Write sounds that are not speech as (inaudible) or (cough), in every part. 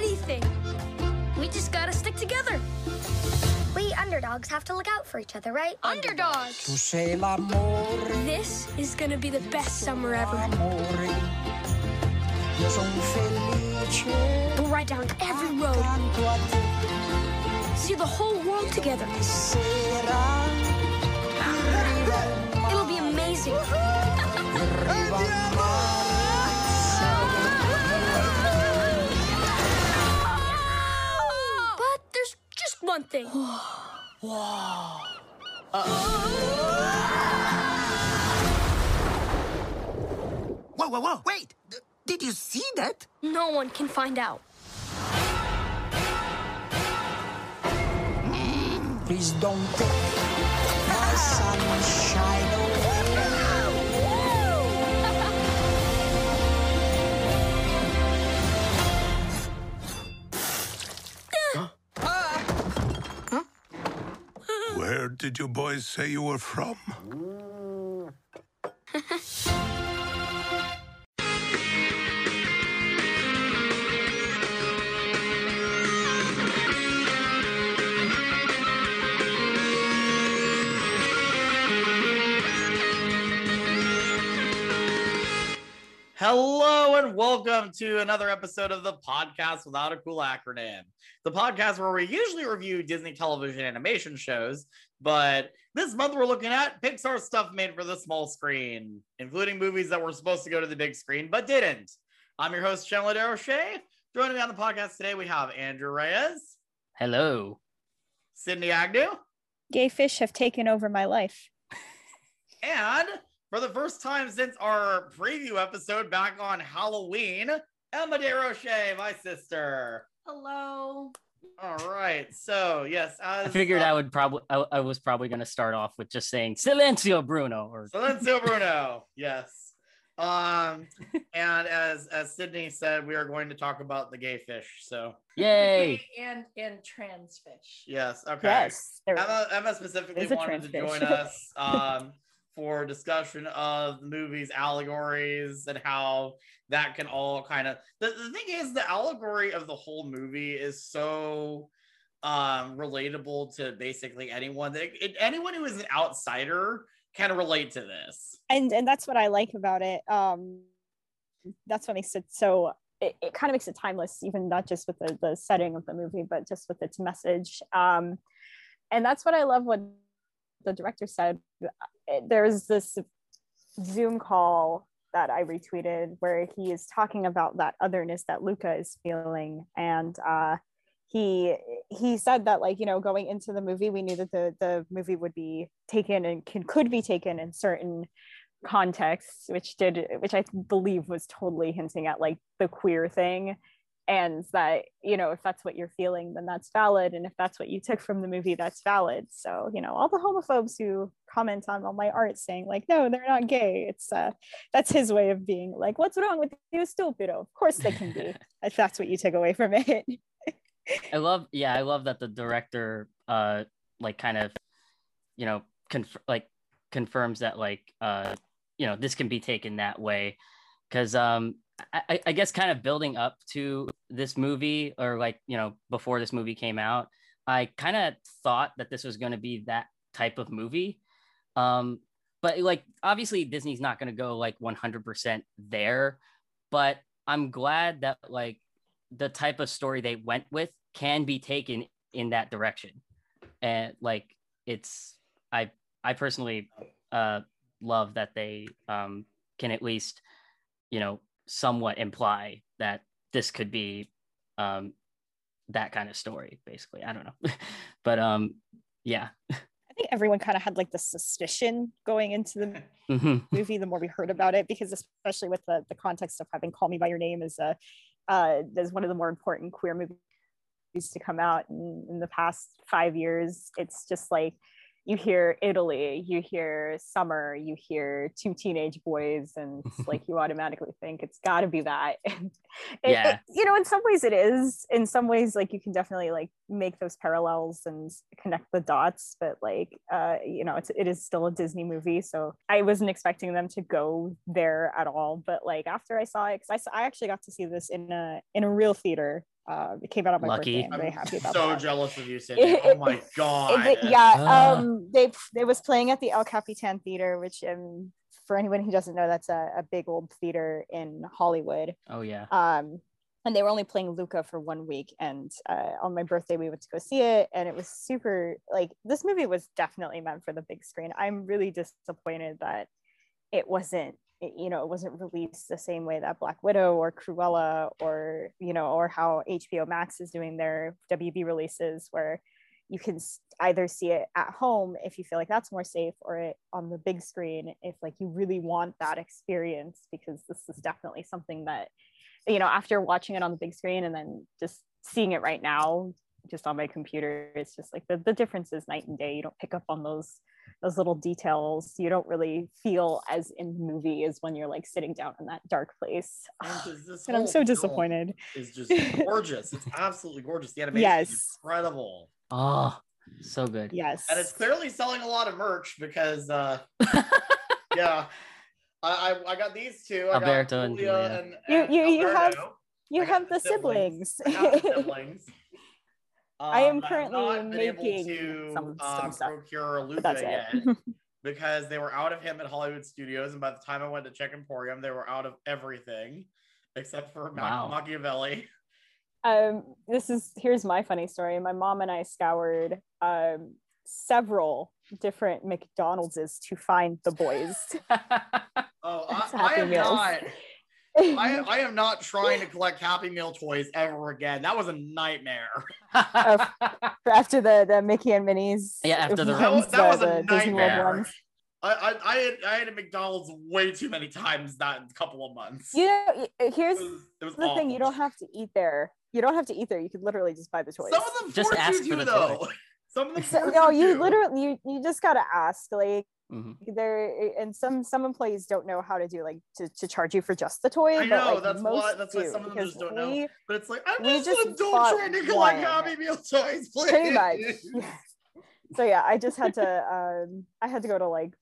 anything. We just gotta stick together. We underdogs have to look out for each other, right? Underdogs. Tu sei l'amore, This is gonna be the best summer ever. amore. Io sono felice. We'll ride down every road, Accanto a te see the whole world together. sera. Arriva il It'll be amazing. One thing. Whoa, whoa, whoa, wait! D- did you see that? No one can find out. Please don't take my sunshine away. Where did you boys say you were from? Hello and welcome to another episode of the podcast without a cool acronym. The podcast where we usually review Disney television animation shows, but this month we're looking at Pixar stuff made for the small screen, including movies that were supposed to go to the big screen but didn't. I'm your host, Chandler Desrochers. Joining me on the podcast today, we have Andrew Reyes, Hello. Sydney Agnew, gay fish have taken over my life. (laughs) and for the first time since our preview episode back on Halloween, Emma Desrochers, my sister. Hello. All right. So yes, as I figured uh, I would probably I, I was probably going to start off with just saying Silencio Bruno or Silencio (laughs) Bruno. yes. Um, (laughs) and as as Sydney said, we are going to talk about the gay fish. So yay. And and trans fish. yes, okay. Yes. there- Emma, Emma specifically a wanted to trans join (laughs) us um, for discussion of the movie's allegories and how that can all kind of. The, the thing is, the allegory of the whole movie is so um relatable to basically anyone that anyone who is an outsider can relate to this and and that's what I like about it. Um, that's what makes it so. It, it kind of makes it timeless, even not just with the, the setting of the movie, but just with its message. Um, and that's what I love. What the director said. There's this Zoom call that I retweeted where he is talking about that otherness that Luca is feeling, and uh, he he said that like you know going into the movie we knew that the the movie would be taken and can could be taken in certain contexts which did which i believe was totally hinting at like the queer thing and that you know if that's what you're feeling then that's valid and if that's what you took from the movie that's valid. So you know all the homophobes who comment on all my art saying like no they're not gay it's uh that's his way of being like what's wrong with you stupido? Of course they can be (laughs) if that's what you took away from it. I love yeah, I love that the director uh like kind of you know conf- like confirms that like uh you know this can be taken that way. Cuz um I, I- guess kind of building up to this movie or like you know before this movie came out I kind of thought that this was going to be that type of movie. Um but like obviously Disney's not going to go like 100% there but I'm glad that like the type of story they went with can be taken in that direction. And like it's i i personally uh love that they um can at least you know somewhat imply that this could be um that kind of story basically. I don't know. (laughs) But um yeah. I think everyone kind of had like the suspicion going into the (laughs) Mhm. movie the more we heard about it because especially with the, the context of having call me by your name is a uh is one of the more important queer movies to come out in, in the past five years. It's just like you hear italy you hear summer you hear two teenage boys and it's (laughs) like you automatically think it's got to be that. (laughs) It- Yeah. it- you know in some ways it is. In some ways like you can definitely like make those parallels and connect the dots but like uh you know it's it is still a disney movie so i wasn't expecting them to go there at all. But like after i saw it because I, I actually got to see this in a in a real theater Uh, it came out on my Lucky. birthday. I'm very happy about so that. jealous of you, (laughs) Cindy. Oh my god. It- it- yeah, Ah. um, they they was playing at the El Capitan Theater, which um, for anyone who doesn't know, that's a, a big old theater in Hollywood. Oh yeah. Um, and they were only playing Luca for one week, and uh, on my birthday we went to go see it, and it was super. Like this movie was definitely meant for the big screen. I'm really disappointed that it wasn't. You know, it wasn't released the same way that Black Widow or Cruella or you know, or how HBO Max is doing their WB releases, where you can either see it at home if you feel like that's more safe or it on the big screen if like you really want that experience because this is definitely something that you know after watching it on the big screen and then just seeing it right now just on my computer it's just like the, the difference is night and day you don't pick up on those those little details you don't really feel as in the movie as when you're like sitting down in that dark place (sighs) Because this and i'm so disappointed it's just (laughs) gorgeous. It's absolutely gorgeous. The animation Yes. is incredible. Oh, so good. yes And it's clearly selling a lot of merch because uh (laughs) yeah. I, I I got these two. I Alberto got and Giulia Giulia. and, You- and you- you have- Alberto. you I have the the siblings, siblings. (laughs) I got the siblings. I am Um, currently not been able making to, some- some stuff, procure Luca yet (laughs) because they were out of him at Hollywood Studios, and by the time I went to Check Emporium, they were out of everything except for Wow. Machiavelli. um this is here's my funny story my mom and i scoured um several different mcdonald's to find the boys (laughs) Oh, (laughs) I, I am Meals. not. I, I am not trying to collect Happy Meal toys ever again. That was a nightmare. (laughs) after the the mickey and minnie's Yeah, after the- That was, ones, that was the, a the Disney World nightmare. ones. I, I, I, had, I had a McDonald's way too many times that couple of months. you know uh, here's it was, it was the thing you don't have to eat there you don't have to eat there you could literally just buy the toys Some of them Just ask you for to, the though. toy. Some of them so, no you you literally you, you just gotta ask like Mhm. there and some some employees don't know how to do like to, to charge you for just the toy I but know, like that's most why- that's why some of them just don't know. we- But it's like, I'm we just, just an adult trying to collect Meal toys, (laughs) please. pretty much so yeah i just had to um i had to go to like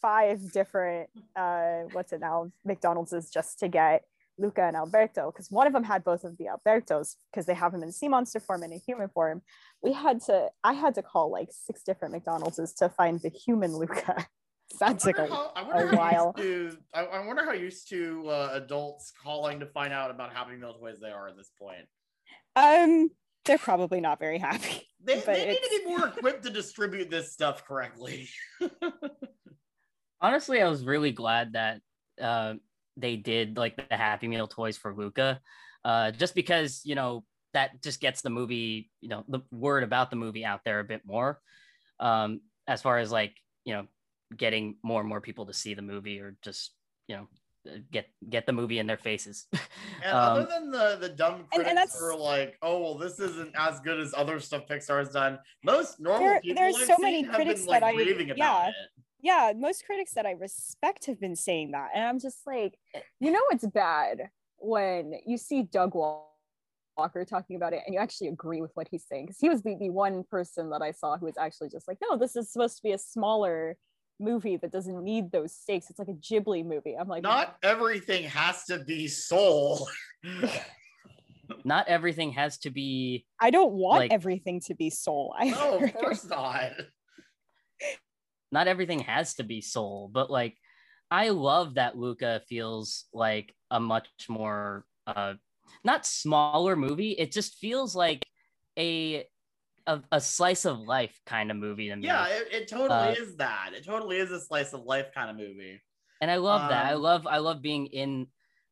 five different uh what's it now mcdonald's is just to get luca and alberto because one of them had both of the albertos because they have them in sea monster form and in human form we had to i had to call like six different mcdonald's to find the human luca (laughs) that I took a, how, I wonder a how while Used to, I, I wonder how used to uh, adults calling to find out about Happy Meal toys they are at this point. um they're probably not very happy (laughs) They, they need to be more (laughs) equipped to distribute this stuff correctly. Honestly, I was really glad that uh, they did like the Happy Meal toys for Luca, uh, just because you know that just gets the movie, you know, the word about the movie out there a bit more. Um, as far as like you know, getting more and more people to see the movie or just you know get get the movie in their faces. (laughs) And Um, other than the the dumb and critics that's- who are like, oh well, this isn't as good as other stuff Pixar has done. Most normal There- people there's I've so seen many have critics been, like, that I- raving about yeah. it. Yeah most critics that i respect have been saying that and i'm just like eh. you know it's bad when you see doug walker talking about it and you actually agree with what he's saying because he was the, the one person that i saw who was actually just like no this is supposed to be a smaller movie that doesn't need those stakes it's like a ghibli movie i'm like Not everything has to be soul. (laughs) Not everything has to be. i don't want like- everything to be soul I no, of (laughs) course not. Not everything has to be soul, but like I love that Luca feels like a much more uh not smaller movie. It just feels like a a, a slice of life kind of movie to me. Yeah, it, it totally Uh, is that. It totally is a slice of life kind of movie. and I love that. I um, love I love being in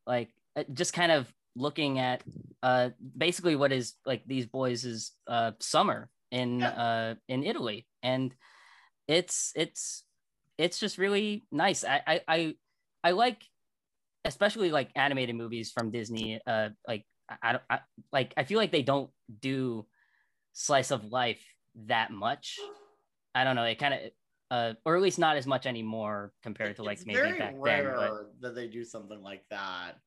like uh, just kind of looking at uh basically what is like these boys is uh summer in Yeah. uh in Italy and it's it's it's just really nice. I I I, I like especially like animated movies from Disney uh like I, don't I, like I feel like they don't do slice of life that much. I don't know, it kind of uh or at least not as much anymore compared to like it's maybe back rare then but that they do something like that.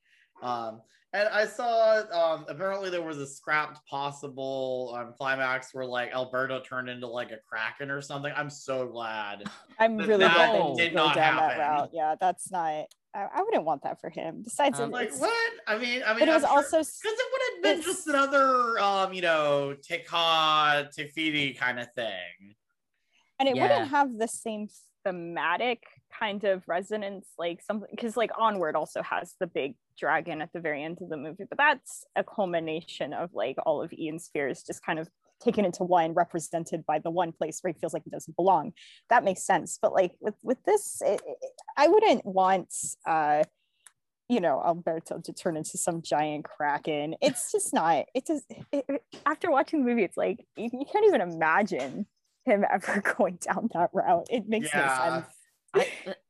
Um, and I saw um, apparently there was a scrapped possible um, climax where like Alberto turned into like a kraken or something. I'm so glad. i'm really glad that they did not down that route yeah that's not I, I wouldn't want that for him. Besides, Um, it- Like what? I mean, I mean, it was sure- also because it would have been just another, um, you know, Te Kā Te Fiti kind of thing. and it Yeah. wouldn't have the same thematic kind of resonance like something because like onward also has the big dragon at the very end of the movie but that's a culmination of like all of ian's fears just kind of taken into one represented by the one place where he feels like he doesn't belong. That makes sense but like with with this it, it- i wouldn't want uh you know alberto to turn into some giant kraken. It's just not it just it, it- after watching the movie it's like you, you can't even imagine him ever (laughs) going down that route. It makes Yeah. no sense I,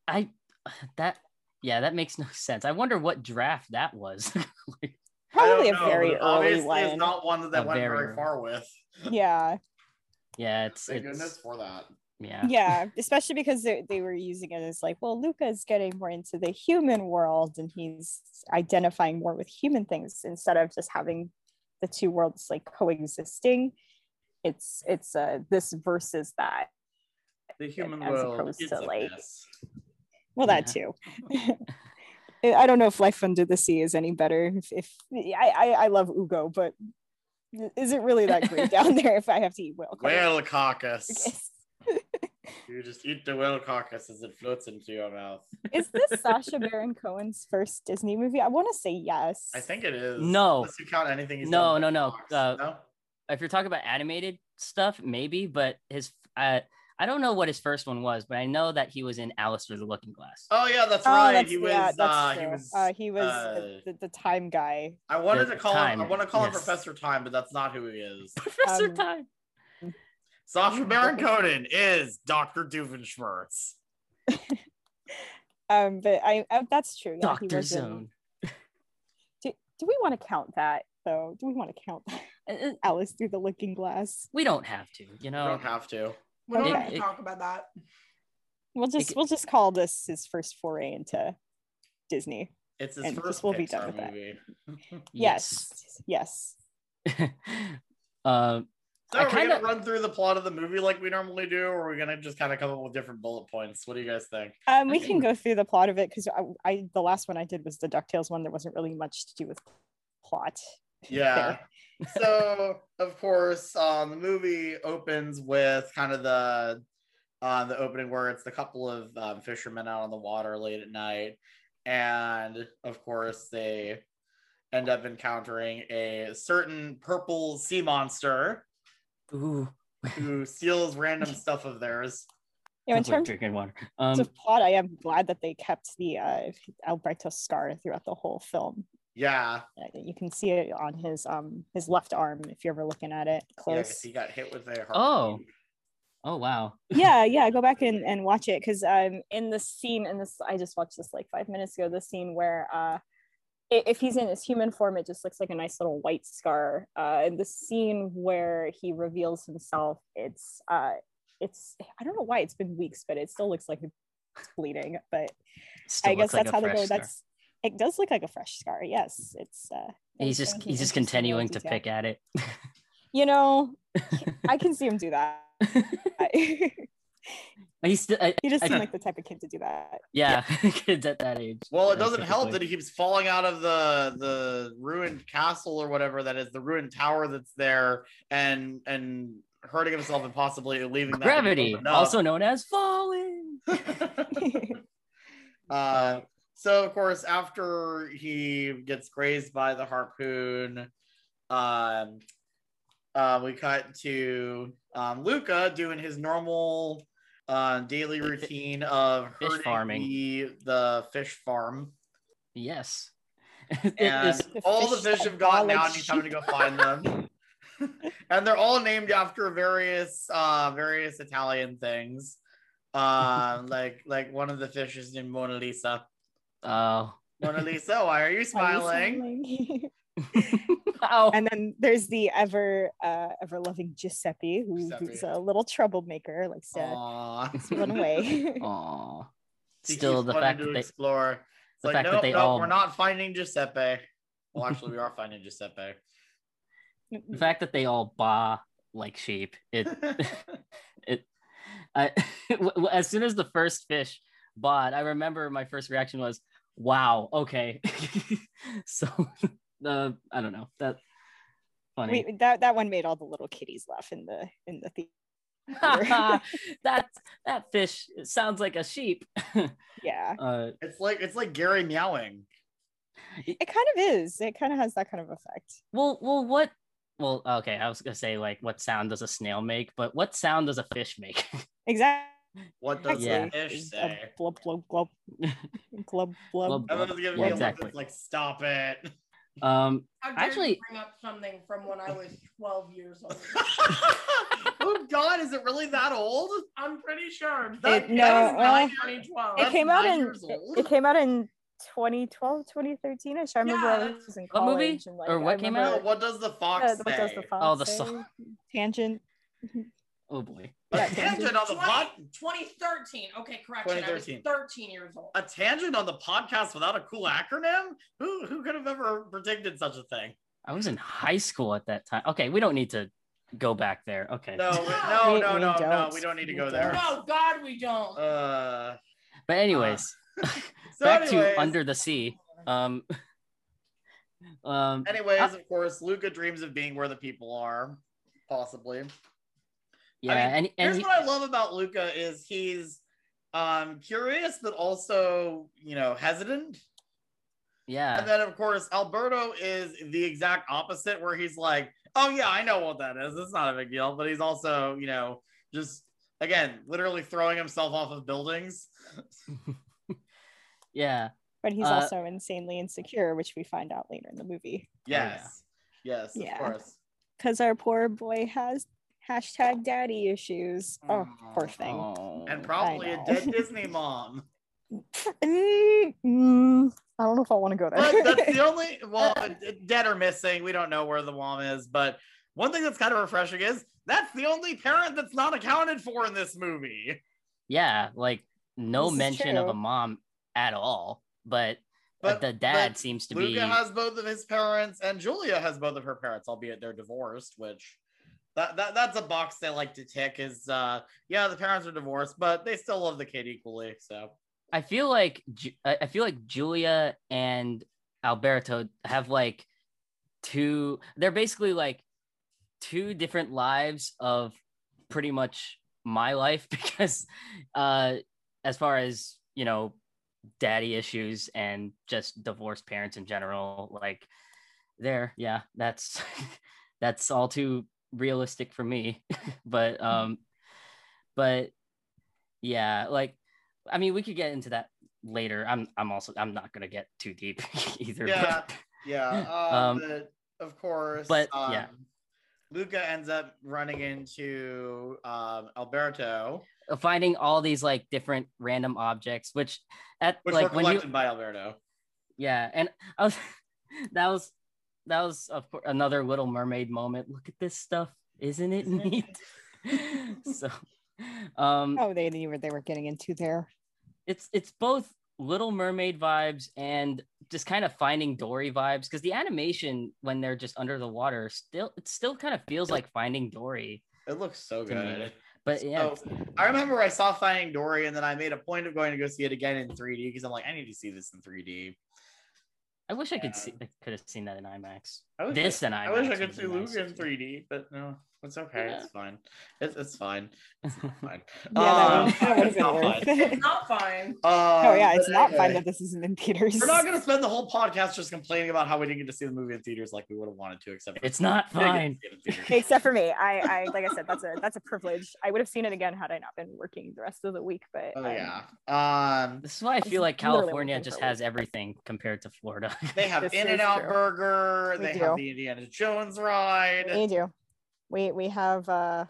I, (sighs) that, yeah, that makes no sense. I wonder what draft that was. (laughs) Like, probably a know, very but early one It's not one that they A went very very far with. yeah yeah, it's, Thank it's goodness for that. yeah. yeah especially because they, they were using it as like well luca is getting more into the human world and he's identifying more with human things instead of just having the two worlds like coexisting it's it's uh this versus that The human as world opposed is to, a like- mess. well that too (laughs) i don't know if life under the sea is any better if, if I, I i love ugo but is it really that great down there if i have to eat whale carcass? Whale carcass. (laughs) (laughs) You just eat the whale carcass as it floats into your mouth. is this Sacha Baron Cohen's first Disney movie? I want to say yes. I think it is. No. Unless you count anything he's No, no, no, uh, no? If you're talking about animated stuff, maybe, but his, uh, I don't know what his first one was, but I know that he was in Alice Through the Looking Glass. Oh yeah, that's Oh, right. that's, he was. yeah, that's uh, true. he was. uh, he was uh, the, the, the time guy. I wanted the to call him. I want to call him. Professor Time, but that's not who he is. (laughs) Professor Um, Time. Sacha (laughs) Baron Cohen is Doctor Doofenshmirtz. (laughs) Um, but I, I that's true. Yeah, Doctor Zone. do, do we want to count that though? Do we want to count that? Uh, uh, Alice through the Looking Glass? We don't have to, you know. We don't have to. We don't Okay. have to talk about that. We'll just c- we'll just call this his first foray into Disney. It's his And first we'll be done Pixar with that. (laughs) Yes, yes. um, (laughs) So I are we kinda- gonna run through the plot of the movie like we normally do, or are we gonna just kind of come up with different bullet points? What do you guys think? Um, we can go through the plot of it because I, I the last one I did was the Ducktales one. There wasn't really much to do with plot. Yeah. (laughs) so of course, um, the movie opens with kind of the uh, the opening where it's the couple of um, fishermen out on the water late at night, and of course they end up encountering a certain purple sea monster ooh, who steals random (laughs) stuff of theirs. You know, in sounds like terms drinking water. Um, of plot, I am glad that they kept the uh, Alberto scar throughout the whole film. Yeah, You can see it on his um his left arm if you're ever looking at it yeah, 'cause close. he got hit with a Oh. harpoon. oh wow. (laughs) yeah yeah go back and, and watch it because um in the scene in this i just watched this like five minutes ago the scene where uh if he's in his human form it just looks like a nice little white scar uh in the scene where he reveals himself it's uh it's i don't know why it's been weeks but it still looks like it's bleeding but Still i guess looks like that's how they go fresh scar. that's it does look like a fresh scar yes it's uh He's just he's just continuing to detail. pick at it. (laughs) you know i can see him do that (laughs) I- he's still I, he just I- seemed like the type of kid to do that yeah, (laughs) kids at that age. Well, it doesn't help that he keeps falling out of the the ruined castle or whatever that is, the ruined tower that's there, and and hurting himself and possibly leaving that gravity, open also known as falling. uh, so of course, after he gets grazed by the harpoon, um, uh, we cut to um, Luca doing his normal uh, daily routine of Fish farming. the the fish farm. Yes. (laughs) And all the fish have gone now, and he's having to go find them. (laughs) (laughs) and they're all named after various uh various Italian things. Uh, like like one of the fish is named Mona Lisa. Oh. Mona Lisa, why are you Why are you smiling? smiling? (laughs) oh. and then there's the ever uh ever loving Giuseppe, who, Giuseppe. who's a little troublemaker, likes to Aw. run away. (laughs) Aw. (laughs) Still the fact to that they explore. The like, fact that they nope, all- we're not finding Giuseppe. Well, actually, we are finding Giuseppe. the fact that they all baa like sheep. It it I as soon as the first fish bought, I remember my first reaction was, Wow. Okay. (laughs) so, uh, I don't know. That funny. We, that that one made all the little kitties laugh in the in the theater. (laughs) that that fish sounds like a sheep. (laughs) yeah, uh, It's like it's like Gary meowing. it kind of is. It kind of has that kind of effect. well, well, what? Well, okay. I was gonna say like, what sound does a snail make? But what sound does a fish make? Exactly. What (laughs) does Yeah. the fish A say? Glub glub glub glub (laughs) glub. Glub, Everyone's giving Yeah, me a look exactly. that's like, stop it. (laughs) um, How dare Actually- bring up something from when I was 12 years old? oh God, is it really that old? I'm pretty sure. That- It- no, that is well, 2012. It That's came out in it, it came out in 2012 2013 ish. I remember Yeah, I was in What movie? and like Or what I came remember- No, what does the fox uh, say? what does the fox Oh, the say? so- tangent? oh boy. A Yeah, tangent on the 20 pod. 2013. Okay, correction. I was 2013. 13 years old. A tangent on the podcast without a cool acronym? Who who could have ever predicted such a thing? I was in high school at that time. Okay, we don't need to go back there. Okay. No, No. no, We- no, we no, no. don't. We don't need to We go don't. there. No, God, we don't. Uh, But anyways, (laughs) (laughs) so back anyways, to Under the Sea. Um, (laughs) um, Anyways, Uh, of course, Luca dreams of being where the people are, possibly. Yeah, mean, and and Here's he- what I love about Luca is he's um curious but also, you know, hesitant. yeah, And then of course, Alberto is the exact opposite where he's like, "Oh yeah, I know what that is. It's not a big deal." But he's also, you know, just again, literally throwing himself off of buildings. (laughs) yeah, But he's Uh, also insanely insecure, which we find out later in the movie. Yes. Yes, Yeah. of course. Because our poor boy has hashtag daddy issues. Oh, poor thing. Oh. And probably a dead (laughs) Disney mom. Mm, mm, I don't know if I want to go there. but that's the (laughs) only well dead or missing we don't know where the mom is but one thing that's kind of refreshing is that's the only parent that's not accounted for in this movie yeah, like no This is mention of a mom at all, but, but the dad but seems to luca be. has both of his parents and giulia has both of her parents albeit they're divorced which that, that that's a box they like to tick is uh yeah the parents are divorced but they still love the kid equally so I feel like I feel like Giulia and Alberto have like two. They're basically like two different lives of pretty much my life (laughs) because, uh, as far as you know, daddy issues and just divorced parents in general, like there, yeah, that's (laughs) that's all too realistic for me. (laughs) but um, but yeah, like I mean, we could get into that later. I'm I'm also I'm not gonna get too deep (laughs) either. Yeah. but- Yeah, (laughs) um, Um, but of course. but, um, yeah. Luca ends up running into um, Alberto, finding all these like different random objects, which at which like were when you collected by Alberto. yeah, and I was that was that was of course another Little Mermaid moment. Look at this stuff, isn't it Isn't it neat? (laughs) so, um, oh, they, they were they were getting into there. it's it's both Little Mermaid vibes and just kind of Finding Dory vibes because the animation when they're just under the water still it still kind of feels like Finding Dory. It looks so To me. good. But yeah, So, I remember I saw Finding Dory, and then I made a point of going to go see it again in 3D because I'm like, I need to see this in 3D. I wish I could see I could have seen that in IMAX. I wish This I, and I wish I could see nice. in 3D, but no, it's okay. Yeah. It's fine. It's, it's fine. It's not (laughs) fine. Yeah, (laughs) that Um, that would have it's been not (laughs) fine. it. It's not fine. oh yeah, Um, it's but not fine that this isn't in theaters. We're not going to spend the whole podcast just complaining about how we didn't get to see the movie in theaters like we would have wanted to, except for It's not we did get to fine. it. Except for me, I, I like I said, that's a that's a privilege. I would have seen it again had I not been working the rest of the week. But Oh um, yeah. Um, This is why I feel like California just for a has everything compared to Florida. they have In is and Out. Burger. They do. have the Indiana Jones ride. we do. We we have uh,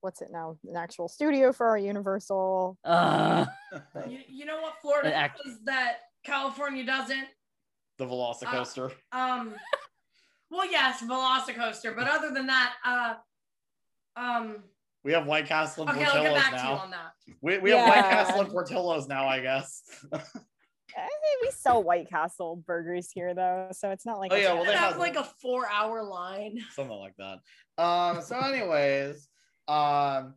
what's it now? An actual studio for our Universal. uh, (laughs) You, you know what Florida An act- does that California doesn't? The Velocicoaster. Um, well, yes, Velocicoaster, but other than that, uh, um, we have White Castle and okay, I'll get Portillo's back to you now. on that. We, we have White Yeah. Castle and Portillo's now, I guess. (laughs) We sell White Castle burgers here though, so it's not like Oh, yeah, a- well, They they have have- like a four-hour line. (laughs) Something like that. Um, so anyways, um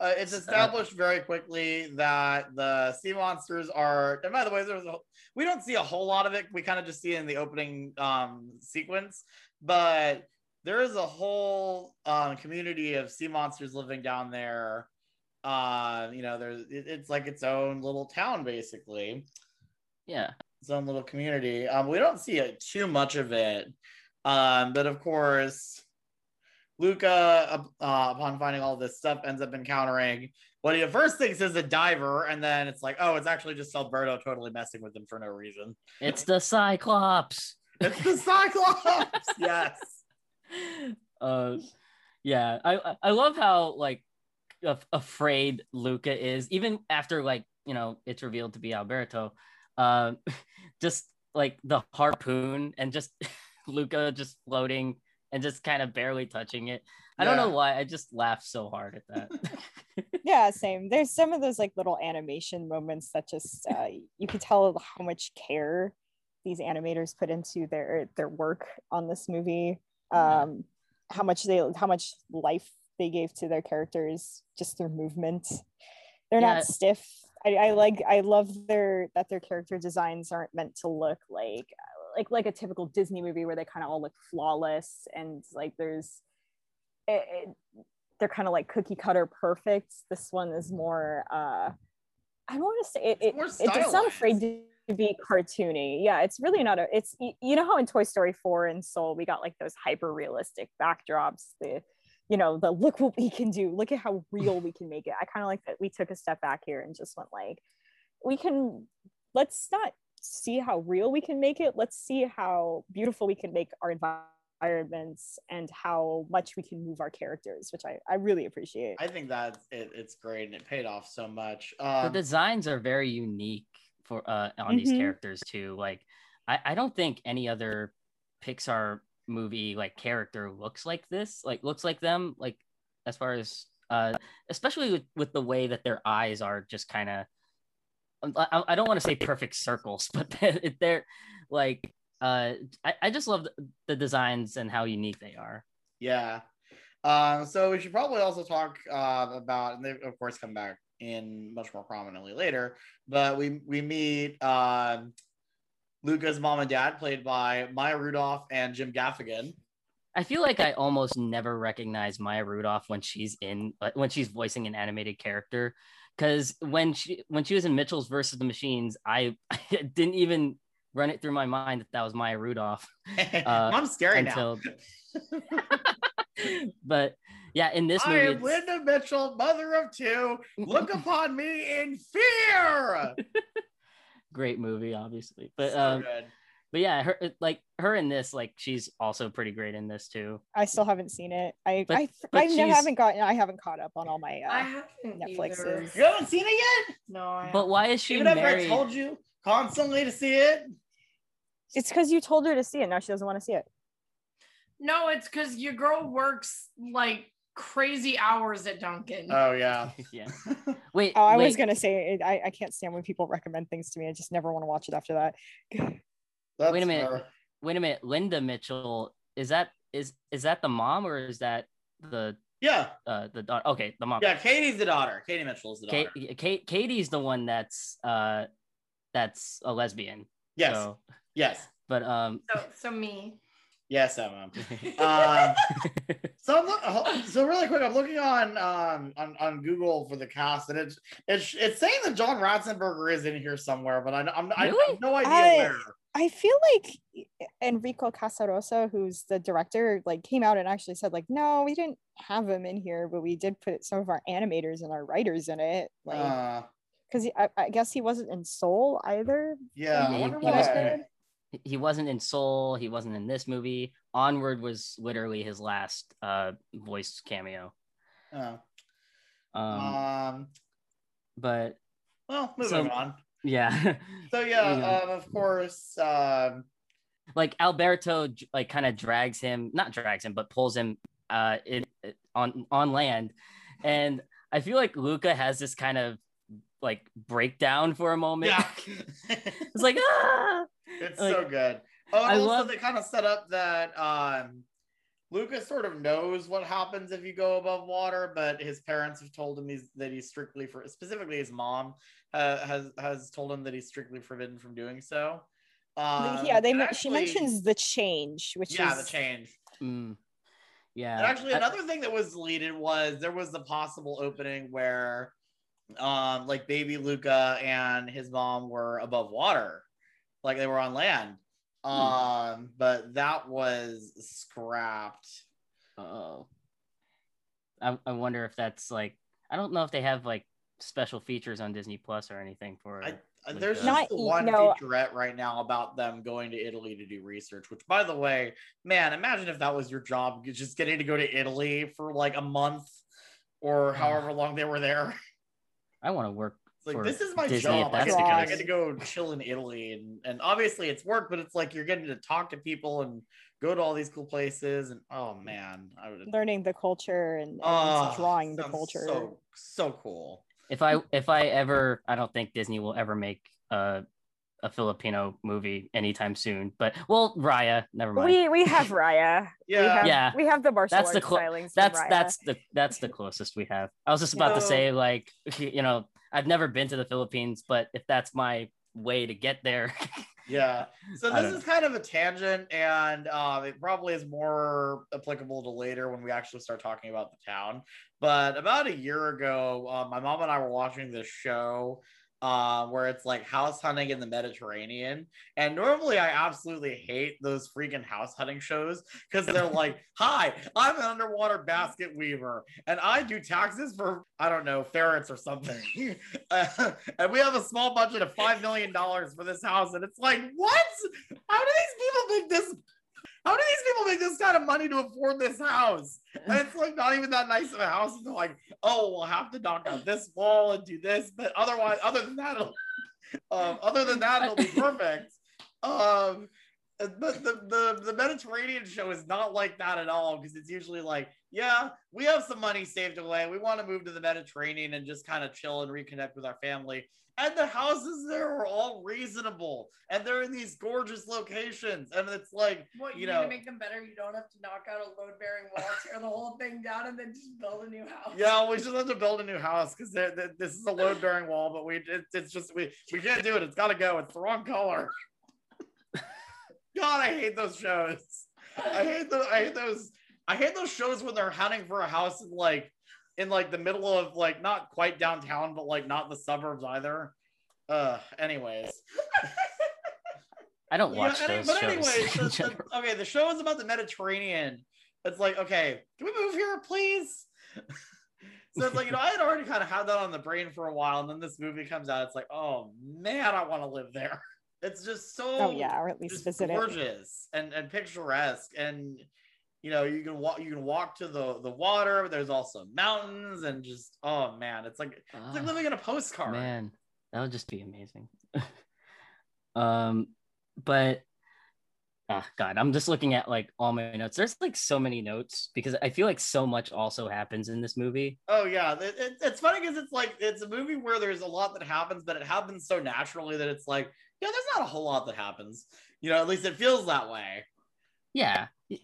Uh, it's established very quickly that the sea monsters are, and by the way, there's a, we don't see a whole lot of it. We kind of just see it in the opening um, sequence, but there is a whole um, community of sea monsters living down there. Uh, you know, there's it, it's like its own little town, basically, Yeah. its own little community. Um, we don't see it, too much of it, um, but of course, Luca, uh, upon finding all this stuff, ends up encountering what he at first thinks is a diver, and then it's like, oh, it's actually just Alberto totally messing with him for no reason. It's the Cyclops. (laughs) It's the Cyclops. (laughs) yes. uh yeah i I- love how like af- afraid luca is even after like you know it's revealed to be alberto um (laughs) just like the harpoon and just (laughs) luca just floating and just kind of barely touching it. I don't know why i just laughed so hard at that. (laughs) Yeah same. There's some of those like little animation moments that just uh, you could tell how much care these animators put into their their work on this movie. Yeah. um how much they how much life they gave to their characters just their movement. They're Yeah. not stiff I, I like i love their that their character designs aren't meant to look like like like a typical disney movie where they kind of all look flawless and like there's it, it- they're kind of like cookie cutter perfect. This one is more uh I don't want to say it, it, it it's not afraid to be cartoony. Yeah, it's really not a it's you know how in Toy Story 4 and Soul we got like those hyper realistic backdrops, the you know, the look what we can do, look at how (laughs) real we can make it. I kind of like that we took a step back here and just went like we can let's not see how real we can make it. Let's see how beautiful we can make our environments and how much we can move our characters, which I, I really appreciate. I think that it, it's great and it paid off so much. the Um, designs are very unique for uh on these Mhm. characters too like I, I don't think any other pixar movie like character looks like this like looks like them like as far as uh especially with, with the way that their eyes are just kind of I, I don't want to say perfect circles (laughs) but they're, like uh I, I just love the, designs and how unique they are Yeah. Um, so we should probably also talk uh, about, and they of course come back in much more prominently later. But we we meet um, Luca's mom and dad, played by Maya Rudolph and Jim Gaffigan. I feel like I almost never recognize Maya Rudolph when she's in uh, when she's voicing an animated character because when she when she was in Mitchell's versus the Machines, I, (laughs) I didn't even run it through my mind that that was Maya Rudolph (laughs) I'm scary until. now. (laughs) but yeah, in this movie, I am Linda Mitchell, mother of two. Look upon me in fear. Great movie, obviously. But so um, good. but yeah, her like her in this, like she's also pretty great in this too. I still haven't seen it. I But- I, but I she's- haven't gotten I haven't caught up on all my I uh, haven't Netflixes. either. You haven't seen it yet? No, I But why is she Even after I married? told you constantly to see it. It's because you told her to see it. Now she doesn't want to see it. No, it's because your girl works like crazy hours at Dunkin'. Oh yeah. (laughs) yeah. (laughs) Wait. Oh, I wait. was gonna say I, I can't stand when people recommend things to me. I just never want to watch it after that. That's Wait a minute. fair. wait a minute linda mitchell is that is is that the mom or is that the Yeah. uh the daughter okay the mom Yeah, Katie's the daughter. Katie Mitchell is the daughter. Kate, Kate, katie's the one that's uh that's a lesbian yes. so, Yes. (laughs) but um So, so me. Yes, Emma. (laughs) Um, so I'm look, so really quick, I'm looking on um on, on Google for the cast, and it's it's it's saying that John Ratzenberger is in here somewhere, but I I'm I, Really? have no idea I- where. I feel like Enrico Casarosa, who's the director, like came out and actually said, like, no, we didn't have him in here, but we did put some of our animators and our writers in it. Like, Uh, because I, I guess he wasn't in Soul either. yeah, I wonder he was why. He wasn't in soul he wasn't in this movie onward was literally his last uh voice cameo Oh. um Um, but well, moving so- on. yeah (laughs) So yeah, Yeah. um, of course, um, like Alberto like kind of drags him, not drags him, but pulls him uh in, on on land, and I feel like Luca has this kind of like breakdown for a moment. yeah, (laughs) it's like ah, it's Like, so good. Oh, and I also love- they kind of set up that um Lucas sort of knows what happens if you go above water, but his parents have told him he's that he's strictly for specifically his mom uh, has has told him that he's strictly forbidden from doing so. Um, yeah, they and men- she mentions the change, which yeah is the change. Mm. Yeah. And actually, I- another thing that was deleted was there was the possible opening where, um, like baby Luca and his mom were above water, like they were on land. Um, but that was scrapped. Oh. I, I wonder if that's like I don't know if they have like special features on Disney Plus or anything for I, it. uh, Like There's that. just Not one no. featurette right now about them going to Italy to do research. Which, by the way, man, imagine if that was your job, just getting to go to Italy for like a month or (sighs) however long they were there. I want to work It's like for this is my Disney job. I that's get, to, I case. get to go chill in Italy, and and obviously it's work, but it's like you're getting to talk to people and go to all these cool places. And oh man, I would. learning the culture and, and Oh, drawing the culture. So so cool. if I if I ever I don't think Disney will ever make a a Filipino movie anytime soon. But well, Raya, never mind. we we have Raya. (laughs) We Yeah. have, Yeah. we have the martial That's the arts clo- stylings. that's that's the that's the closest we have. I was just about to say like you know I've never been to the Philippines, but if that's my way to get there, (laughs) Yeah. So this don't is kind of a tangent, and um, it probably is more applicable to later when we actually start talking about the town. But about a year ago, uh, my mom and I were watching this show uh, where it's like house hunting in the Mediterranean. And normally I absolutely hate those freaking house hunting shows because they're (laughs) like, hi, I'm an underwater basket weaver and I do taxes for, I don't know, ferrets or something. Uh, (laughs) and we have a small budget of $5 million for this house. And it's like, what? How do these people make this? How do these people make this kind of money to afford this house? And it's like not even that nice of a house. And they're like, oh, we'll have to knock out this wall and do this. But otherwise, other than that, it'll, um, other than that, it'll be (laughs) perfect. Um, Uh, but the, the the Mediterranean show is not like that at all because it's usually like, yeah, we have some money saved away. We want to move to the Mediterranean and just kind of chill and reconnect with our family. And the houses there are all reasonable, and they're in these gorgeous locations. And it's like, What you, you need know, to make them better? You don't have to knock out a load bearing wall, tear the whole thing down, and then just build a new house. Yeah, we just have to build a new house because this is a load bearing wall, but we it, it's just we we can't do it. It's got to go. It's the wrong color. God, I hate those shows. I hate those. I hate those. I hate those shows when they're hunting for a house in like in like the middle of like not quite downtown, but like not the suburbs either. Uh, anyways. I don't watch any- those but shows. anyways, the- the- okay, the show is about the Mediterranean. It's like, okay, can we move here, please? so it's like, you know, I had already kind of had that on the brain for a while, and then this movie comes out. It's like, oh man, I want to live there. It's just so Oh yeah, or at least just visit it. gorgeous and and picturesque, and you know, you can walk you can walk to the the water. There's also mountains, and just oh man, it's like it's like Ah. living in a postcard. Man, that would just be amazing. (laughs) um, but ah, God, I'm just looking at like all my notes. There's like so many notes because I feel like so much also happens in this movie. Oh yeah, it, it- it's funny because it's like it's a movie where there's a lot that happens, but it happens so naturally that it's like, yeah, there's not a whole lot that happens. You know, at least it feels that way. Yeah, Um,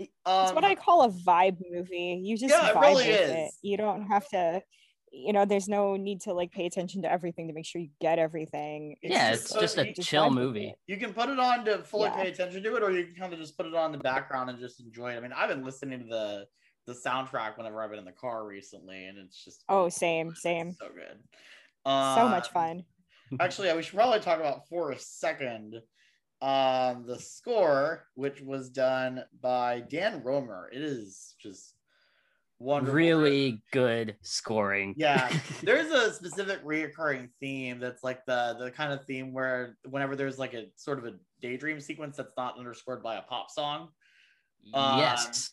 It's what I call a vibe movie. You just Yeah, it really with is. it. You don't have to, you know, there's no need to like pay attention to everything to make sure you get everything. yeah, just it's so- just a just chill movie. you can put it on to fully Yeah. pay attention to it, or you can kind of just put it on in the background and just enjoy it. I mean, I've been listening to the the soundtrack whenever I've been in the car recently, and it's just Oh, same, same. so good. so much Um, fun. Actually, we should probably talk about for a second um the score, which was done by Dan Romer. It is just wonderful. Really good scoring. Yeah, (laughs) there's a specific reoccurring theme that's like the the kind of theme where whenever there's like a sort of a daydream sequence that's not underscored by a pop song. Um, yes.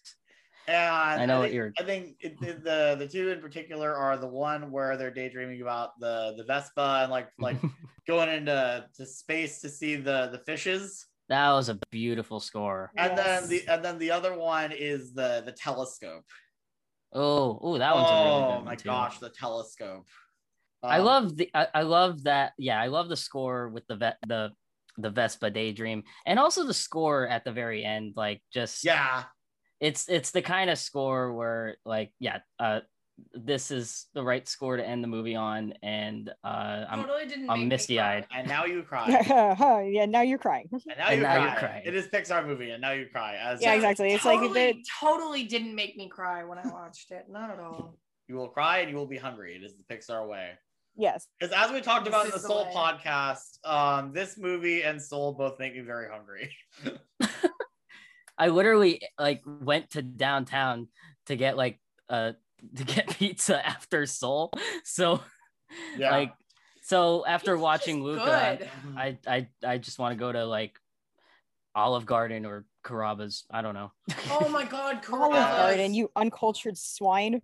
And I know what think, you're- I think it, (laughs) the, the the two in particular are the one where they're daydreaming about the the Vespa and like like (laughs) going into to space to see the the fishes. that was a beautiful score. And then the and then the other one is the the telescope. Oh, oh, that one's a really oh good one my too. gosh, the telescope. I Um, love the I, I love that yeah I love the score with the vet the the Vespa Daydream and also the score at the very end like just Yeah, it's it's the kind of score where like yeah uh this is the right score to end the movie on and uh i'm totally didn't. i'm misty-eyed. cry. And now you (laughs) cry. (laughs) yeah, now you're crying. And now, And you, now cry. you cry. It is Pixar movie, and now you cry. As Yeah, exactly. It's like totally, the- totally didn't make me cry when I watched it. Not at all. (laughs) You will cry and you will be hungry. It is the Pixar way. Yes. Because as we talked This about in the the Soul way. podcast, um, this movie and Soul both make me very hungry. I literally like went to downtown to get like uh to get (laughs) pizza after soul so Yeah. like so after Pizza's watching luca good. I, I i just want to go to like olive garden or carrabba's i don't know Oh my god, (laughs) Olive Garden, you uncultured swine.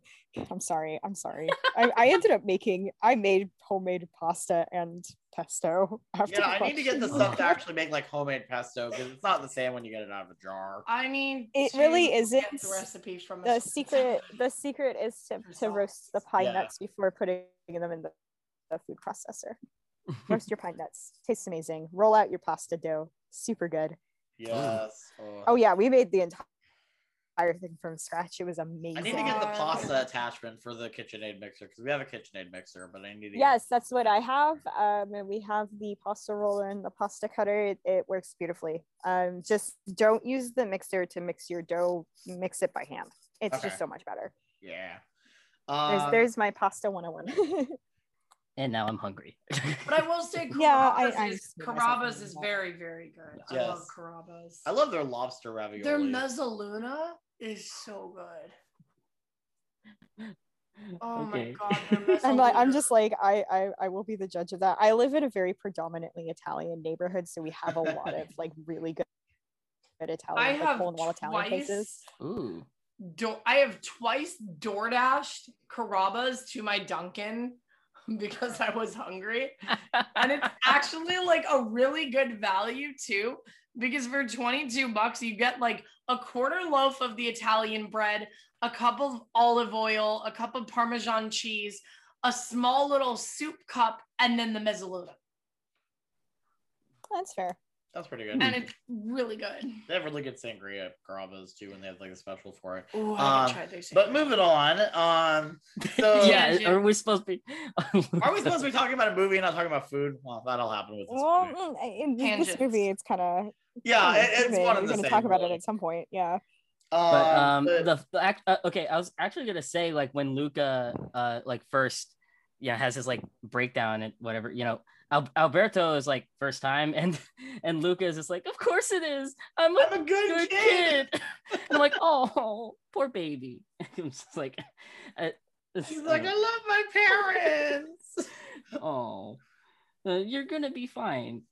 I'm sorry. I'm sorry. I, I ended up making. I made homemade pasta and pesto. (laughs) After yeah, I need to get the stuff to actually make like homemade pesto because it's not the same when you get it out of a jar. I need. It really isn't. The recipe from The secret. The secret is to, to roast the pine Yeah. nuts before putting them in the, the food processor. (laughs) roast your pine nuts. Tastes amazing. Roll out your pasta dough. Super good. Yes. Oh yeah, we made the entire thing from scratch. It was amazing. I need to get the pasta attachment for the KitchenAid mixer because we have a KitchenAid mixer, but I need to. Yes, that's what I have. Um, and we have the pasta roller and the pasta cutter. It, it works beautifully. Um, just don't use the mixer to mix your dough. Mix it by hand. It's Okay. just so much better. Get... Yeah. There's, Um, there's my pasta 101. (laughs) and now i'm hungry But I will say, Carrabba's, (laughs) Yeah, I- I is, just made myself Carrabba's is very, very good. I love Yes. Carrabba's. I love their lobster ravioli. Their mezzaluna is so good. Oh Okay. my god, I'm (laughs) like, I'm just like, I, I, I will be the judge of that. I live in a very predominantly Italian neighborhood, so we have a lot of (laughs) like really good, good Italian, I like have hole in Italian twice. places. ooh Do- I have twice door dashed Carrabba's to my Dunkin' (laughs) because I was hungry. and it's (laughs) actually like a really good value too because for 22 bucks you get like a quarter loaf of the italian bread a cup of olive oil a cup of parmesan cheese a small little soup cup and then the mezzaluna That's fair. That's pretty good. and it's really good They have really good sangria at Carrabba's too, and they have like a special for it. Ooh, I Um, haven't tried those But yet. moving on. Um, (laughs) so yeah are we supposed to be are we supposed to be talking about a movie and not talking about food? Well, that'll happen with this Well, movie. mm, in this movie, it's kind of Yeah, it- it's one of We're the gonna same. talk about it at some point. Yeah. but um but- the, the act, uh, okay i was actually gonna say like when luca uh like first yeah has his like breakdown and whatever you know Al- alberto is like first time (laughs) and and luca is just like of course it is i'm a, I'm a good, good kid. kid (laughs) i'm like oh poor baby (laughs) i'm just like uh, it's- He's like, I love my parents. oh uh, you're gonna be fine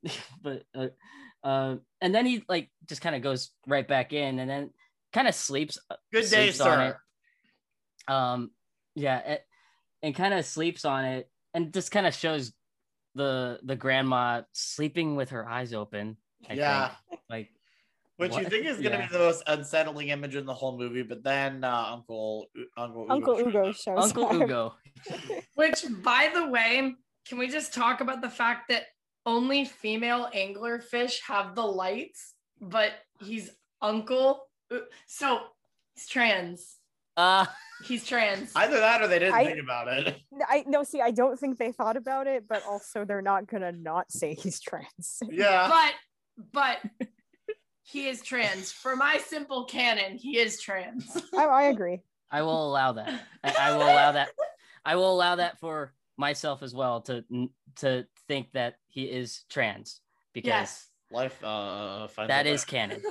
but uh, uh and then he like just kind of goes right back in and then kind of sleeps Good day, sleeps it. sir. um yeah it, and kind of sleeps on it and just kind of shows the the grandma sleeping with her eyes open I Yeah. think. like Which you think is gonna Yeah. be the most unsettling image in the whole movie, but then uh, Uncle Uncle Ugo Uncle shows Ugo shows uncle up. ugo (laughs) which by the way can we just talk about the fact that only female anglerfish have the lights but he's uncle so he's trans uh he's trans (laughs) Either that or they didn't I- think about it. I no see. I don't think they thought about it, but also they're not gonna not say he's trans. (laughs) Yeah. but but he is trans for my simple canon he is trans (laughs) I, I agree. i will allow that I, I will allow that i will allow that for myself as well to to think that he is trans because yes Life uh finds that a way. is canon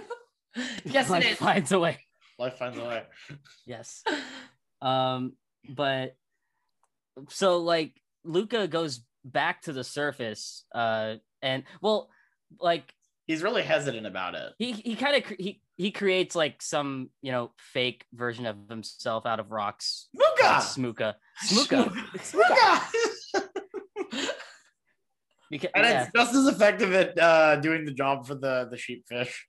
yes Life it is finds a way life finds a way. yes um but so like luca goes back to the surface uh and well like He's really hesitant about it. he he kind of he he creates like some you know fake version of himself out of rocks called Smooka. Smooka. (laughs) Mooka! (laughs) Because, and yeah. it's just as effective at uh, doing the job for the the sheepfish.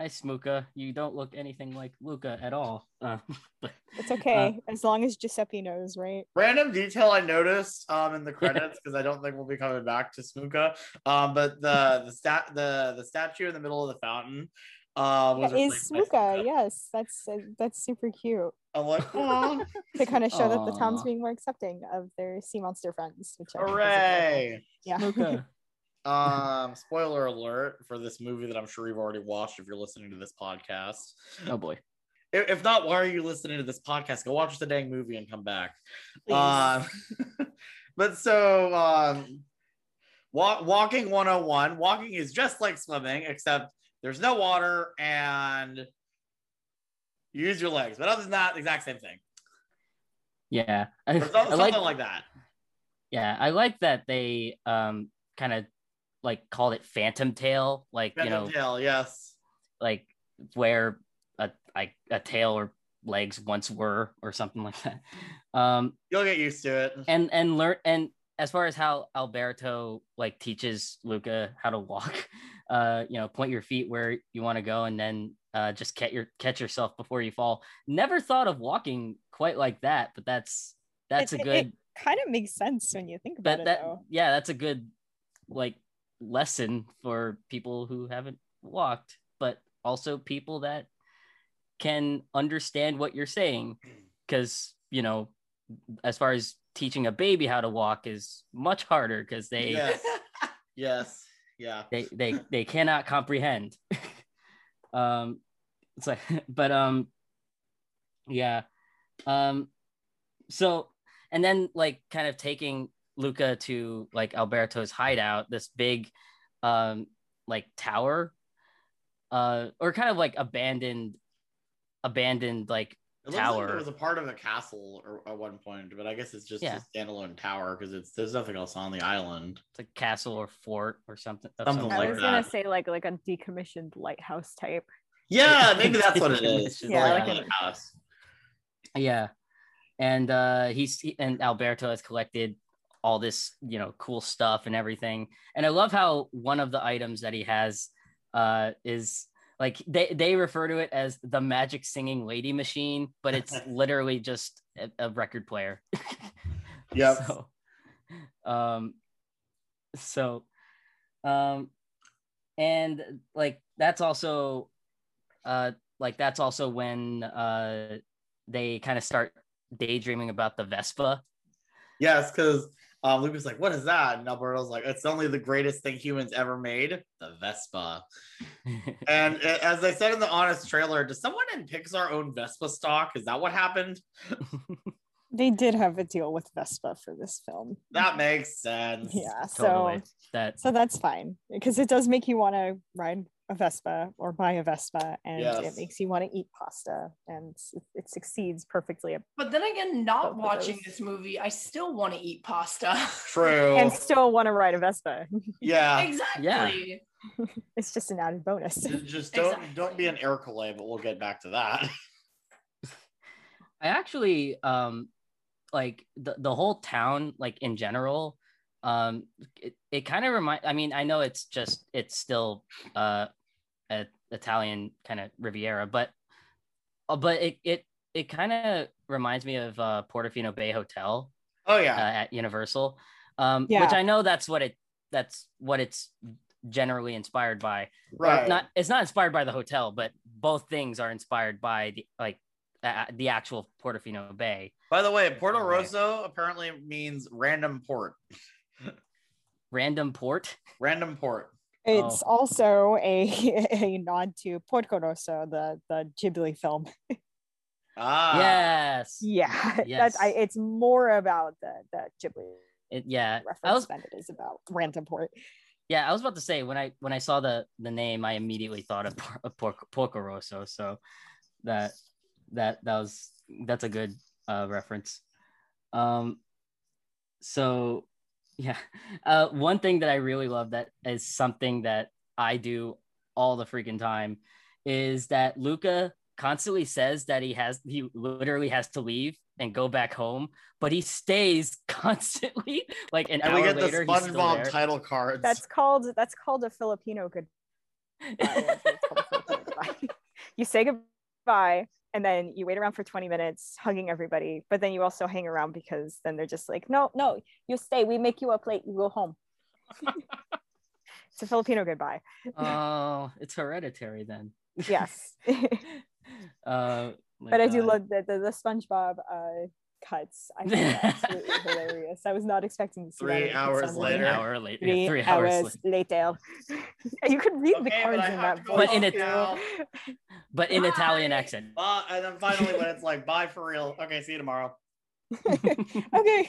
Hi Smooka. You don't look anything like Luca at all. Uh, (laughs) but It's okay as long as Giuseppe knows, right? Random detail I noticed um in the credits because I don't think we'll be coming back to Smooka. Um, but the the stat the the statue in the middle of the fountain, Uh, was That it is Smuka. Yes, that's uh, that's super cute I'm like, (laughs) "Aw, to kind of show that the town's being more accepting of their sea monster friends. Which I think is hooray! adorable. Yeah. (laughs) Um, spoiler alert for this movie that I'm sure you've already watched if you're listening to this podcast. oh boy. If, if not, why are you listening to this podcast? Go watch the dang movie and come back. Please. Um, (laughs) but so um, walk, walking 101. Walking is just like swimming, except there's no water and you use your legs. But other than that, exact same thing. Yeah. I, something, I like something like that. yeah, I like that they um kind of like called it Phantom Tail, like you know, Phantom tail, yes. like where a like a tail or legs once were or something like that. Um You'll get used to it. and and learn and as far as how Alberto like teaches Luca how to walk, (laughs) uh, you know, point your feet where you want to go and then uh just catch your catch yourself before you fall. Never thought of walking quite like that, but that's that's It- a good It kind of makes sense when you think about that it, that yeah, that's a good like lesson for people who haven't walked, but also people that can understand what you're saying because you know as far as teaching a baby how to walk is much harder because they Yes. (laughs) yes. Yeah. they they they cannot comprehend (laughs) um it's like (laughs) but um yeah um so and then like kind of taking luca to like alberto's hideout this big um like tower uh or kind of like abandoned abandoned like It looks like Tower. it was a part of a castle or, at one point, but I guess it's just Yeah. a standalone tower because it's there's nothing else on the island. it's a castle or fort or something of Something some I was sort. gonna say like like a decommissioned lighthouse type. Yeah, (laughs) maybe that's what it is. Yeah, yeah, like like a- house. Yeah. And uh he's he- and Alberto has collected all this, you know, cool stuff and everything. And I love how one of the items that he has uh is like they they refer to it as the magic singing lady machine, but it's (laughs) literally just a, a record player. (laughs) Yep. So um so um and like that's also uh like that's also when uh they kind of start daydreaming about the Vespa. Yes, because um, Luke was like, "What is that?" And Alberto's like, "It's only the greatest thing humans ever made, the Vespa." (laughs) And as I said in the honest trailer, does someone in Pixar own Vespa stock? Is that what happened? (laughs) They did have a deal with Vespa for this film. That makes sense. Yeah, totally. so That so that's fine because it does make you want to ride a Vespa or buy a Vespa, and Yes. it makes you want to eat pasta, and it, it succeeds perfectly. But then again, not watching this movie, I still want to eat pasta. True. And still want to ride a Vespa. (laughs) yeah. exactly. Yeah. (laughs) it's just an added bonus. Just don't Exactly. don't be an Ercole, but we'll get back to that. (laughs) I actually um like the, the whole town like in general um it, it kind of remind I mean I know it's just it's still uh a Italian kind of Riviera but uh, but it it it kind of reminds me of uh Portofino Bay Hotel Oh uh, yeah. at Universal um Yeah. which I know that's what it that's what it's generally inspired by Or right. not it's not inspired by the hotel but both things are inspired by the like uh, the actual Portofino Bay By the way, Porto Right. Rosso apparently means random port. (laughs) random port. Random port. It's Oh. also a (laughs) a nod to Porco Rosso, the the Ghibli film. (laughs) Ah. yes. Yeah, Yes. that's I. It's more about the the Ghibli It, yeah. I was than it is about Random Port. yeah, I was about to say when I when I saw the the name, I immediately thought of, Por- of Por- Porco Rosso. So that that that was that's a good uh, reference. Um, so yeah, uh, one thing that I really love that is something that I do all the freaking time is that Luca constantly says that he has he literally has to leave and go back home, but he stays (laughs) constantly like an And hour we get later. he's still SpongeBob there. title cards. That's called that's called a Filipino goodbye. (laughs) It's called a Filipino goodbye. you say goodbye and then you wait around for 20 minutes hugging everybody, but then you also hang around because then they're just like, no, no, you stay. We make you a plate. You go home. (laughs) it's a Filipino goodbye. Oh, it's hereditary then. yes. (laughs) uh, but I do love the the, the SpongeBob uh, cuts. I (laughs) think absolutely hilarious. I was not expecting to see Three that hours later. An hour later. Three, Three hours, hours. later. later. (laughs) you could read the Okay, but cards in have that voice. But in it- now. (laughs) But in Italian accent. Uh, and then finally, when it's like, bye for real. Okay, see you tomorrow. okay.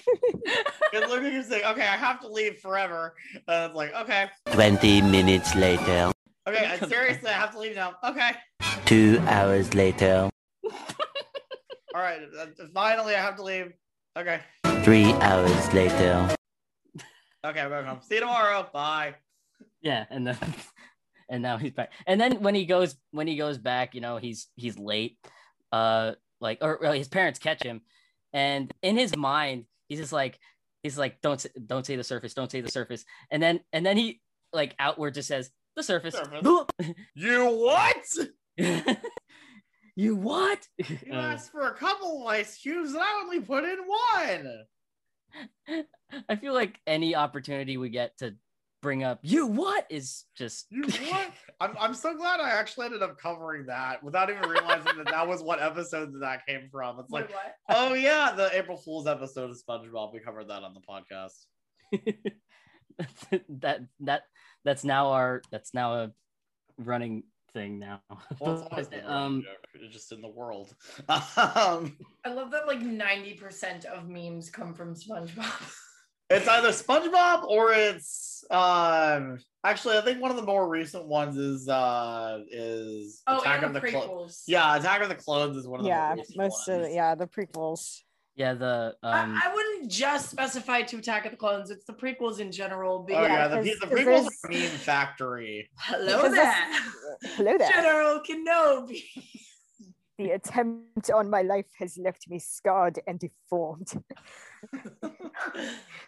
Because look at you saying, okay, I have to leave forever. And it's like, okay, 20 minutes later, okay, seriously, I have to leave now. Okay. two hours later, All right, finally, I have to leave. Okay. three hours later. Okay, I'm going home. See you tomorrow. Bye. Yeah, and then (laughs) and now he's back. And then when he goes when he goes back, you know, he's he's late. Uh like or, or his parents catch him and in his mind, he's just like he's like don't say, don't say the surface, don't say the surface. And then and then he like outward just says the surface. (laughs) You what? (laughs) you what? You Uh, asked for a couple of ice cubes and I only put in one. I feel like any opportunity we get to bring up you what is just You what? (laughs) I'm, I'm so glad I actually ended up covering that without even realizing that that was what episode that, that came from. It's like, Wait, oh yeah, the April Fool's episode of SpongeBob. We covered that on the podcast. (laughs) that that that's now our that's now a running thing now. (laughs) Well, it's always been a running um it's just in the world. (laughs) Um, I love that like 90% of memes come from SpongeBob. (laughs) it's either SpongeBob or it's um. Actually, I think one of the more recent ones is uh is Oh, Attack and of the the Clones. Yeah, Attack of the Clones is one of the yeah, more recent most of the, yeah the prequels. Yeah the um I, I wouldn't just specify to Attack of the Clones. It's the prequels in general. Oh Because, yeah, the, pe- the 'cause prequels there's- are meme factory. Hello there, Hello there. General Kenobi. The attempt on my life has left me scarred and deformed. (laughs)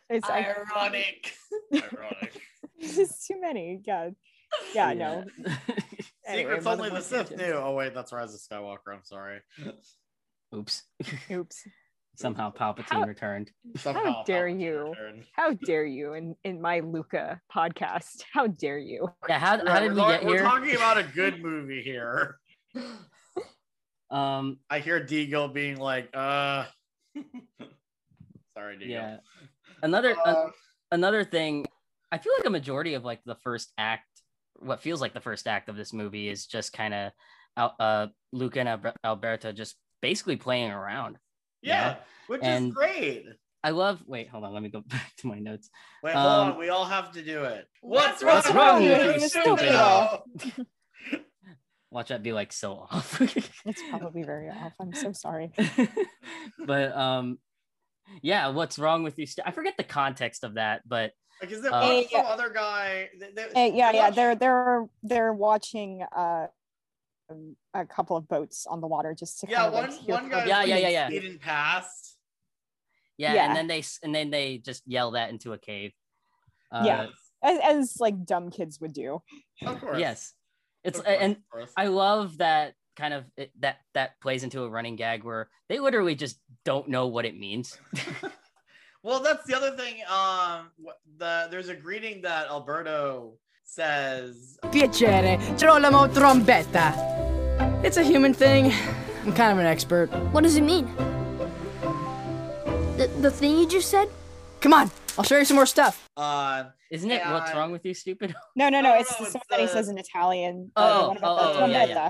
it's Ironic. Ironic. (laughs) there's just too many. Yeah, yeah, no. Anyway, Secrets only the Mother Sith knew. Oh wait, that's Rise of Skywalker. I'm sorry. oops. (laughs) Oops. Somehow Palpatine How- returned. Somehow dare Palpatine you. returned. How dare you in in my Luca podcast? How dare you? Yeah, how, how did we we're, get we're talking about a good movie here. Um I hear Deagle being like, uh sorry, Deagle. yeah. Another an- Uh, another thing, I feel like a majority of like the first act, what feels like the first act of this movie is just kind of uh Luca and Alber- Alberta just basically playing around. Yeah, Yeah. which And- is great. I love wait, hold on, let me go (laughs) back to my notes. Wait, hold um, on. We all have to do it. What's What's wrong wrong with with you, you, stupid? stupid? (laughs) Watch that be like so off. (laughs) It's probably very off. I'm so sorry. but um yeah, what's wrong with you? St- I forget the context of that, but Like, is there Uh, what some Yeah. other guy? they- they- Uh, yeah, they yeah. watch- They're they're they're watching uh a couple of boats on the water just to Yeah, kind of, one like, one guy. Yeah, yeah, yeah, yeah. Speeding past. yeah, Yeah. and then they and then they just yell that into a cave. Uh, Yeah. as, as like dumb kids would do. Of course. Yes. It's course, and. I love that kind of it, that that plays into a running gag where they literally just don't know what it means. (laughs) Well, that's the other thing. Um, the there's a greeting that Alberto says. Piacere, Girolamo Trombetta. It's a human thing. I'm kind of an expert. What does it mean? The, the thing you just said? Come on, I'll show you some more stuff. Uh, Isn't it what's wrong with you, stupid? No, (laughs) no, No, no. no, it's no, the it's one that he the- says in Italian. Oh, uh, one about oh, the oh, yeah, yeah.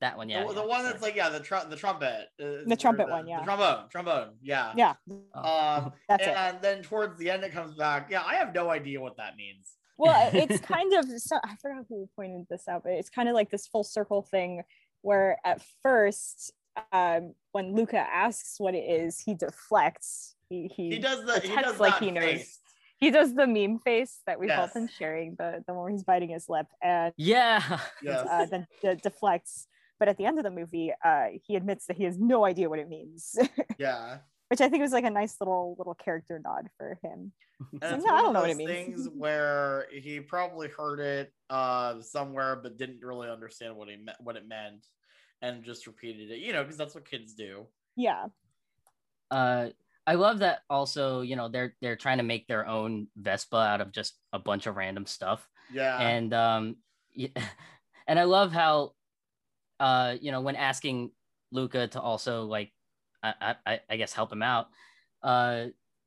That one, yeah. the, the yeah, one that's like yeah, the tr- the trumpet. uh, The or trumpet one, yeah. The trombone, trombone, yeah. Yeah, Oh. Um, (laughs) that's it. and then towards the end, it comes back. Yeah, I have no idea what that means. Well, it's (laughs) kind of so I forgot who pointed this out, but it's kind of like this full circle thing where at first, um, when Luca asks what it is, he deflects. He he, He does the he does like he knows. face. He does the meme face that we've all been sharing. The the one where he's biting his lip and Yeah. Yes. uh, then de- deflects. But at the end of the movie, uh, he admits that he has no idea what it means, (laughs) yeah. Which I think was like a nice little little character nod for him. (laughs) So, no, I don't of know what it those means. Things (laughs) where he probably heard it uh somewhere, but didn't really understand what he me- what it meant, and just repeated it. You know, because that's what kids do. Yeah, uh I love that also, you know, they're they're trying to make their own Vespa out of just a bunch of random stuff. Yeah. and um yeah, (laughs) and i love how uh, you know, when asking Luca to also like, I, I, I guess help him out, uh,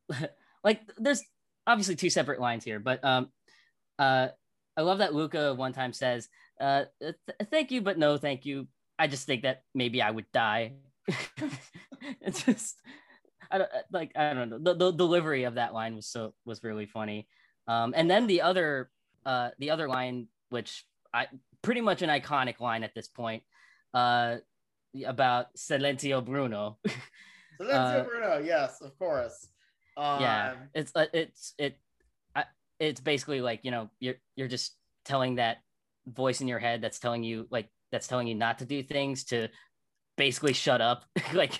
(laughs) like there's obviously two separate lines here, but um, uh, I love that Luca one time says, uh, th- thank you, but no, thank you. I just think that maybe I would die. (laughs) it's just, I don't like, I don't know. The, the delivery of that line was so, was really funny. Um, and then the other, uh, the other line, which I pretty much an iconic line at this point, uh, about Silenzio Bruno. (laughs) Silenzio Uh, Bruno, yes, of course. Um, yeah it's uh, it's it I, it's basically like you know you're you're just telling that voice in your head that's telling you like that's telling you not to do things to basically shut up (laughs) like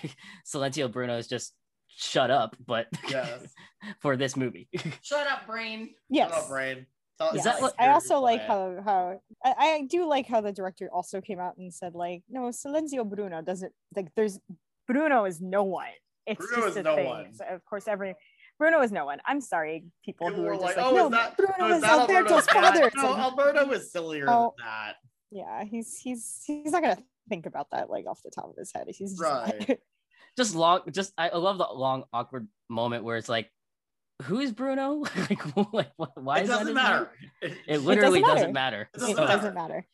silenzio bruno is just shut up but Yes. (laughs) for this movie Shut up, brain. Yes. Shut up, brain. Tell- Yes. tell us I also like how how I, I do like how the director also came out and said like no Silenzio Bruno doesn't like there's Bruno is no one. It's Bruno just is a no thing. one. So of course every Bruno is no one. I'm sorry, people, People who are were just like, like, oh, no, is that, Bruno oh, is is that Alberto's Alberto's father. It's No, like, Alberto was sillier Oh. than that. yeah, he's he's he's not gonna think about that like off the top of his head. He's just Right. (laughs) just long just I, I love the long awkward moment where it's like who is bruno (laughs) like, like why it is doesn't his matter. name? it literally doesn't doesn't matter, It doesn't it matter. doesn't matter.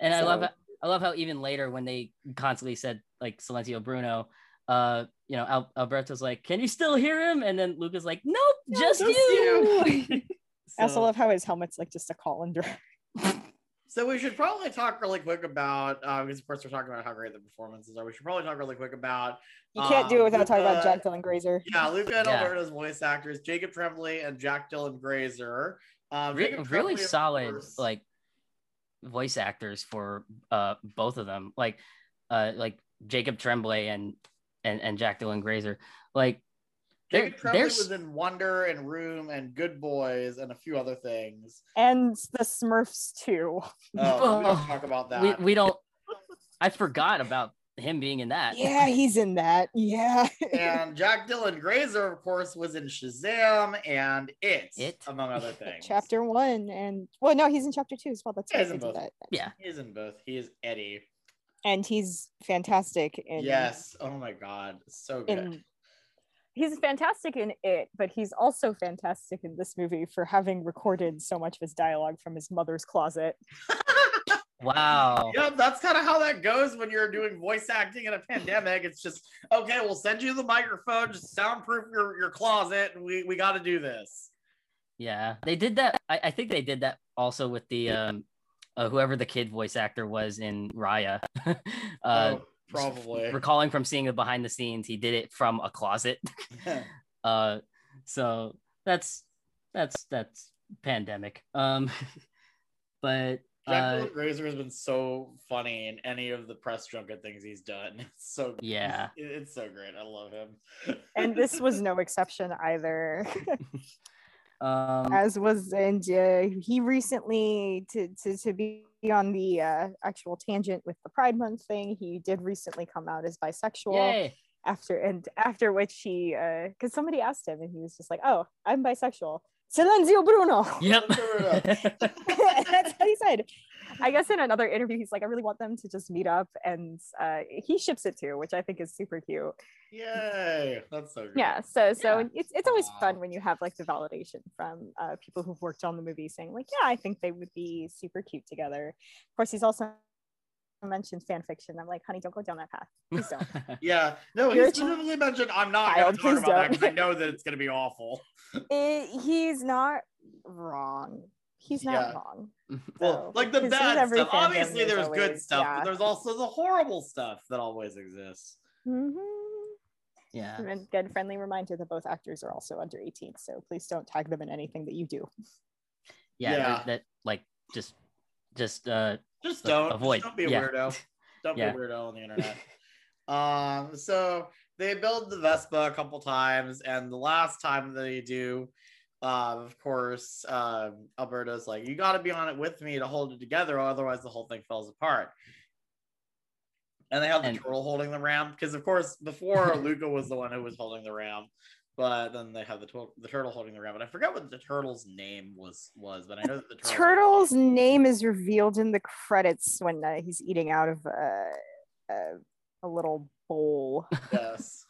And I love how, I love how even later when they constantly said like Silenzio Bruno, uh, you know, Al- Alberto's like, "Can you still hear him?" And then Luca's like, "Nope, just, just you." (laughs) I also love how his helmet's like just a colander. (laughs) So we should probably talk really quick about, uh, because of course we're talking about how great the performances are. We should probably talk really quick about. You can't do it um, without talking about Luca- Jack Dylan Grazer. Yeah, Luca and Yeah. Alberto's voice actors, Jacob Tremblay and Jack Dylan Grazer. Um, Re- Jacob really Tremblay, solid course- like voice actors for uh both of them. Like, uh, like Jacob Tremblay and and and Jack Dylan Grazer. Like, they're, Jacob Tremblay was in Wonder and Room and Good Boys and a few other things. And the Smurfs too. Oh, we oh. don't talk about that. we we don't. I forgot about him being in that. Yeah, he's in that. Yeah. and Jack Dylan Grazer, of course, was in Shazam and It, It? among other things. chapter one and well no he's in chapter two as well that's Yeah, he's in both. that Yeah. He is in both. He is Eddie. and he's fantastic in Yes. Oh my God. So good. in he's fantastic in it but he's also fantastic in this movie for having recorded so much of his dialogue from his mother's closet (laughs) Wow. Yep, that's kind of how that goes when you're doing voice acting in a pandemic. It's just okay. We'll send you the microphone, just soundproof your, your closet, and we we got to do this. Yeah, they did that. I, I think they did that also with the um, uh, whoever the kid voice actor was in Raya. (laughs) uh, Oh, probably. (laughs) recalling from seeing the behind the scenes, he did it from a closet. (laughs) (laughs) uh, so that's that's that's pandemic. Um, but Jack uh, Dylan Grazer has been so funny in any of the press junket things he's done. It's so Yeah. it- it's so great. I love him. and this was no exception either um, as was and uh, he recently to, to to be on the uh, actual tangent with the pride month thing he did recently come out as bisexual yay. after and after which he uh because somebody asked him and he was just like oh i'm bisexual silenzio bruno Yep. (laughs) (laughs) that's what he said i guess in another interview he's like i really want them to just meet up and uh he ships it too which i think is super cute Yay! That's so good. yeah so so Yeah. it's, it's always Wow. fun when you have like the validation from uh, people who've worked on the movie saying like yeah i think they would be super cute together of course he's also mentioned fan fiction i'm like honey don't go down that path please don't (laughs) Yeah. No, You're he a specifically mentioned I'm not Child, going to talk about that don't. because I know that it's going to be awful. (laughs) it, he's not wrong he's not Yeah. wrong (laughs) Well, like the bad stuff. Obviously, there's there's good stuff, yeah. but there's also the horrible stuff that always exists. Mhm. yeah. And again, friendly reminder that both actors are also under 18, so please don't tag them in anything that you do. yeah, Yeah. That, that like just just uh Just don't just avoid. don't be a Yeah. weirdo. (laughs) Don't Yeah. be a weirdo on the internet. (laughs) um, so they build the Vespa a couple times, and the last time they do, uh, of course, um, Alberto's like, "You got to be on it with me to hold it together, otherwise the whole thing falls apart." And they have the And- turtle holding the ram because, of course, before (laughs) Luca was the one who was holding the ram, but then they have the tur- the turtle holding the ram. But I forgot what the turtle's name was was, but I know that the turtle Turtle's name is revealed in the credits when uh, he's eating out of uh, uh, a little bowl. Yes.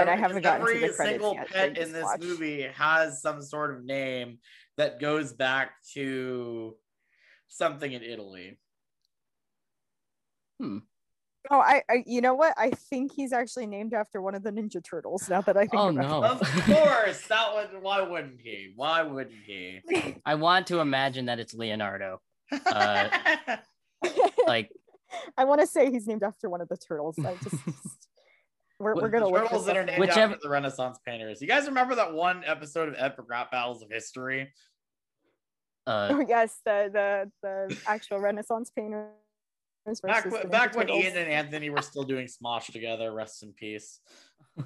And I Every- haven't gotten to every the credits single yet. pet in this watch. movie has some sort of name that goes back to something in Italy. Oh, I, I, you know what? I think he's actually named after one of the Ninja Turtles. Now that I think Oh about no. Of course, that would. Why wouldn't he? Why wouldn't he? (laughs) I want to imagine that it's Leonardo. Uh, (laughs) like (laughs) I want to say he's named after one of the turtles. I just, we're, we're gonna the turtles that are named Whichever- after the Renaissance painters. You guys remember that one episode of Epic Rap Battles of History? uh Oh yes, the the the actual Renaissance painters. Back, versus the back when Turtles. Ian and Anthony were still doing (laughs) Smosh together. Rest in peace. (laughs)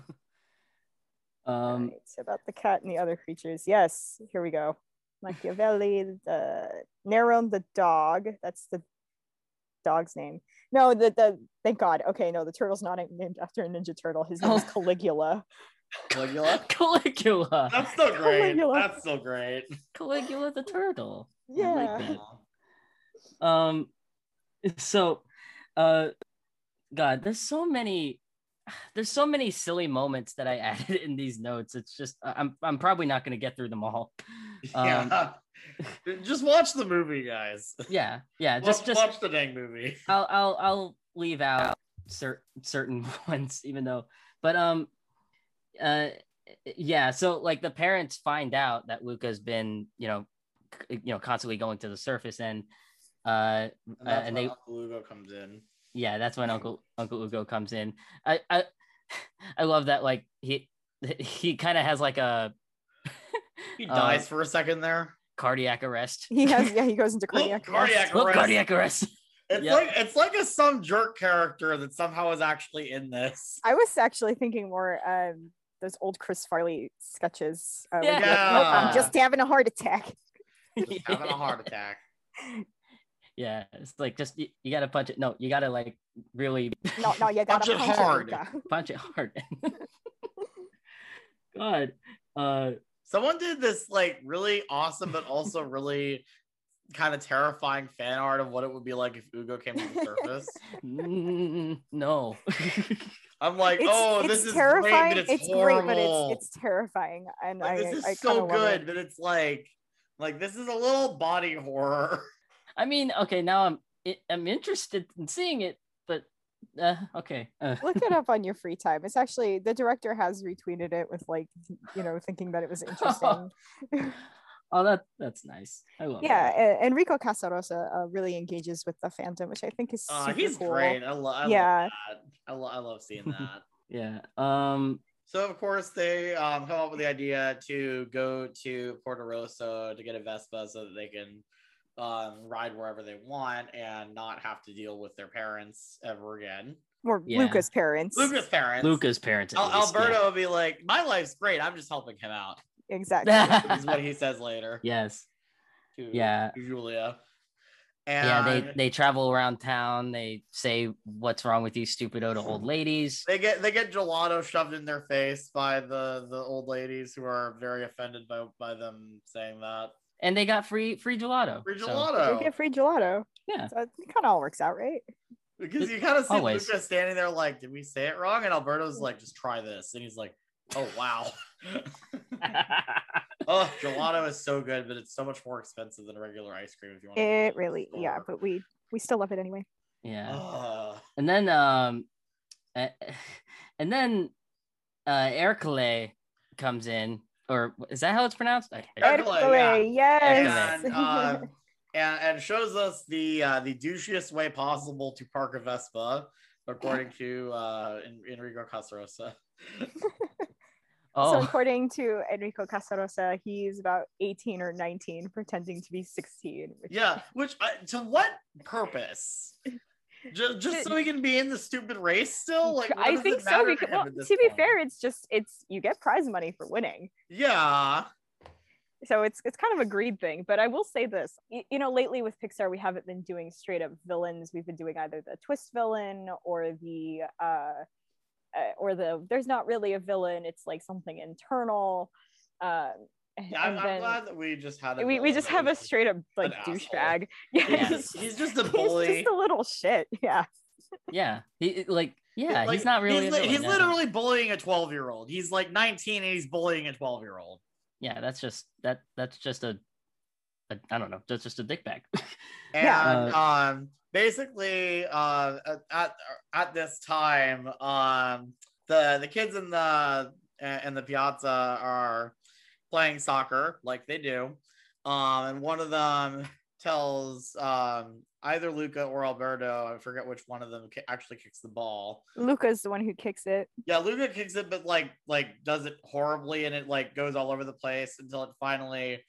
um Right, so about the cat and the other creatures. Yes, here we go. Machiavelli, the Neron, the dog. That's the dog's name. No, the the thank God. Okay, no, the turtle's not named after a Ninja Turtle. His name is Oh. (laughs) Caligula. Caligula. (laughs) Caligula. That's still great. Caligula. That's still great. Caligula the turtle. Yeah. like. Um so uh God, there's so many there's so many silly moments that I (laughs) added in these notes. It's just I'm I'm probably not gonna get through them all. (laughs) Um, Yeah. (laughs) just watch the movie, guys. Yeah, yeah. Watch, Just just watch the dang movie. I'll I'll I'll leave out cer- certain ones, even though, but um, uh, yeah. So like the parents find out that Luca's been, you know, c- you know, constantly going to the surface, and uh, And, uh, and they, Ugo comes in. Yeah, that's when Uncle Uncle Ugo comes in. I I (laughs) I love that like he (laughs) he kind of has like a (laughs) He Uh, dies for a second there. cardiac arrest. He has yeah, he goes into Look, cardiac cardiac arrest. Oh, cardiac arrest. It's Yep. like it's like a some jerk character that somehow is actually in this. I was actually thinking more um those old Chris Farley sketches. Uh, where like, Yeah. "Nope, I'm just having a heart attack. Just having a heart attack. Yeah, it's like just you, you gotta punch it. No, you gotta like really No, no, you (laughs) gotta Punch it hard. Luca. punch it hard. (laughs) (laughs) God, uh, Someone did this like really awesome, but also really kind of terrifying fan art of what it would be like if Ugo came to the surface. mm, no. I'm like, It's, oh, it's this is terrifying. great, but it's, great, horrible. but it's it's terrifying, and like, I, this is I so kinda good, it. but it's like, like this is a little body horror. I mean, okay, now I'm i- I'm interested in seeing it, but uh, okay. Uh, Look it up (laughs) on your free time. It's actually the director has retweeted it with like you know thinking that it was interesting. (laughs) oh, that that's nice. I love. yeah, that. uh, Enrico Casarosa uh, really engages with the fandom, which I think is Uh, super he's cool. great. I, lo- I Yeah. love that. I, lo- I love seeing (laughs) that. yeah. Um. So of course they um, come up with the idea to go to Porto Rosso to get a Vespa so that they can um, ride wherever they want and not have to deal with their parents ever again. Or Yeah. Luca's parents. Luca's parents. Luca's parents. Al- least, yeah. Alberto will be like, "My life's great. I'm just helping him out." Exactly. (laughs) Is what he says later. Yes. To, Yeah. Giulia. And Yeah. They they travel around town. They say, "What's wrong with these stupid old old ladies?" they get they get gelato shoved in their face by the the old ladies who are very offended by by them saying that. And they got free free gelato. Free so- gelato. They get free gelato. Yeah. So it kind of all works out, right? Because you kind of see Always. Luca standing there like, did we say it wrong? And Alberto's like, just try this. And he's like, oh, wow. (laughs) oh, gelato is so good, but it's so much more expensive than regular ice cream if you want to. It really, yeah, but we we still love it anyway. yeah. Oh, and then um uh, (laughs) and then uh Ercole comes in or is that how it's pronounced I, I- Ercole, Ercole, yes. and, (laughs) uh, and, and shows us the uh, the douchiest way possible to park a Vespa, according to uh, Enrico Casarosa. (laughs) oh So according to Enrico Casarosa, he's about 18 or 19, pretending to be 16. Which Yeah, which uh, to what purpose? (laughs) Just, just so he can be in the stupid race still? Like, I think so. matter to Because, well, to be point? fair, it's just it's you get prize money for winning. Yeah. so it's it's kind of a greed thing but i will say this y- you know lately with pixar we haven't been doing straight up villains we've been doing either the twist villain or the uh, uh or the there's not really a villain it's like something internal um Yeah, I'm, and I'm glad that we just had a we, we just have a straight up like douchebag (laughs) Yeah, he's, he's just a bully. (laughs) he's just a little shit (laughs) yeah Yeah, he like yeah, Like, he's not really. He's, li- he's literally bullying a 12 year old. He's like 19 and he's bullying a 12 year old. Yeah, that's just that. That's just a. a I don't know. That's just a dick bag. And Yeah. um, basically, uh, at at this time, um, the the kids in the in the piazza are playing soccer like they do, um, and one of them (laughs) tells um either Luca or Alberto, I forget which one of them ki- actually kicks the ball. luca's the one who kicks it Yeah, Luca kicks it, but like like does it horribly, and it like goes all over the place until it finally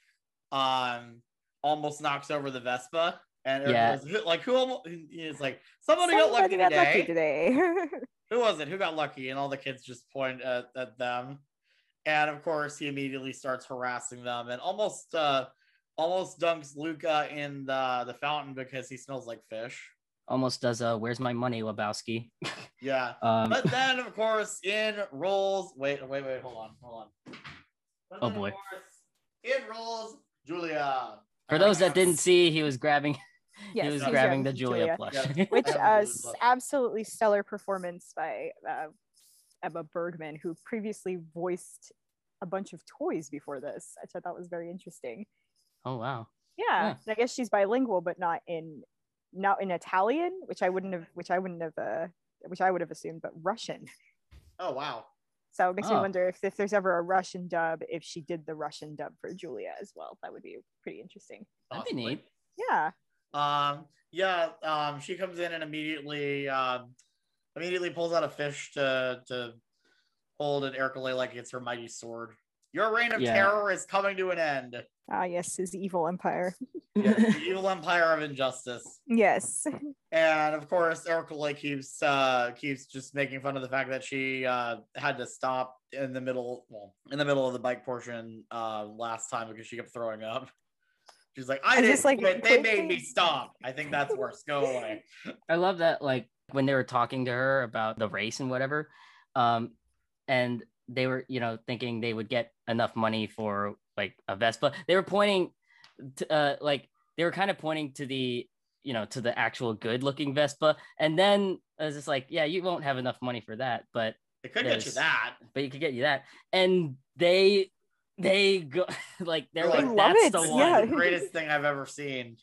um almost knocks over the Vespa. And Yeah. everyone's who- like who almost it's like somebody, got lucky got today. lucky today (laughs) Who was it? Who got lucky? And all the kids just point at, at them. And of course, he immediately starts harassing them and almost uh almost dunks Luca in the the fountain because he smells like fish. Almost does a "Where's my money?" Lebowski. (laughs) Yeah. Um, but then, of course, in rolls. Wait, wait, wait. Hold on, hold on. But Oh, boy. course, in rolls Giulia. For those that didn't see, he was grabbing. (laughs) Yes, he was grabbing grabbing the Giulia, Giulia. plush. Yeah. (laughs) which I have uh, a s- book. absolutely stellar performance by uh, Emma Berman, who previously voiced a bunch of toys before this, which I thought was very interesting. oh wow. Yeah, Yeah. and I guess she's bilingual, but not in not in Italian, which I wouldn't have, which I wouldn't have, uh, which I would have assumed, but Russian. Oh wow. So it makes me Oh. wonder if, if there's ever a Russian dub, if she did the Russian dub for Giulia as well. That would be pretty interesting. That'd be neat. Yeah. Um. Yeah. Um. She comes in and immediately, um, immediately pulls out a fish to to hold it Ercole like it's her mighty sword. Your reign of Yeah. terror is coming to an end. Ah, yes, his evil empire. (laughs) Yes, the (laughs) evil empire of injustice. Yes. And of course, Ercole keeps uh keeps just making fun of the fact that she uh had to stop in the middle, well, in the middle of the bike portion uh last time because she kept throwing up. She's like, I I didn't just, like, quit. They made me stop. I think that's worse. Go away. I love that like when they were talking to her about the race and whatever, um, and they were you know thinking they would get enough money for like a Vespa. They were pointing to uh like they were kind of pointing to the you know to the actual good looking Vespa, and then I was just like, yeah, you won't have enough money for that, but It could get you that. but you could get you that, and they they go (laughs) like they're I like love that's it, the one. yeah. the greatest thing I've ever seen.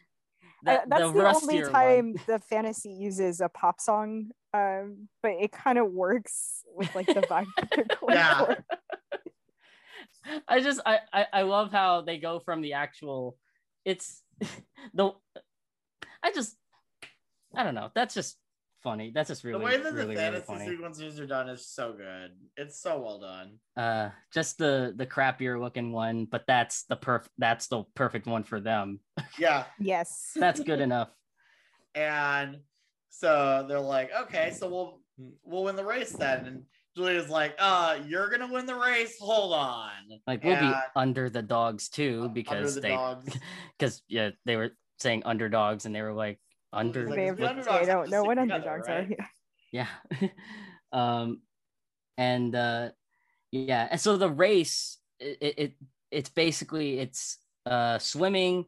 The, Uh, that's the, only time one. the fantasy uses a pop song um but it kind of works with like the vibe that they're going Yeah. (laughs) I just I, I I love how they go from the actual it's (laughs) the I just I don't know. That's just funny. That's just really the way that really, the really fantasy funny. sequences are done is so good. It's so well done. Uh just the the crappier looking one, but that's the perf that's the perfect one for them. (laughs) Yeah. yes That's good enough. And so they're like, okay, so we'll we'll win the race then. And Giulia's like, uh, you're gonna win the race. Hold on. Like we'll be under the dogs too because the they because (laughs) yeah they were saying underdogs and they were like Well, under he's like, the underdogs have don't know stick what together, underdogs right?" are yeah. yeah (laughs) um and uh yeah and so the race it, it, it it's basically it's uh swimming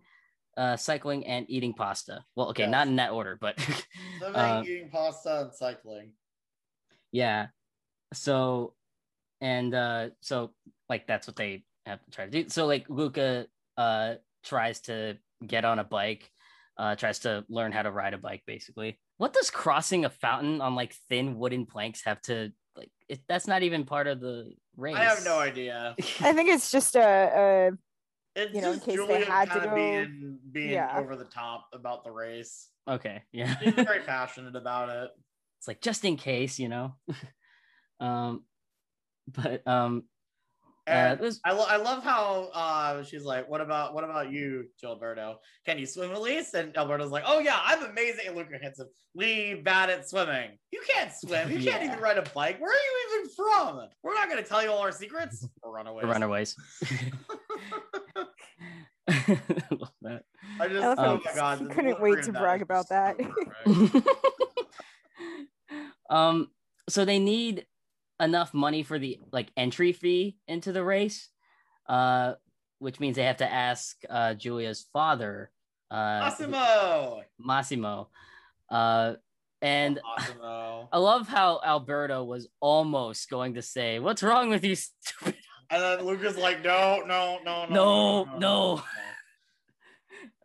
uh cycling and eating pasta well okay Yes. not in that order but (laughs) Swimming, uh, eating pasta, and cycling. yeah so and uh so like that's what they have to try to do so like luca uh tries to get on a bike uh tries to learn how to ride a bike basically what does crossing a fountain on like thin wooden planks have to like it, that's not even part of the race I have no idea. (laughs) i think it's just a, a It's You know, in just case they had to kind of go- being being Yeah. over the top about the race. okay yeah She's very (laughs) passionate about it. it's like just in case you know (laughs) um but um And this I, lo- I love how uh, she's like, "What about what about you, Gilberto? Can you swim at least?" And Alberto's like, "Oh yeah, I'm amazing." And Luca hits him. Lee bad at swimming. You can't swim. You can't (laughs) even ride a bike. Where are you even from? We're not going to tell you all our secrets. (laughs) We're runaways. the runaways (laughs) Love that. I just I oh my god, he couldn't wait to brag is about that. so um so they need enough money for the like entry fee into the race uh which means they have to ask uh giulia's father uh Massimo. massimo uh and Massimo. (laughs) i love how alberto was almost going to say what's wrong with you (laughs) stupid And then Luca's like, no, no, no, No, no, no.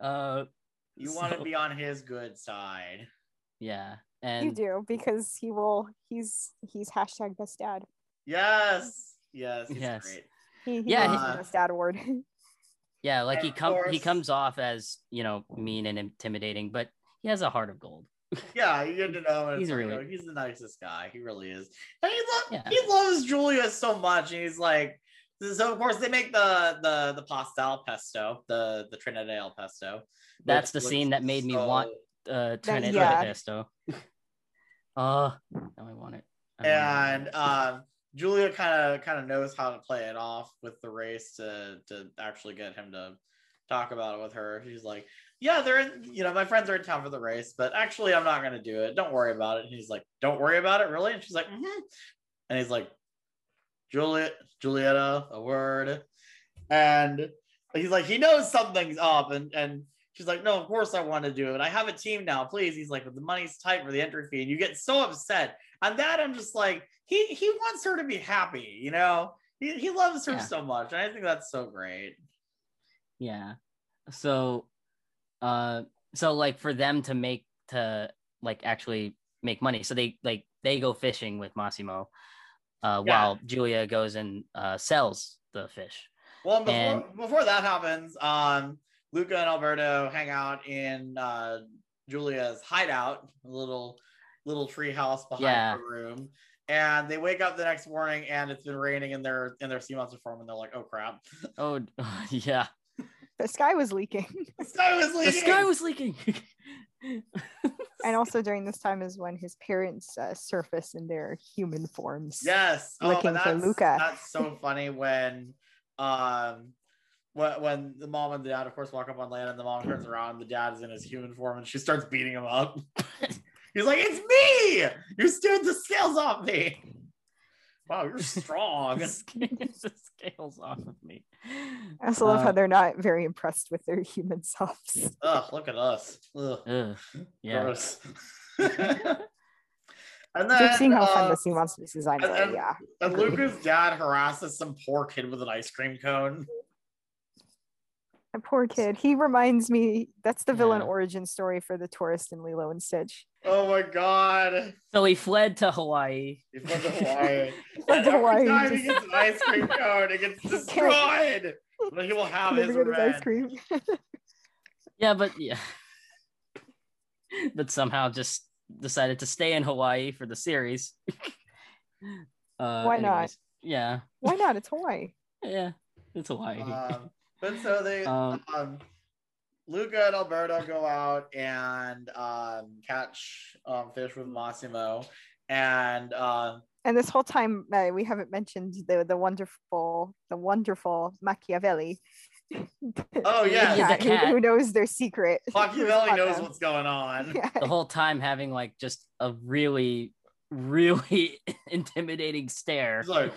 (laughs) uh You want to be on his good side. yeah you do because he will. He's he's hashtag best dad. Yes. Yes. He's Yes. great. He, he Yeah, wins he- the best dad award. (laughs) yeah like he Of come he comes off as you know mean and intimidating but he has a heart of gold (laughs) Yeah, you get to know him. He's He's really- really he's the nicest guy. He really is. And he lo- Yeah. he loves Giulia so much. And he's like, so of course they make the the the pastel pesto, the the trenette al pesto. That's the scene that made me so- want uh trenette yeah. pesto. (laughs) uh now I want it. I and um Giulia kind of kind of knows how to play it off with the race to to actually get him to talk about it with her. She's like, "Yeah, they're in, you know, my friends are in town for the race, but actually I'm not going to do it. Don't worry about it." And he's like, "Don't worry about it, really?" And she's like, "Mhm." And he's like, "Juliet, Giulietta, a word." And he's like, he knows something's up and and She's like, no, of course I want to do it. I have a team now, please. He's like, but the money's tight for the entry fee, and you get so upset. And that I'm just like, he he wants her to be happy, you know. He he loves her Yeah. so much, and I think that's so great. Yeah. So uh so like for them to make to like actually make money. So they like they go fishing with Massimo uh Yeah. while Giulia goes and uh sells the fish. Well, before And- before that happens, um, Luca and Alberto hang out in uh Julia's hideout, a little little tree house behind Yeah. her room. And they wake up the next morning and it's been raining in their in their sea monster form, and they're like, "Oh crap, Oh (laughs) yeah. the sky was leaking. (laughs) the sky was leaking. The sky was leaking. (laughs) and also during this time is when his parents uh, surface in their human forms. Yes. Oh, Looking and for that's, Luca. That's so funny when um when, when the mom and the dad of course walk up on land and the mom turns around, the dad is in his human form and she starts beating him up. (laughs) He's like, It's me! You stood the scales off me. Wow, you're (laughs) strong. (laughs) the scales off of me. I also love Uh, how they're not very impressed with their human selves. Ugh, look at us. Ugh, Ugh, yeah. gross. and then Just seeing how fun uh, the sea monsters designs and- are, and- yeah. and. Luca's dad harasses some poor kid with an ice cream cone. That poor kid. He reminds me that's the villain Yeah. origin story for the tourist in Lilo and Stitch. Oh my god. So he fled to Hawaii. He fled to Hawaii. (laughs) Fled and to every Hawaii, time he gets an ice cream cone, it gets (laughs) destroyed. But he will have his Never get his ice cream. (laughs) Yeah, but yeah. but somehow just decided to stay in Hawaii for the series. uh, Why not? Yeah, Why not? It's Hawaii. yeah, it's Hawaii. Um, but so they, um, Um, Luca and Alberto go out and um, catch um, fish with Massimo, and uh, And this whole time, uh, we haven't mentioned the the wonderful, the wonderful Machiavelli. Oh, The (laughs) yeah. Yeah, the who, cat. who knows their secret. (laughs) Machiavelli knows Hot what's going on. (laughs) Yeah. the whole time having like just a really, really intimidating stare. He's like,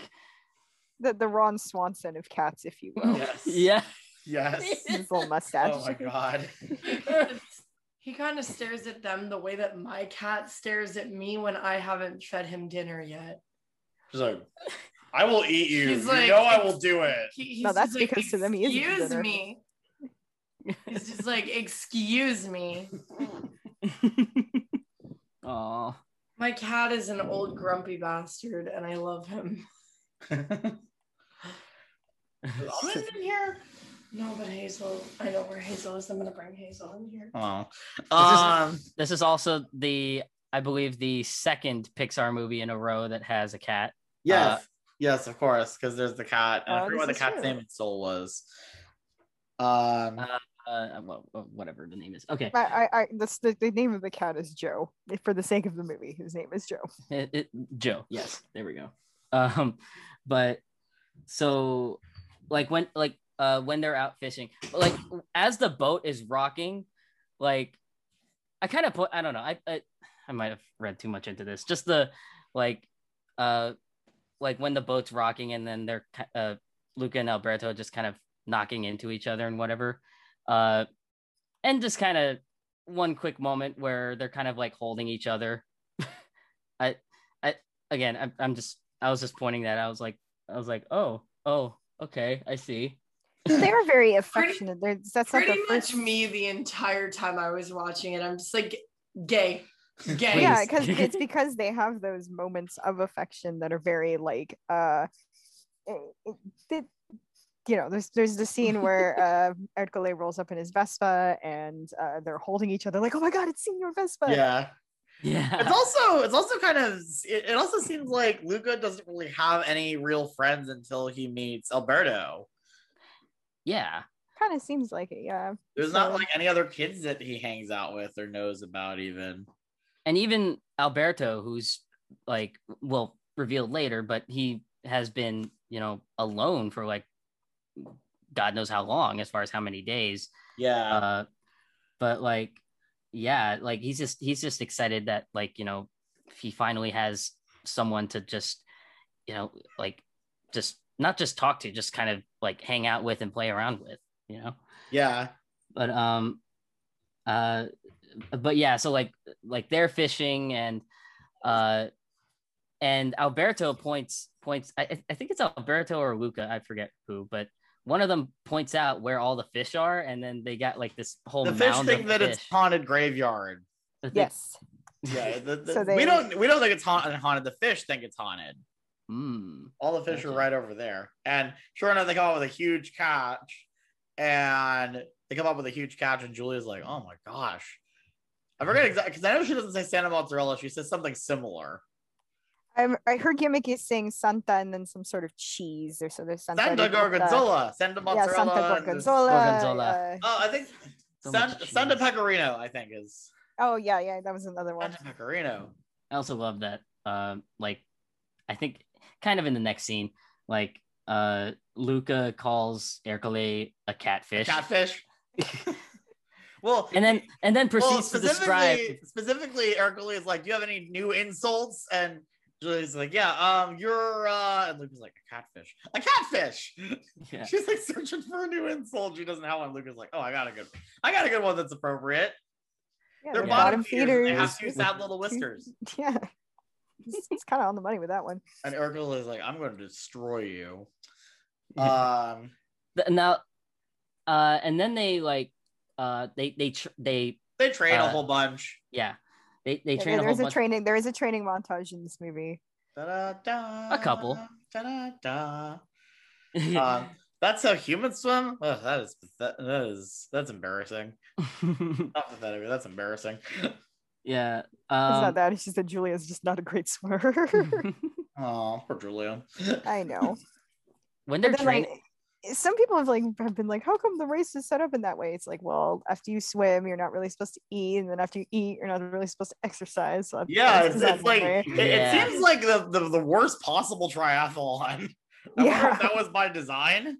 The, the Ron Swanson of cats, if you will. yes, (laughs) Yeah, yes. (laughs) His little mustache. Oh my god. (laughs) he kind of stares at them the way that my cat stares at me when I haven't fed him dinner yet. He's like, I will eat you. He's you like- know I will do it. He, No, that's just like, because to them he is Excuse me. He's just like, excuse me. oh, My cat is an old grumpy bastard, and I love him. Almond in here? No, but Hazel, I know where Hazel is. I'm gonna bring Hazel in here. Oh. This is- Um, this is also the, I believe, the second Pixar movie in a row that has a cat. yes. yes, of course, because there's the cat. And I Oh, forget what the cat's true. name in Soul was. Um, Uh, well, whatever the name is. Okay, I, I, I that's the, the name of the cat is Joe. For the sake of the movie, his name is Joe. it, it, Joe. Yes, there we go. Um, but so like when like uh when they're out fishing. Like as the boat is rocking like i kind of put i don't know I, I i might have read too much into this. Just the like uh like when the boat's rocking and then they're uh luca and alberto just kind of knocking into each other and whatever. Uh and just kind of one quick moment where they're kind of like holding each other. (laughs) I i again I'm, I'm just i was just pointing that i was like i was like oh oh okay i see they are very (laughs) affectionate. They're, that's not Pretty the much first. me the entire time I was watching it. I'm just like gay, (laughs) gay. Yeah, because (laughs) it's because they have those moments of affection that are very like uh, it, it, it- you know, there's there's the scene where uh, Ercole rolls up in his Vespa and uh, they're holding each other like, oh my god, it's Senior Vespa. Yeah. Yeah It's also it's also kind of it, it also seems like Luca doesn't really have any real friends until he meets Alberto. yeah kind of seems like it. Yeah. There's not like any other kids that he hangs out with or knows about even. and even Alberto, who's like, well, revealed later, but he has been, you know, alone for like God knows how long, as far as how many days. Yeah. Uh, but like, yeah, like he's just he's just excited that like you know he finally has someone to just you know like just not just talk to, just kind of like hang out with and play around with, you know yeah. but um uh but yeah so like like they're fishing and uh and alberto points points i, I think it's alberto or luca i forget who but one of them points out where all the fish are and then they got like this whole The fish mound think of that fish. it's haunted graveyard. Yes. Yeah. (laughs) The, the- So we don't we don't think it's haunted. haunted. The fish think it's haunted. Hmm. All the fish are right over there. And sure enough, they come up with a huge catch. And they come up with a huge catch, and Giulia's like, oh my gosh. I forget exactly because I know she doesn't say Santa Mozzarella. She says something similar. I'm, I her gimmick is saying Santa and then some sort of cheese or so there's Santa, Santa. Gorgonzola. Santa Yeah, Santa Gorgonzola. Gorgonzola. uh, Oh, I think So San, Santa. Pecorino, I think, is oh yeah, yeah, that was another one. Santa Pecorino. I also love that. Um, like, I think kind of in the next scene, like, uh, Luca calls Ercole a catfish, Catfish. (laughs) well, and then and then well, proceeds to describe. specifically, specifically, Ercole is like, "Do you have any new insults?" And Julie's like, "Yeah, um, you're," uh, and Luca's like, "A catfish, a catfish." (laughs) Yeah. She's like searching for a new insult. She doesn't have one. Luca's like, "Oh, I got a good, I got a good one that's appropriate." Yeah, They're they're bottom bottom feeders. They have feeders. two sad little (laughs) whiskers. (laughs) Yeah. It's, it's kind of on the money with that one. And Ercole is like, "I'm going to destroy you." Yeah. Um, Th- now, uh, and then they like, uh, they they tr- they they train a Uh, whole bunch. yeah, they they Yeah, train a there whole is a training. There is a training montage in this movie. Da-da-da, A couple. da-da-da. (laughs) um, that's how humans swim. Ugh, that is that, that is that's embarrassing. (laughs) Not pathetic. but That's embarrassing. yeah, It's um, not that. It's just that Giulia's just not a great swimmer. (laughs) Oh, poor Giulia. I know. when they're training. like, some people have like have been like, how come the race is set up in that way? It's like, well, after you swim, you're not really supposed to eat, and then after you eat, you're not really supposed to exercise. So Yeah, it's, it's like way. it, it seems like the, the the worst possible triathlon. (laughs) I Yeah. if that was by design.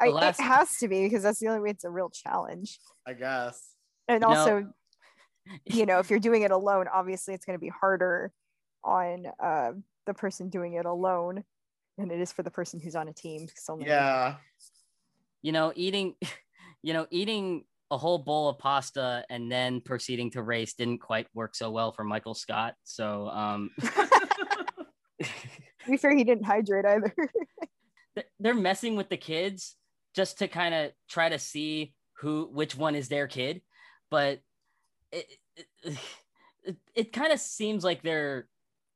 I, the last- it has to be because that's the only way it's a real challenge. I guess. And You know- also, (laughs) you know, if you're doing it alone, obviously it's going to be harder on uh, the person doing it alone than it is for the person who's on a team. they'll Yeah. you know, eating, (laughs) you know, eating a whole bowl of pasta and then proceeding to race didn't quite work so well for Michael Scott. So, um, (laughs) (laughs) To be fair, he didn't hydrate either. they're messing with the kids just to kind of try to see who, which one is their kid, but it, it, (sighs) it, it kind of seems like they're,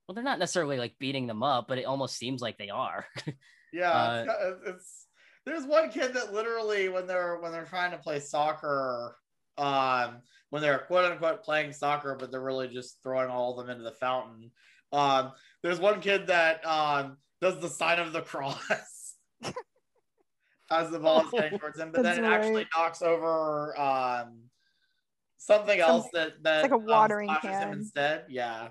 well, they're not necessarily like beating them up, but it almost seems like they are. (laughs) Yeah, Uh, it's, it's there's one kid that literally when they're when they're trying to play soccer, um, when they're quote unquote playing soccer, but they're really just throwing all of them into the fountain. Um, there's one kid that um does the sign of the cross (laughs) as the ball is getting (laughs) towards him, but then it That's actually knocks over um something else that that like a um, watering splashes him can. instead. Yeah.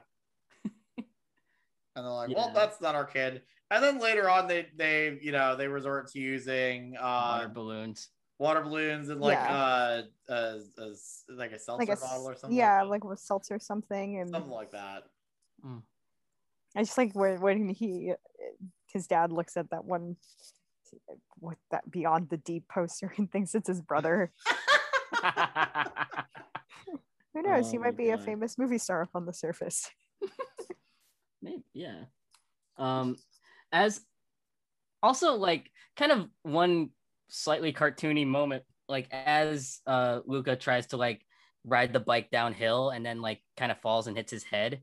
And they're like, Yeah. well, that's not our kid. And then later on, they they you know they resort to using uh, Water balloons. water balloons and like Yeah. uh, uh, uh, like a seltzer like a s- bottle or something. yeah, like, like with seltzer or something, and something like that. I just like when when he his dad looks at that one what that beyond the deep poster and thinks it's his brother. (laughs) Who knows? he Oh might my be a famous movie star up on the surface. (laughs) Maybe, yeah. Um, as also like kind of one slightly cartoony moment, like as uh Luca tries to like ride the bike downhill and then like kind of falls and hits his head.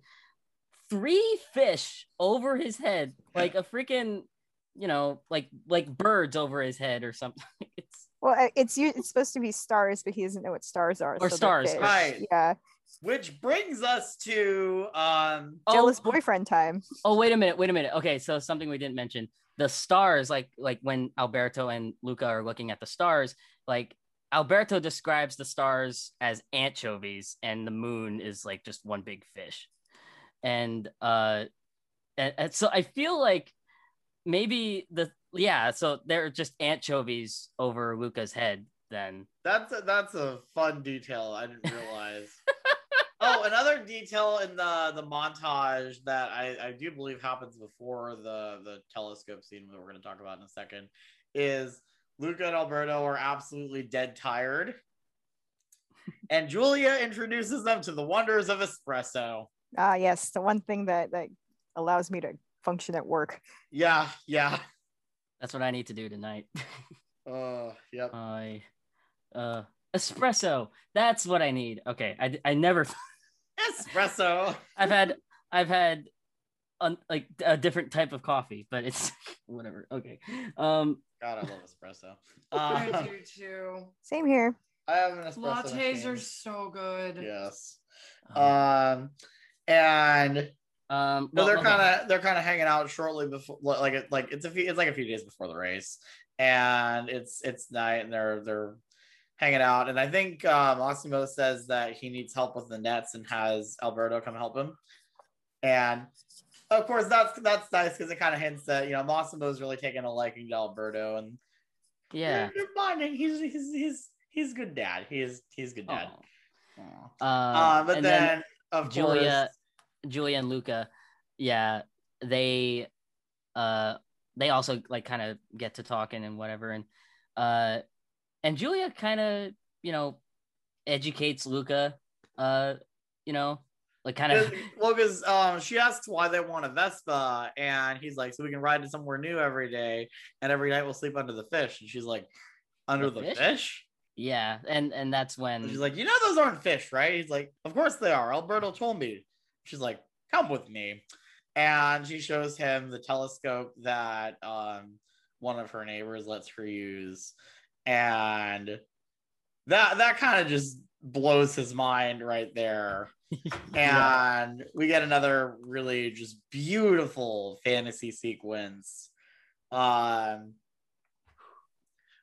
Three fish over his head, like a freaking, you know, like like birds over his head or something. (laughs) It's Well, it's u- it's supposed to be stars, but he doesn't know what stars are. Or so they're stars, right. Yeah. Which brings us to um Jealous boyfriend time. Oh, wait a minute, wait a minute. Okay, so something we didn't mention. The stars, like like when Alberto and Luca are looking at the stars, like Alberto describes the stars as anchovies and the moon is like just one big fish. And uh and, and so I feel like maybe the yeah, so they're just anchovies over Luca's head then. That's a, that's a fun detail I didn't realize. Oh, another detail in the the montage that I, I do believe happens before the the telescope scene that we're going to talk about in a second is Luca and Alberto are absolutely dead tired. And Giulia introduces them to the wonders of espresso. Ah, yes, the one thing that that allows me to function at work. Yeah, yeah. That's what I need to do tonight. (laughs) Uh, yep. I uh espresso. That's what I need. Okay, I I never Espresso. I've had I've had un, like a different type of coffee, but it's (laughs) whatever. Okay. Um God, I love espresso. (laughs) I Uh, do too. Same here. I have an espresso. Lattes machine. are so good. Yes. Um, and um, no, well, they're kind of they're kind of hanging out shortly before, like it, like it's a few, it's like a few days before the race, and it's it's night, and they're they're hanging out, and I think uh, Massimo says that he needs help with the nets and has Alberto come help him, and of course that's that's nice because it kind of hints that you know Massimo's really taking a liking to Alberto, and yeah. they're bonding. He's he's he's he's good dad. He's he's good dad. Uh, Uh, but and then, of Giulia, Giulia and Luca, yeah, they, uh, they also like kind of get to talking and whatever, and uh, and Giulia kind of you know educates Luca, uh, you know, like kind of well, because um, she asks why they want a Vespa, and he's like, so we can ride to somewhere new every day, and every night we'll sleep under the fish. And she's like, under The the, fish? fish? yeah, and and that's when And she's like, you know, those aren't fish, right? He's like, of course they are. Alberto told me. She's like, come with me, and she shows him the telescope that um one of her neighbors lets her use, and that that kind of just blows his mind right there. (laughs) and we get another really just beautiful fantasy sequence um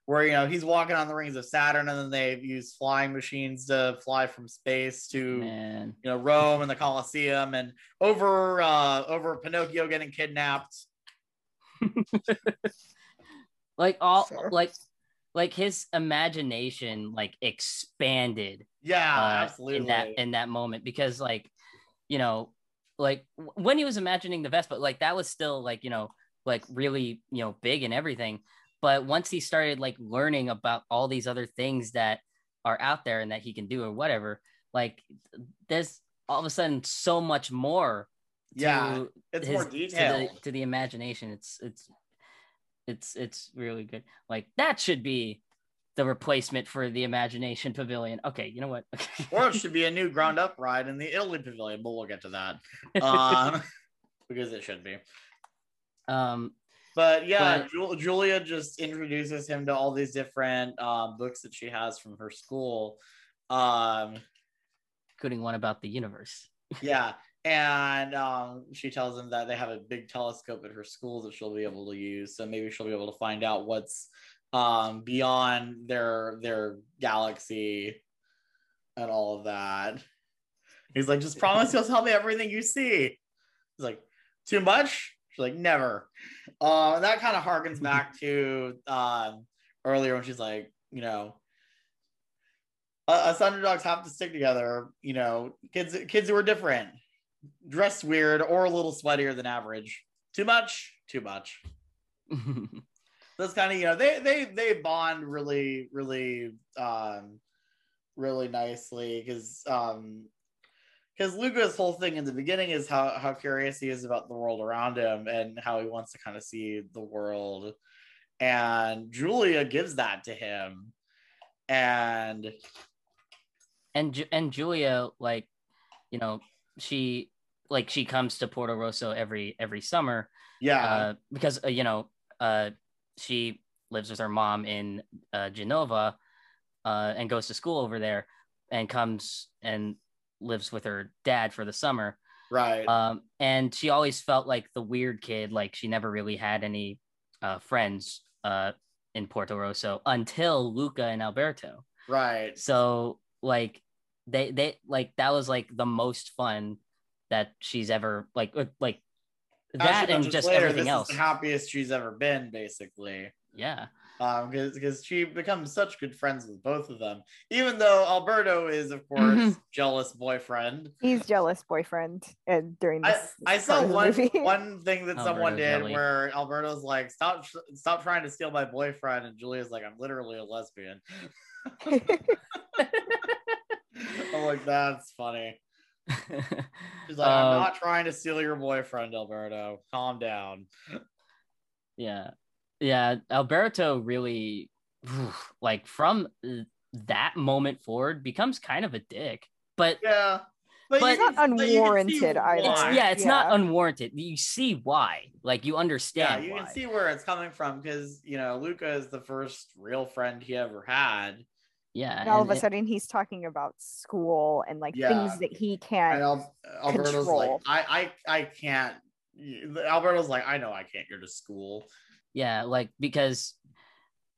where you know he's walking on the rings of saturn and then they use flying machines to fly from space to man, you know rome and the colosseum and over uh over pinocchio getting kidnapped (laughs) like all Fair. like like his imagination like expanded yeah uh, absolutely in that in that moment because like you know like when he was imagining the Vespa like that was still like you know like really you know big and everything. But once he started like learning about all these other things that are out there and that he can do or whatever like there's all of a sudden so much more to Yeah, it's more to the, to the imagination. It's it's it's it's really good. Like that should be the replacement for the imagination pavilion. Okay you know what? (laughs) Or it should be a new ground up ride in the italy pavilion but we'll get to that. Um (laughs) because it should be. Um But yeah, But- Ju- Giulia just introduces him to all these different um, books that she has from her school. Um, including one about the universe. (laughs) Yeah, and um, she tells him that they have a big telescope at her school that she'll be able to use. So maybe she'll be able to find out what's um, beyond their their galaxy and all of that. He's like, just promise you'll tell me everything you see. He's like, too much. She's like, never. Uh, that kind of harkens (laughs) back to um, earlier when she's like, you know, us underdogs have to stick together. You know, kids kids who are different, dressed weird or a little sweatier than average. Too much, too much. (laughs) That's kind of you know they they they bond really really um really nicely because um because Luca's whole thing in the beginning is how how curious he is about the world around him and how he wants to kind of see the world, and Giulia gives that to him, and and and Giulia like you know she like she comes to Porto Rosso every every summer yeah. uh, because uh, you know uh, she lives with her mom in uh, Genova uh, and goes to school over there and comes and lives with her dad for the summer. Right. Um, and she always felt like the weird kid like she never really had any uh, friends uh, in Porto Rosso until Luca and Alberto. Right. So like they they like that was like the most fun that she's ever like uh, like that and just later, everything this is else the happiest she's ever been basically yeah um because because she becomes such good friends with both of them even though alberto is of course Mhm. (laughs) jealous boyfriend He's jealous boyfriend and during I, this, I this saw part of the one movie. (laughs) one thing that someone did Jelly. where Alberto's like, "Stop, stop trying to steal my boyfriend," and Giulia's like, "I'm literally a lesbian." (laughs) (laughs) I'm like, "That's funny." (laughs) She's like, "I'm Um, not trying to steal your boyfriend, Alberto. Calm down." yeah yeah alberto really like from that moment forward becomes kind of a dick but Yeah, But- you It's not can- but you can see unwarranted either. why. yeah it's not unwarranted you see why like you understand. Yeah, you why. can see where it's coming from because you know Luca is the first real friend he ever had. Yeah and all of a it- sudden he's talking about school and like Yeah. things that he can't And Al- Alberto's like, control. I, I, I can't. Alberto's like, I know I can't go to school. yeah like because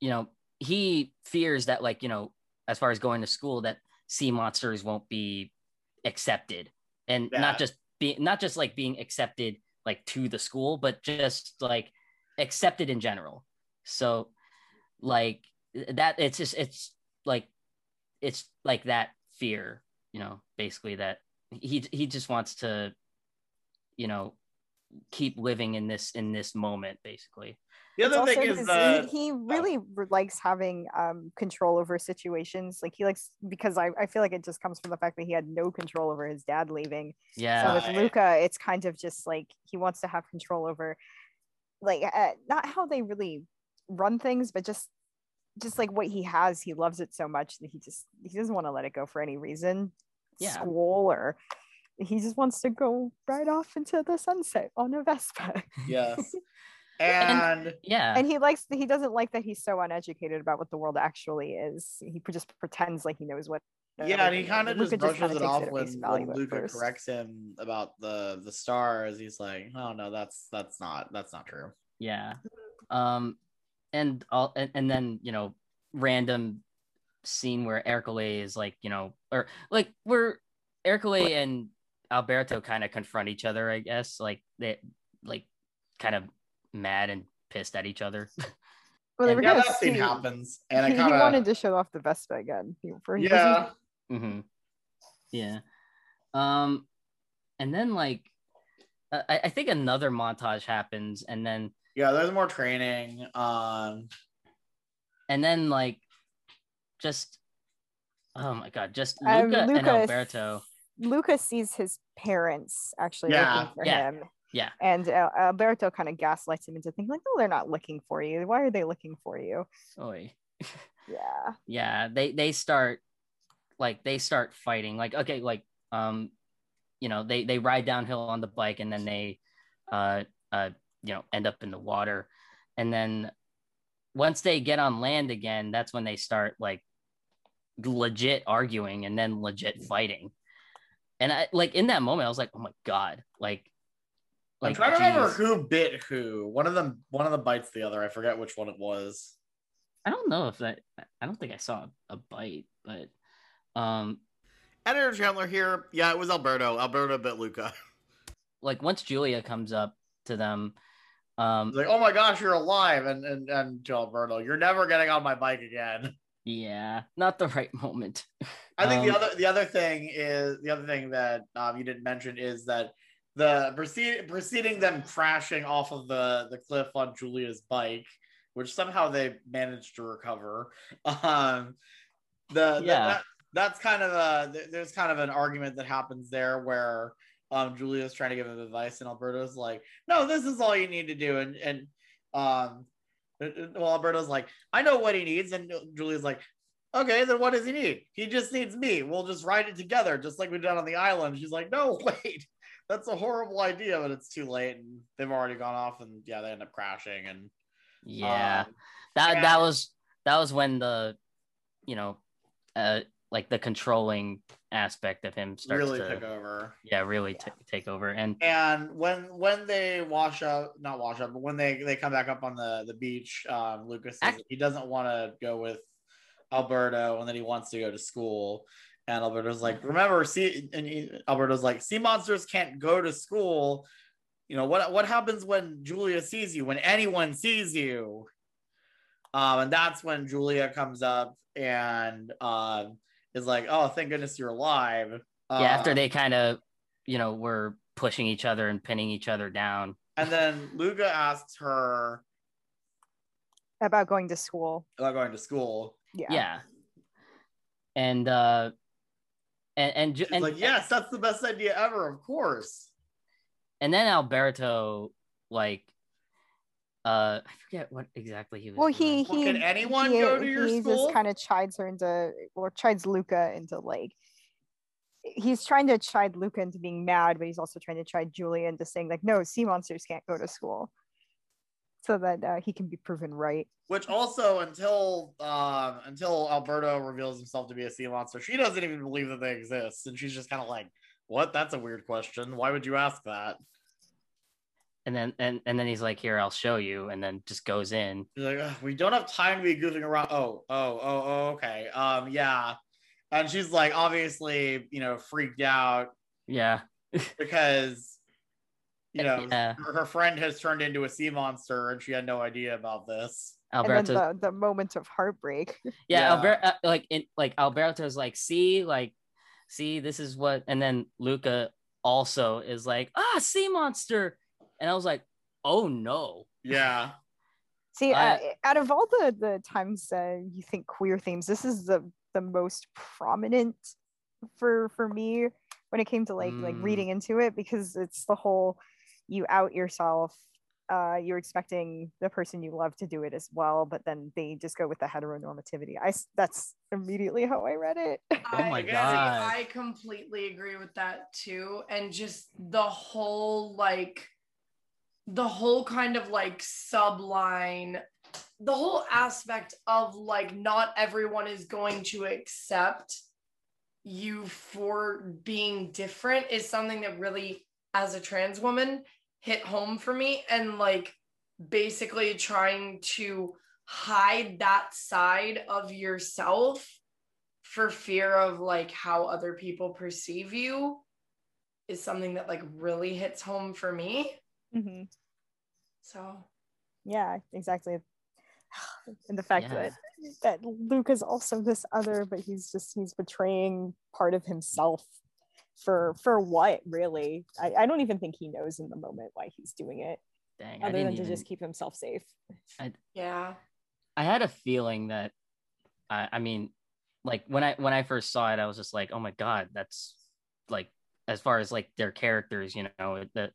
you know he fears that like you know as far as going to school that sea monsters won't be accepted and Yeah. not just be not just like being accepted like to the school but just like accepted in general so like that it's just it's like it's like that fear you know basically that he he just wants to you know keep living in this in this moment basically The It's other thing is because uh, he, he really r- likes having um, control over situations. Like he likes because I, I feel like it just comes from the fact that he had no control over his dad leaving. yeah So with Luca, it's kind of just like he wants to have control over, like uh, not how they really run things, but just just like what he has. He loves it so much that he just he doesn't want to let it go for any reason. Yeah. School or he just wants to go right off into the sunset on a Vespa. yes, (laughs) and yeah and he likes he doesn't like that he's so uneducated about what the world actually is. He just pretends like he knows what. yeah, and he kind of Luca just brushes kinda it off at when, when at Luca first. corrects him about the the stars. He's like, "Oh no, that's that's not that's not true." yeah um and all and, and then you know random scene where Ercole is like you know or like where Ercole and Alberto kind of confront each other I guess like they like kind of mad and pissed at each other (laughs) Well, they And- were Yeah, gonna that scene see- happens, and I (laughs) he, he wanted to show off the Vespa again. He, for, he yeah. hmm yeah um and then like I, I think another montage happens and then Yeah, there's more training. Um, and then like just oh my god just Um, Luca, and Alberto Luca sees his parents actually Yeah, looking for yeah, him. yeah. And uh, Alberto kind of gaslights him into thinking like, "No, they're not looking for you. Why are they looking for you?" Oy. Yeah. (laughs) yeah they they start like they start fighting like okay like um you know they they ride downhill on the bike and then they uh uh you know end up in the water and then once they get on land again that's when they start like legit arguing and then legit fighting and i like in that moment i was like oh my god like like, I'm like trying to remember who bit who. One of them, one of them bites the other. I forget which one it was. i don't know if that i don't think i saw a bite but um Editor Chandler here. Yeah, it was Alberto. Alberto bit Luca. (laughs) like once Giulia comes up to them, Um, like, oh my gosh, you're alive, and and and to Alberto, you're never getting on my bike again. yeah, not the right moment. (laughs) I think the Um, other the other thing is the other thing that um, you didn't mention is that the proceed, preceding them crashing off of the the cliff on Giulia's bike, which somehow they managed to recover. (laughs) Um, the, the- Yeah. that, that's kind of a there's kind of an argument that happens there where um Giulia's trying to give him advice and Alberto's like, no, this is all you need to do, and and um. Well, Alberto's like, I know what he needs, and Giulia's like, okay, then what does he need? He just needs me. We'll just ride it together, just like we did on the island. She's like, no, (laughs) wait, that's a horrible idea, but it's too late, and they've already gone off, and yeah, they end up crashing, and Yeah, um, that that was that was when the, you know, uh, like the controlling aspect of him starts really to took over. yeah really ta- take over and And when when they wash up, not wash up, but when they they come back up on the the beach, um, Lucas says he doesn't want to go with Alberto, and then he wants to go to school. And Alberto's like, remember, see, and he, Alberto's like, sea monsters can't go to school. You know what? What happens when Giulia sees you? When anyone sees you? Um, and that's when Giulia comes up and um is like, oh, thank goodness you're alive. yeah after Uh, they kind of you know were pushing each other and pinning each other down And then Luca asks her about going to school. about going to school. Yeah. yeah, and uh and and, Ju- She's and like, yes, that's the best idea ever, of course. and then Alberto like uh I forget what exactly he was Well, doing. he Well, he can anyone he, go to your he school? just kind of chides her into or chides Luca into like he's trying to chide Luca into being mad, but he's also trying to chide Giulia into saying like, no, sea monsters can't go to school, so that uh, he can be proven right. Which also, until um, until Alberto reveals himself to be a sea monster, she doesn't even believe that they exist, and she's just kind of like, "What? That's a weird question. Why would you ask that?" And then and, and then he's like here I'll show you and then just goes in She's like, "Ugh, "We don't have time to be goofing around." Oh, oh, oh, oh, okay. Um, yeah, and she's like, obviously, you know, freaked out yeah (laughs) because you know Yeah. her, her friend has turned into a sea monster, and she had no idea about this. Alberto And then the, the moment of heartbreak. (laughs) yeah, Yeah. Alberto, uh, like in like Alberto's like, see, like, see, this is what, and then Luca also is like, ah, sea monster, and I was like, oh no, Yeah. (laughs) See, uh, out of all the the times uh, you think queer themes, this is the the most prominent for for me when it came to like like Mm. reading into it because it's the whole you out yourself. Uh, you're expecting the person you love to do it as well, but then they just go with the heteronormativity. I that's immediately how I read it. (laughs) Oh my I, God. I completely agree with that too. And just the whole like the whole kind of like subline, the whole aspect of like not everyone is going to accept you for being different is something that really as a trans woman hit home for me and like basically trying to hide that side of yourself for fear of like how other people perceive you is something that like really hits home for me Mhm. so Yeah, exactly. (sighs) And the fact Yeah. that that Luke is also this other, but he's just he's betraying part of himself for for what really? I, I don't even think he knows in the moment why he's doing it, dang, I other didn't than to even, just keep himself safe. yeah I had a feeling that, I, I mean, like when I when I first saw it, I was just like, oh my god, that's like as far as like their characters, you know, that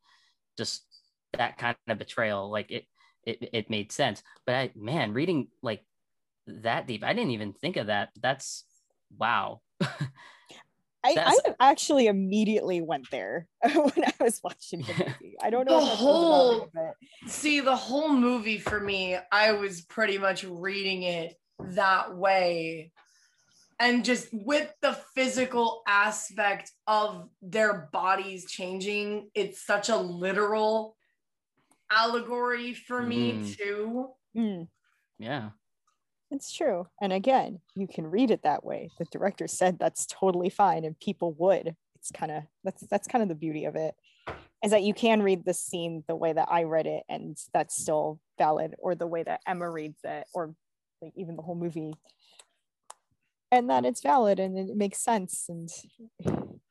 just that kind of betrayal, like it it it made sense. But I man, reading like that deep, I didn't even think of that. That's wow. (laughs) I, That's- I actually immediately went there (laughs) when I was watching the (laughs) movie. I don't know The if that's whole- whole but see the whole movie for me i was pretty much reading it that way and just with the physical aspect of their bodies changing it's such a literal allegory for me Mm. too Mm, Yeah. it's true. And again, you can read it that way. The director said that's totally fine, and people would. It's kind of that's that's kind of the beauty of it. is that you can read the scene the way that I read it, and that's still valid, or the way that Emma reads it, or like even the whole movie, and that it's valid and it makes sense and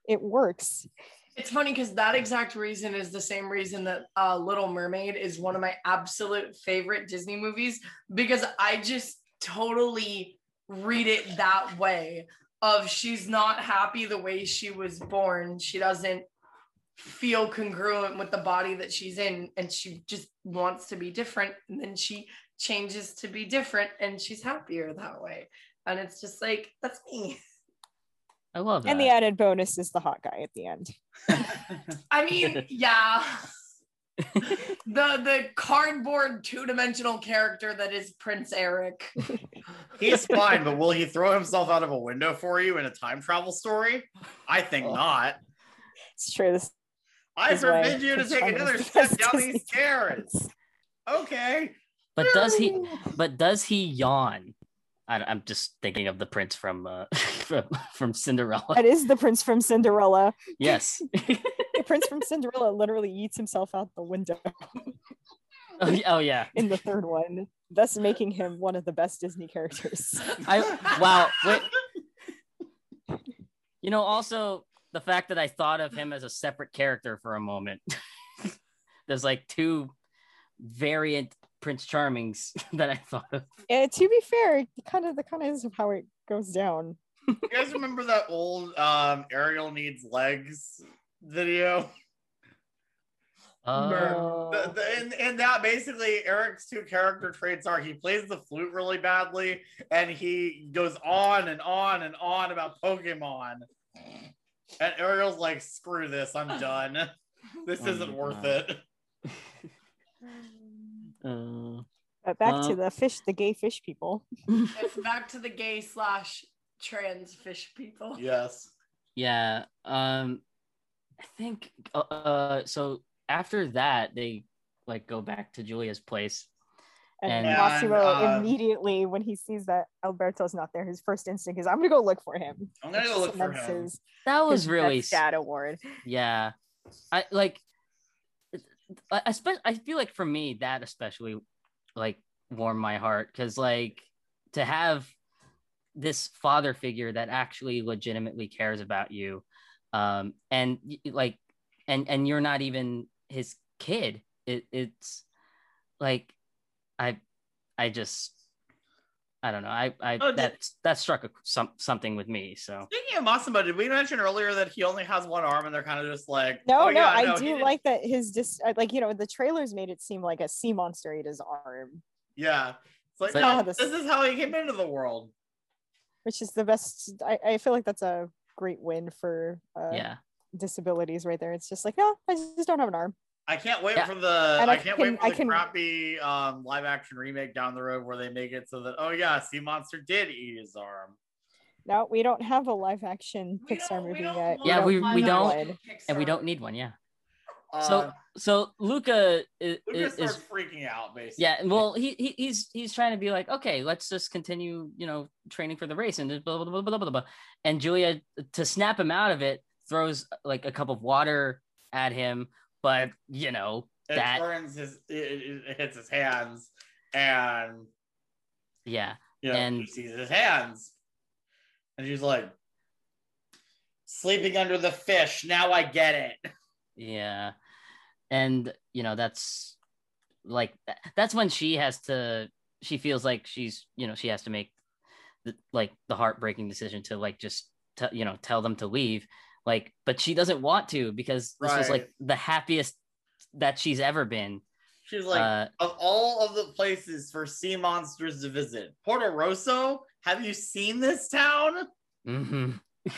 it works. It's funny because that exact reason is the same reason that uh, Little Mermaid is one of my absolute favorite Disney movies because I just totally read it that way of she's not happy the way she was born. She doesn't feel congruent with the body that she's in and she just wants to be different and then she changes to be different and she's happier that way. And it's just like that's me. (laughs) I love that. And the added bonus is the hot guy at the end. (laughs) I mean, yeah. (laughs) the the cardboard two-dimensional character that is Prince Eric. He's fine, but will he throw himself out of a window for you in a time travel story? I think oh. not. It's true. This I forbid you to take another the step down Disney these stairs. (laughs) Okay. But does he? But does he yawn? I, I'm just thinking of the prince from uh, (laughs) from, from Cinderella. that is the prince from Cinderella. Yes. (laughs) The prince from Cinderella literally eats himself out the window (laughs) oh, oh, yeah. in the third one, thus making him one of the best Disney characters. I wow. Wait. You know, also the fact that I thought of him as a separate character for a moment. There's like two variant Prince Charmings (laughs) that I thought of. And to be fair, kind of the kind of is how it goes down. You guys remember that old um, Ariel needs legs video? Uh, The- the- and, and that basically Eric's two character traits are he plays the flute really badly and he goes on and on and on about Pokemon. And Ariel's like, screw this, I'm done. (laughs) This Oh isn't worth God. it. (laughs) uh, But back Uh, to the fish, the gay fish people. (laughs) It's back to the gay slash trans fish people. Yes. yeah. Um, I think. Uh, uh, so after that, they like go back to Giulia's place. And, And- Massimo uh, immediately, when he sees that Alberto's not there, his first instinct is, "I'm gonna go look for him." I'm gonna go look for him. His, That was really sad award. yeah i like I, I, feel like for me that especially like warmed my heart because like to have this father figure that actually legitimately cares about you um and like and and you're not even his kid it, it's like i i just i don't know i i Oh, did- that that struck a, some something with me so Speaking of Massimo, did we mention earlier that he only has one arm and they're kind of just like, No, oh, no, yeah, I no, he do like that his dis uh, like you know the trailers made it seem like a sea monster ate his arm, Yeah. It's like, But- no, this this- is how he came into the world. which is the best. I, I feel like that's a great win for uh, yeah disabilities right there. It's just like, no, I just don't have an arm. I can't wait Yeah. for the And I, I can't can- wait for I the can- crappy um live action remake down the road where they make it so that oh yeah, Sea Monster did eat his arm. No, we don't have a live action Pixar movie yet. Yeah, we- we don't, action and we don't need one yeah Uh, so so luca is, Lucas is, freaking out basically. yeah well he, he he's he's trying to be like okay let's just continue you know training for the race and blah, blah, blah, blah, blah, blah. and giulia to snap him out of it throws like a cup of water at him but you know It that turns his it, it- it hits his hands and yeah you know And- he sees his hands. And she's like sleeping under the fish. Now I get it. yeah and you know that's like that's when she has to she feels like she's you know she has to make the, like the heartbreaking decision to like just tell you know tell them to leave like but she doesn't want to because this was like the happiest that she's ever been She's like, Uh, of all of the places for sea monsters to visit, Porto Rosso. Have you seen this town? mhm. (laughs) Did,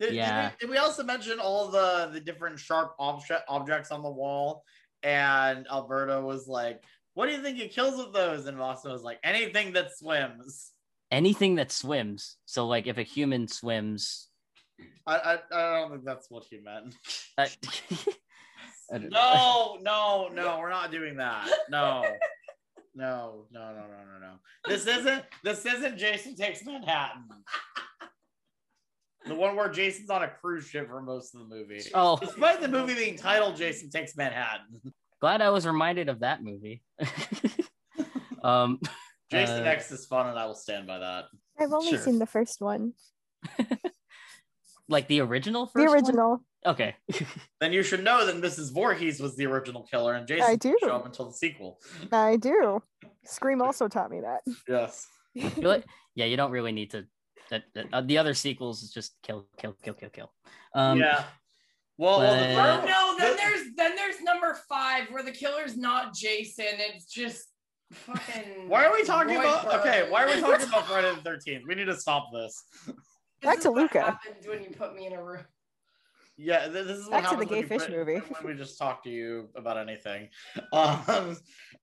did Yeah. we, did we also mention all the the different sharp object, objects on the wall? And Alberto was like, "What do you think he kills with those?" And Massimo was like, "Anything that swims." anything that swims so like if a human swims I I, I don't think that's what he meant. uh, (laughs) I. (laughs) No, (laughs) no, no, we're not doing that. No. No, no, no, no, no, no. This isn't this isn't Jason Takes Manhattan. The one where Jason's on a cruise ship for most of the movie. Oh. Despite the movie being titled Jason Takes Manhattan. Glad I was reminded of that movie. um, Jason uh, X is fun and I will stand by that. I've only Sure. seen the first one, like the original. the first one? original. Okay. (laughs) Then you should know that Mrs. Voorhees was the original killer and Jason I do. show up until the sequel. I do. Scream also taught me that. (laughs) Yes. Like- yeah, you don't really need to. That, that- uh, the other sequels is just kill, kill, kill, kill, kill. Um, yeah. Well, well, the first- no, then there's then there's number five where the killer's not Jason. It's just fucking. Why are we talking Roy about? Burr. Okay, why are we talking about (laughs) Friday the Thirteenth? We need to stop this. This Back to Luca. happens when you put me in a room. Yeah, this is what Back to the happens gay fish put- movie. When we just talk to you about anything. (laughs) Um,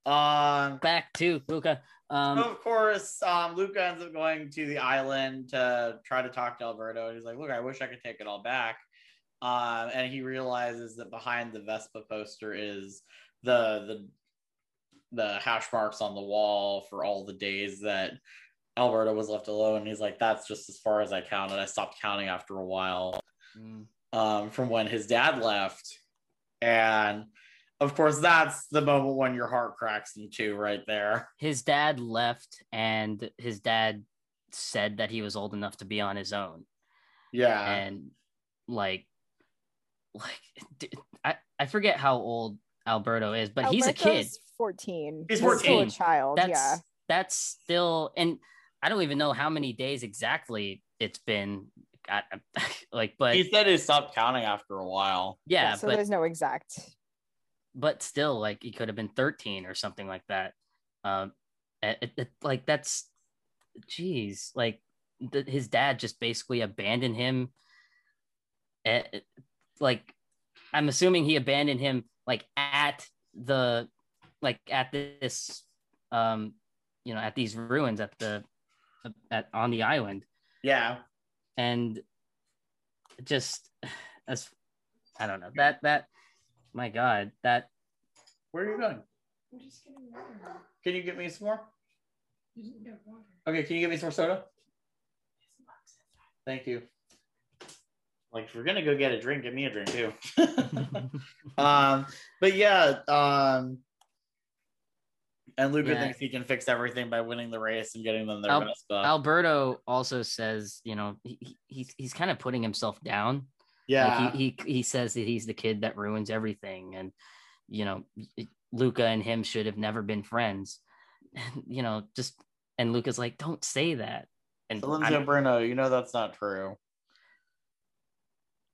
um, Back to Luca. Um, So of course, um, Luca ends up going to the island to try to talk to Alberto. And he's like, "Look, I wish I could take it all back." Um, and he realizes that behind the Vespa poster is the the the hash marks on the wall for all the days that Alberto was left alone. He's like, "That's just as far as I counted. I stopped counting after a while." mm, um, from when his dad left. And of course, that's the moment when your heart cracks in two right there. his dad left, and his dad said that he was old enough to be on his own. Yeah. and like like d- I, I forget how old alberto is but he's a kid Alberto's 14. He's still a child. that's yeah. that's still and i don't even know how many days exactly it's been I, (laughs) like but he said he stopped counting after a while. yeah, so but there's no exact. but still like he could have been 13 or something like that um it, it- it- like that's geez like the, his dad just basically abandoned him eh, like i'm assuming he abandoned him like at the like at this um you know at these ruins at the at on the island Yeah. and just as i don't know that that my god that Where are you going? I'm just getting water. Can you get me some more? You didn't get water. Okay, can you get me some more soda? Thank you. Like, if we're gonna go get a drink, give me a drink too. (laughs) (laughs) um, but yeah, um, and Luca Yeah. thinks he can fix everything by winning the race and getting them their Al- Vespa. Alberto also says, you know, he, he- he's he's kind of putting himself down. yeah, Like he, he he says that he's the kid that ruins everything, and you know, Luca and him should have never been friends. You know, just and Luca's like, don't say that. And Lindsay I'm- Bruno, you know that's not true.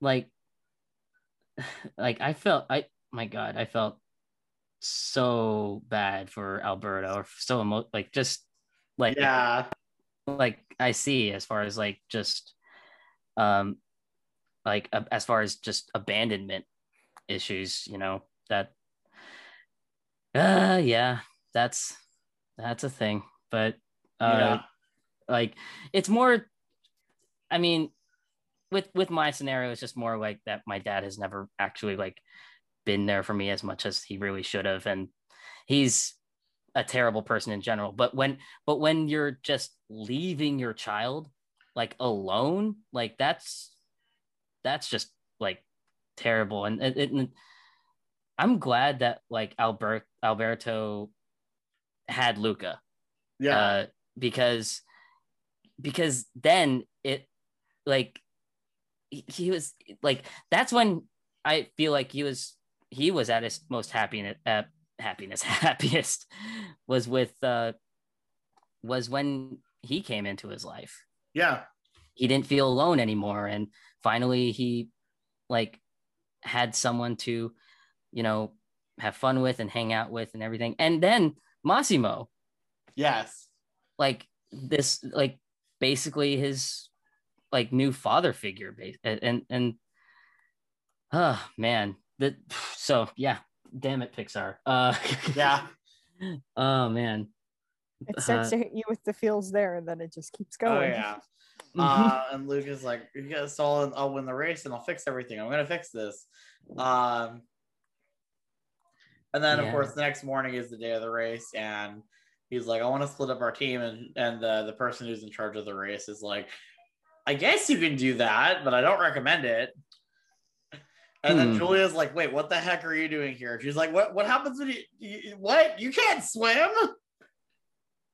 like, (sighs) like I felt, I my God, I felt so bad for Alberto or so emo- like just like Yeah, like I see as far as like just um like uh, as far as just abandonment issues, you know, that uh yeah, that's that's a thing. But uh Yeah. like it's more I mean with with my scenario it's just more like that my dad has never actually like been there for me as much as he really should have and he's a terrible person in general. But when but when you're just leaving your child like alone like that's that's just like terrible. And it, it- i'm glad that like albert alberto had luca. Yeah, uh, because because then it like he, he was like that's when I feel like he was he was at his most happiness uh, happiness (laughs) happiest was with uh was when he came into his life. Yeah, he didn't feel alone anymore. And finally he like had someone to you know have fun with and hang out with and everything. And then Massimo. Yes, like this like basically his like new father figure base and and, and oh man that (sighs) so yeah damn it pixar uh (laughs) yeah. oh man It starts Uh, to hit you with the feels there, and then it just keeps going Oh going. yeah. Mhm. (laughs) Uh, and Luke is like, "You guys all, I'll win the race and I'll fix everything. I'm gonna fix this." Um, and then of course the next morning is the day of the race, and he's like, "I want to split up our team," and and the the person who's in charge of the race is like, I guess you can do that, but I don't recommend it. And then Hmm. Giulia's like, wait, what the heck are you doing here? She's like, what what happens when you, you what? You can't swim?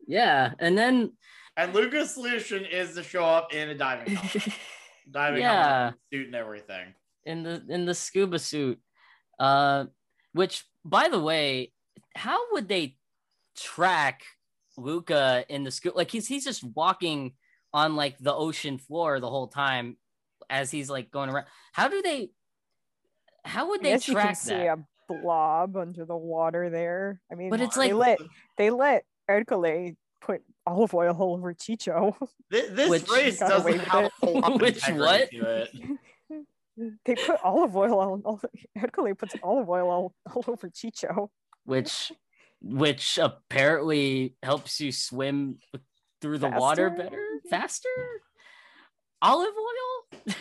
Yeah, and then And Luca's solution is to show up in a diving helmet. (laughs) diving Yeah. helmet, suit and everything. in the in the scuba suit, uh, which by the way, how would they track Luca in the scuba? Like he's he's just walking on like the ocean floor the whole time as he's like going around. How do they? How would I they guess you can track see a blob under the water there. I mean, But it's they like- let they let Ercole put olive oil all over Ciccio. (laughs) This, this Which- race doesn't have it. a whole lot of (laughs) Which integrity what? to it. (laughs) they put olive oil on all Ercole puts olive oil all, all over Ciccio. Which which apparently helps you swim through the water better, mm-hmm. faster. Olive oil.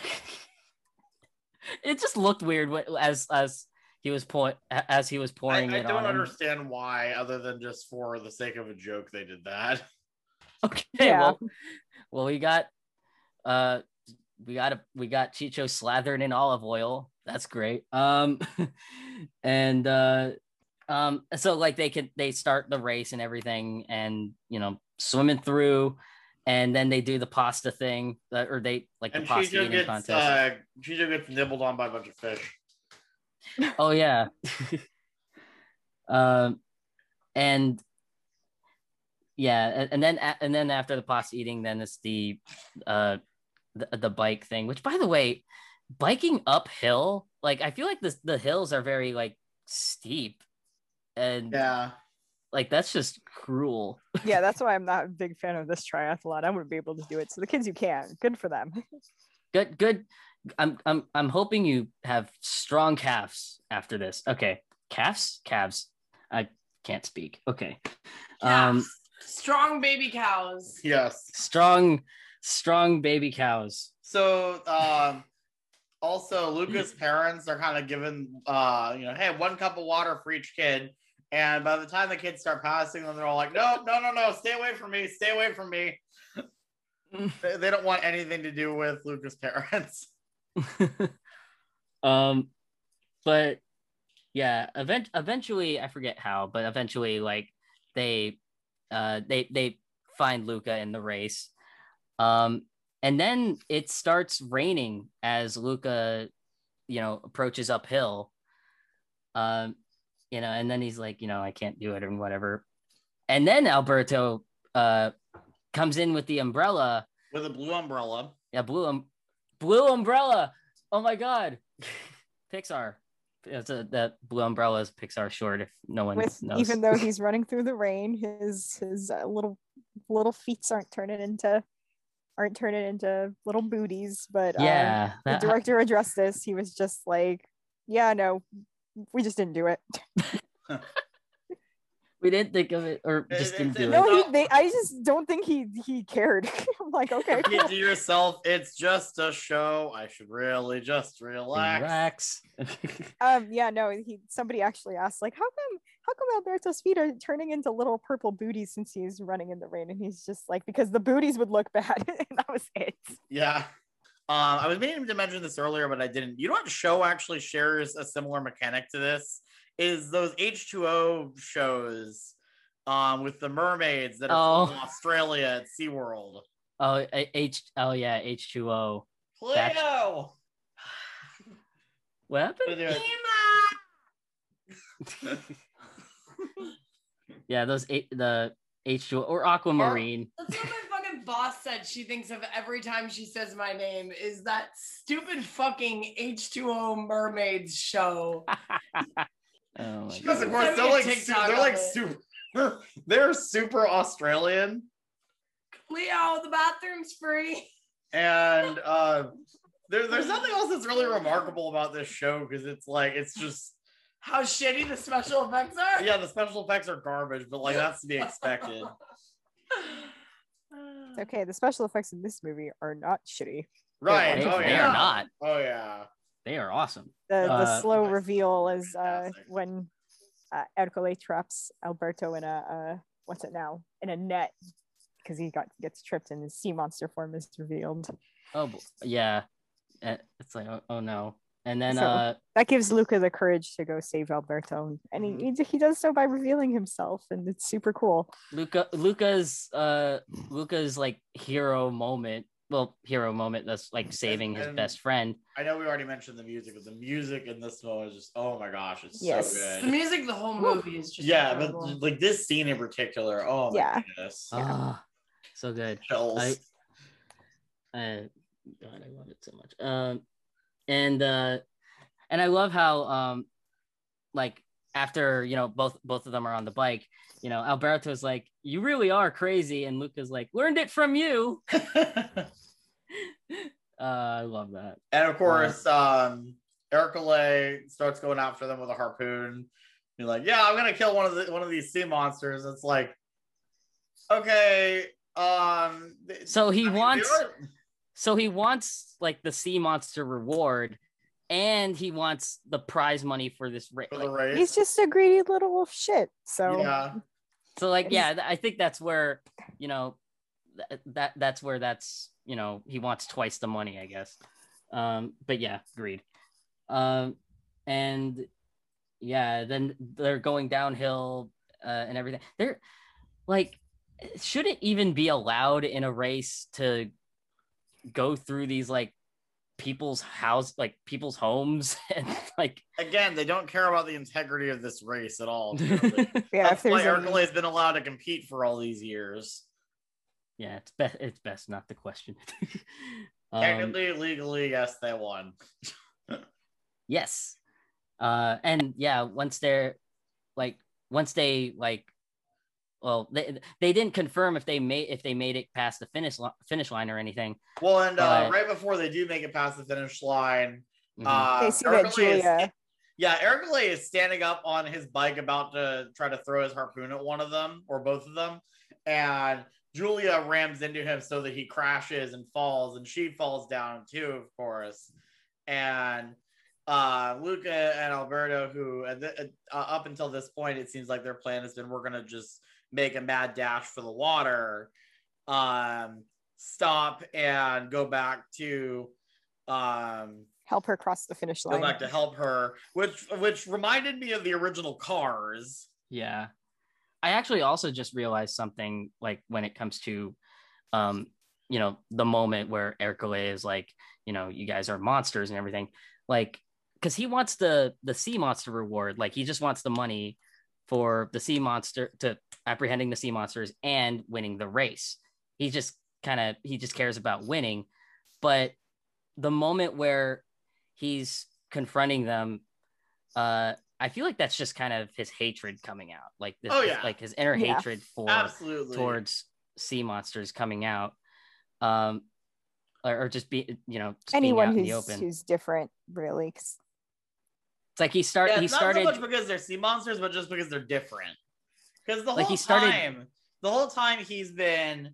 It just looked weird wh- as as he was point as he was I, pouring I it don't on him. understand why, other than just for the sake of a joke, they did that. (laughs) Okay, Yeah. well, well, we got uh we got a we got Ciccio slathered in olive oil. That's great. Um (laughs) and uh um so like they could they start the race and everything and you know swimming through and then they do the pasta thing or they like And the pasta eating gets contest. uh, Ciccio gets nibbled on by a bunch of fish. (laughs) (laughs) Oh yeah. um, and yeah, and, and then and then after the pasta eating, then it's the uh the, the bike thing. Which, by the way, biking uphill, like I feel like the the hills are very like steep, and Yeah. Like that's just cruel. Yeah, that's (laughs) why I'm not a big fan of this triathlon. I wouldn't be able to do it. So the kids you can, good for them. Good, good. I'm I'm I'm hoping you have strong calves after this. Okay, calves, calves. I can't speak. Okay. Um. Strong baby cows. Yes. strong strong baby cows So um also Luca's (laughs) parents are kind of given uh you know, hey, one cup of water for each kid. And by the time the kids start passing them, they're all like, no, no, no, no, stay away from me, stay away from me. (laughs) they, they don't want anything to do with Luca's parents. (laughs) um but yeah event- eventually i forget how but eventually like they uh they they find luca in the race um and then it starts raining as luca you know approaches uphill um you know and then he's like you know i can't do it and whatever and then alberto uh comes in with the umbrella With a blue umbrella. yeah, blue um, blue umbrella. Oh my god, (laughs) Pixar. It's a, that blue umbrella is Pixar short. If no one With knows, even though (laughs) he's running through the rain, his his uh, little little feet aren't turning into aren't turning into little booties. But uh, yeah, the that- director addressed this. He was just like, "Yeah, no, we just didn't do it." (laughs) we didn't think of it or It- just didn't it's- do it. No, he, they, I just don't think he he cared. (laughs) I'm like, okay, Keep cool. to yourself, it's just a show. I should really just relax. Relax. (laughs) Um, yeah, no, he somebody actually asked, like, how come how come Alberto's feet are turning into little purple booties since he's running in the rain? And he's just like, because the booties would look bad. and that was it. Yeah. Um, I was meaning to mention this earlier, but I didn't. You know what show actually shares a similar mechanic to this? Is those H2O shows um, with the mermaids that are from Oh. Australia at SeaWorld. oh, A- H. Oh yeah, H two O. Play-Doh! What happened? What? (laughs) (laughs) Yeah, those eight the H two or Aquamarine. That's what my fucking boss said. She thinks of every time she says my name is that stupid fucking H2O mermaids show. (laughs) Oh my Because of god. course they're like su- they're like it. super (laughs) they're super Australian Leo, the bathroom's free. and (laughs) uh there, there's nothing else that's really remarkable about this show because it's like it's just How shitty the special effects are. yeah the special effects are garbage but like that's to be expected It's okay. The special effects in this movie are not shitty. right They, oh they yeah are not. oh yeah They are awesome. The the Uh, slow Nice. reveal is uh, when uh, Ercole traps Alberto in a uh, what's it now in a net because he got gets tripped and his sea monster form is revealed. oh yeah, Uh, it's like oh, oh no, and then So- uh That gives Luca the courage to go save Alberto, and he he, he does so by revealing himself, and it's super cool. Luca Luca's uh Luca's like hero moment. Well, hero moment that's like saving his and- best friend. I know we already mentioned the music, but the music in this one is just oh my gosh, it's Yes. so good. The music, the whole movie is just Yeah, incredible. but like this scene in particular, oh my Yeah. goodness. Ah, so good. Chills. I, uh, God, I love it so much. Um, and uh, and I love how um, like after you know both both of them are on the bike, you know Alberto's like, "You really are crazy," and Luca's like, "Learned it from you." (laughs) uh, I love that. And of course, um, Ercole starts going after them with a harpoon. You're like, yeah, I'm gonna kill one of the one of these sea monsters. It's like, okay, um, So he I mean, wants, so he wants like the sea monster reward, and he wants the prize money for this race. for the race. He's just a greedy little shit. So yeah, So like yeah, th- I think that's where you know th- that that's where that's you know he wants twice the money, I guess. Um, but yeah, greed. Um, and yeah, then they're going downhill uh, and everything. They're like shouldn't even be allowed in a race to go through these like people's house like people's homes (laughs) and like again, they don't care about the integrity of this race at all. clearly. (laughs) yeah, That's if why there's Ercole has been allowed to compete for all these years. yeah it's best it's best not to question it (laughs) Um, legally, yes, they won. Yes. Uh and yeah, once they're like once they like well they they didn't confirm if they made if they made it past the finish li- finish line or anything. Well, and uh, But- right before they do make it past the finish line, Mhm. uh, they see that Ercole is- Giulia. yeah, Ercole is standing up on his bike about to try to throw his harpoon at one of them or both of them, and Giulia rams into him so that he crashes and falls, and she falls down too, of course. And uh, Luca and Alberto, who uh, up until this point, it seems like their plan has been we're gonna just make a mad dash for the water, um, stop and go back to um help her cross the finish line. go line. back to help her, which which reminded me of the original Cars. Yeah. I actually also just realized something like when it comes to um you know the moment where Ercole is like, you know, you guys are monsters and everything. Like cuz he wants the the sea monster reward, like he just wants the money for the sea monster to apprehending the sea monsters and winning the race. He just kind of he just cares about winning, but the moment where he's confronting them uh I feel like that's just kind of his hatred coming out, like this, Oh, yeah. like his inner Yeah. hatred for Absolutely. towards sea monsters coming out, um, or, or just be you know just Anyone being out who's in the open. who's different, really. 'cause It's like he started. Yeah, he started. not so much because they're sea monsters, but just because they're different. Because the whole Like, he started- time, the whole time he's been,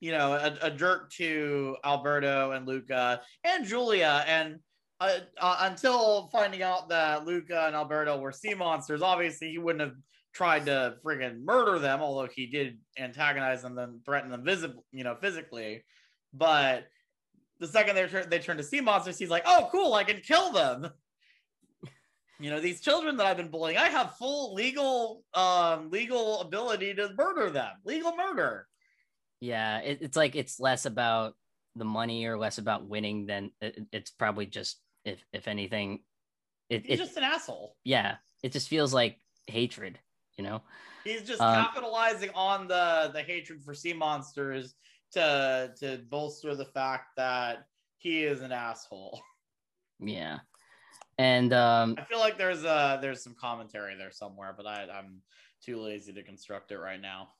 you know, a, a jerk to Alberto and Luca and Giulia, and uh, uh, until finding out that Luca and Alberto were sea monsters, obviously he wouldn't have tried to friggin' murder them, although he did antagonize them and threaten them visibly, you know, physically. But the second they turn they turn to sea monsters, he's like, "Oh, cool! I can kill them." You know these children that i've been bullying i have full legal um legal ability to murder them legal murder. Yeah, it, it's like it's less about the money or less about winning than it, it's probably just if if anything, it, he's it just an asshole. Yeah, it just feels like hatred, you know. he's just Um, capitalizing on the the hatred for sea monsters to to bolster the fact that he is an asshole. Yeah, and um, i feel like there's uh there's some commentary there somewhere but i i'm too lazy to construct it right now.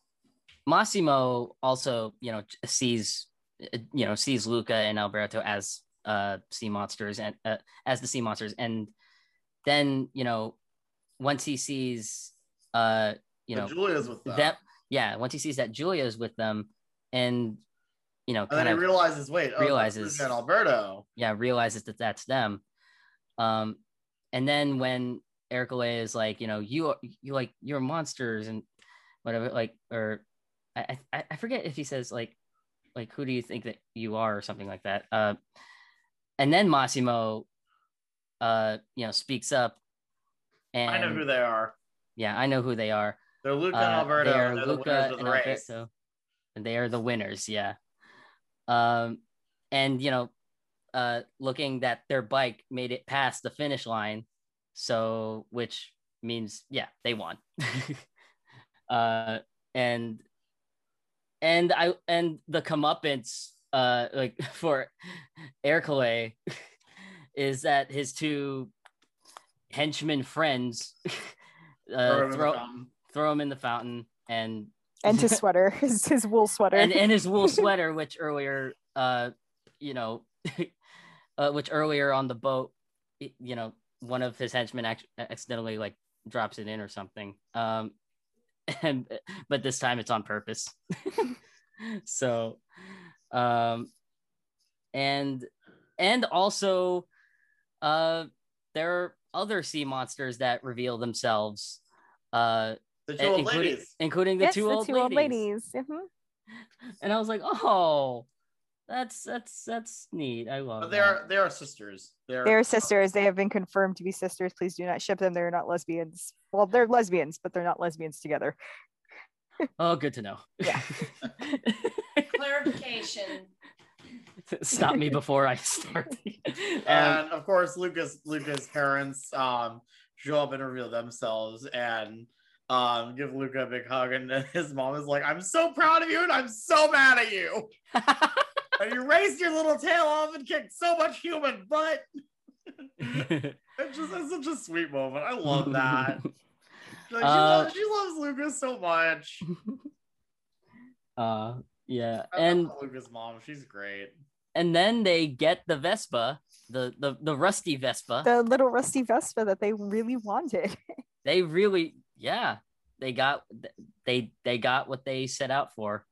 Massimo also, you know, sees, uh, you know, sees Luca and Alberto as uh sea monsters and uh, as the sea monsters, and then you know, once he sees, uh, you know, But giulia's with them. that, yeah, once he sees that Giulia's with them, and you know, and then kind he of realizes wait oh, realizes- realizes and alberto. Yeah realizes that that's them um and then when Ercole is like you know you are- you like you're monsters and whatever like or I I, I forget if he says like like who do you think that you are or something like that uh and then massimo uh you know speaks up and I know who they are. yeah i know who they are They're Luca Uh, and Alberto. they are the Luca of and the. Alberto, and they are the winners yeah um and you know uh looking that their bike made it past the finish line. So which means yeah they won. (laughs) Uh and and i and the comeuppance uh like (laughs) for Ercole is that his two henchmen friends (laughs) uh, Throw him throw fountain. throw him in the fountain and and his sweater, his his wool sweater, and, and his wool sweater, which earlier, uh, you know, uh, which earlier on the boat, y- you know, one of his henchmen act- accidentally like drops it in or something. Um, (laughs) and but this time it's on purpose. (laughs) so, um, and and also, uh, there are other sea monsters that reveal themselves. Uh, The two old including, ladies. including the yes, two, the old, two ladies. old ladies. Mhm. And I was like, oh, that's that's that's neat. I love But they that. are they are sisters. They're, They're sisters. They have been confirmed to be sisters. Please do not ship them. They're not lesbians. Well, they're lesbians, but they're not lesbians together. (laughs) Oh, good to know. Yeah. (laughs) Clarification. Stop me (laughs) before I start. Um, and of course Luca's Luca's parents um show up and reveal themselves and um give Luca a big hug and his mom is like, I'm so proud of you and I'm so mad at you. And you raised your little tail off and kicked so much human butt. (laughs) It's just it's such a sweet moment. I love that. (laughs) Like, she, Uh, loves, she loves Lucas so much. (laughs) uh, yeah, I and Luca's mom. She's great. and then they get the Vespa, the the the rusty Vespa. The little rusty Vespa that they really wanted. they really, yeah, they got they they got what they set out for,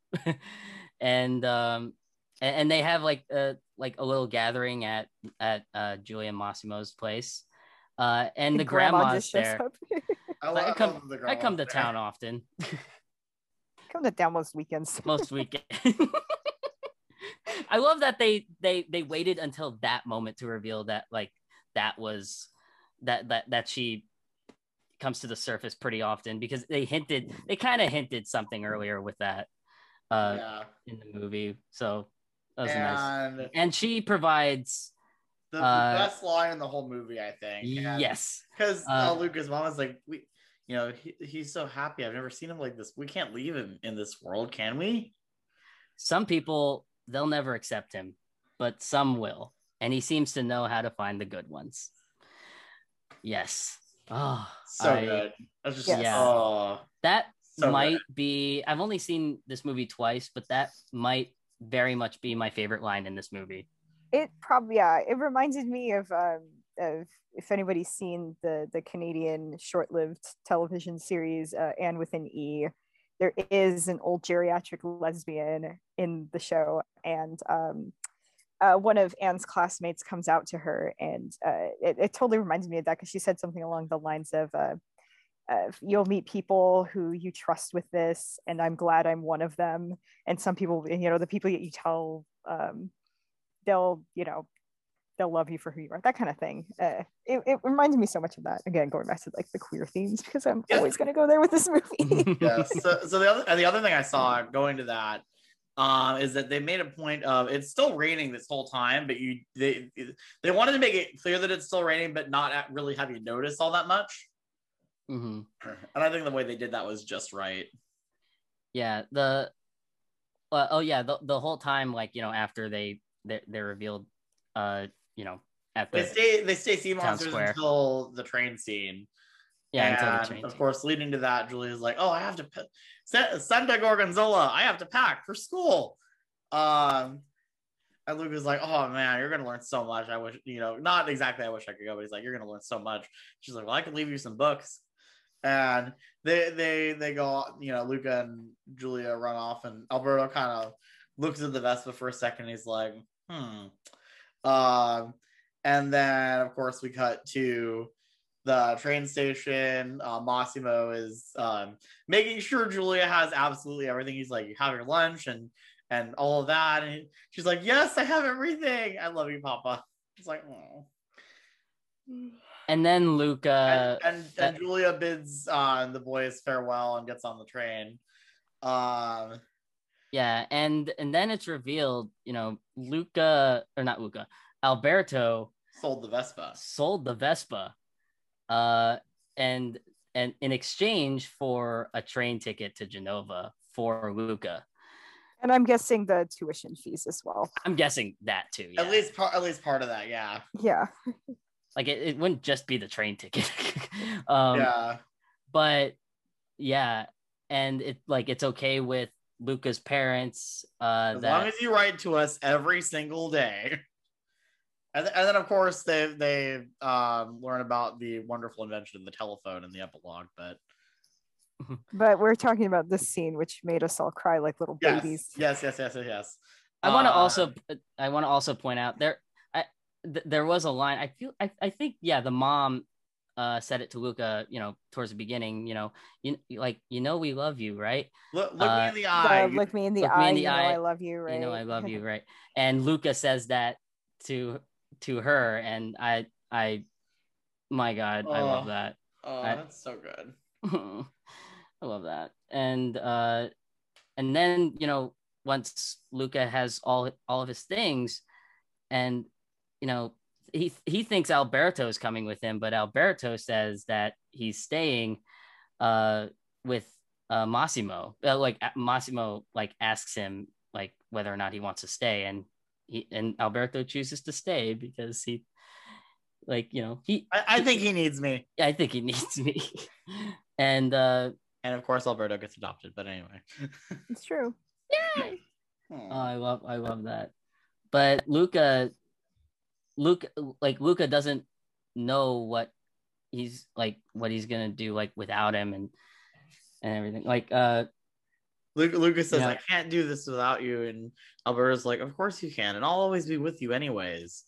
and um, and, and they have like a like a little gathering at at uh, Giulia Massimo's place, uh, and the Grandma grandma's just there. (laughs) I, I love, I come love the I come to there. town often. (laughs) Come to town most weekends. (laughs) most weekend. I love that they they they waited until that moment to reveal that like that was that that that she comes to the surface pretty often because they hinted they kind of hinted something earlier with that uh Yeah. in the movie. So that was nice. And And she provides the, the Uh, best line in the whole movie, I think. yes. Because Uh, uh, Luca's mom is like, we, you know, he, he's so happy. I've never seen him like this. We can't leave him in this world, can we? Some people they'll never accept him, but some will. And he seems to know how to find the good ones. Yes. Oh, So I- good. That's just, Yes. oh, That So might good. be. I've only seen this movie twice, but that might very much be my favorite line in this movie. It probably yeah. It reminded me of um of if anybody's seen the the Canadian short-lived television series uh, Anne with an E. There is an old geriatric lesbian in the show, and um, uh, one of Anne's classmates comes out to her, and uh, it, it totally reminds me of that because she said something along the lines of. Uh, you'll meet people who you trust with this, and I'm glad I'm one of them. And some people, you know, the people that you tell, um, they'll, you know, they'll love you for who you are. That kind of thing. Uh, it, it reminds me so much of that. Again, going back to like the queer themes because I'm Yeah. always going to go there with this movie. (laughs) yeah. So, so the other and the other thing I saw going to that um, is that they made a point of it's still raining this whole time, but you they they wanted to make it clear that it's still raining, but not at really have you notice all that much. Hmm (laughs) And I think the way they did that was just right. Yeah. The. Uh, oh yeah. The, the whole time, like you know, after they they they revealed, uh, you know, at the They stay they stay sea monsters square. until the train scene. yeah and of course, leading to that, Giulia's like, "Oh, I have to pa- Sa- Santa Gorgonzola. I have to pack for school." Um, and Luke is like, "Oh man, you're gonna learn so much. I wish, you know, not exactly. I wish I could go, but he's like, you're gonna learn so much." She's like, "Well, I can leave you some books." And they they they go, you know, Luca and Giulia run off, and Alberto kind of looks at the Vespa for a second. He's like, "Hmm." Um, and then of course we cut to the train station. Uh, Massimo is um, making sure Giulia has absolutely everything. He's like, "You have your lunch," and and all of that. And she's like, Yes, I have everything. I love you, Papa. It's like, oh. And then Luca and, and, and Giulia bids uh, the boys farewell and gets on the train. Um, yeah, and and then it's revealed, you know, Luca or not Luca, Alberto sold the Vespa. Sold the Vespa. Uh and and in exchange for a train ticket to Genova for Luca. And I'm guessing the tuition fees as well. I'm guessing that too. Yeah. At least part at least part of that, yeah. Yeah. Like it, it wouldn't just be the train ticket. (laughs) um yeah. But yeah, and it like it's okay with Luca's parents. Uh, as that... long as you write to us every single day. And, th- and then of course they they um, learn about the wonderful invention of the telephone in the epilogue, but (laughs) but we're talking about this scene which made us all cry like little yes, babies. Yes, yes, yes, yes, yes. I want to Uh, also I want to also point out there I th- there was a line I feel I, I think yeah the mom uh said it to Luca you know towards the beginning you know you like you know we love you right look, look me Uh, in the eye. The look me in the look me eye. in the you know I love you, right? you know I love you (laughs) right and Luca says that to to her and I I my god I love Oh. that oh, I- that's so good. (laughs) I love that. And uh and then, you know, once Luca has all all of his things and you know, he he thinks Alberto is coming with him, but Alberto says that he's staying uh with uh Massimo. Uh, like Massimo like asks him like whether or not he wants to stay and he and Alberto chooses to stay because he like, you know, he I, I think he needs me. I think he (laughs) needs me. and uh And of course Alberto gets adopted, but anyway. It's true. Oh, I love I love that. But Luca Luca like Luca doesn't know what he's like what he's gonna do like without him and and everything. Like uh Luke, Lucas says, Yeah. I can't do this without you. And Alberto's like, Of course you can. And I'll always be with you, anyways.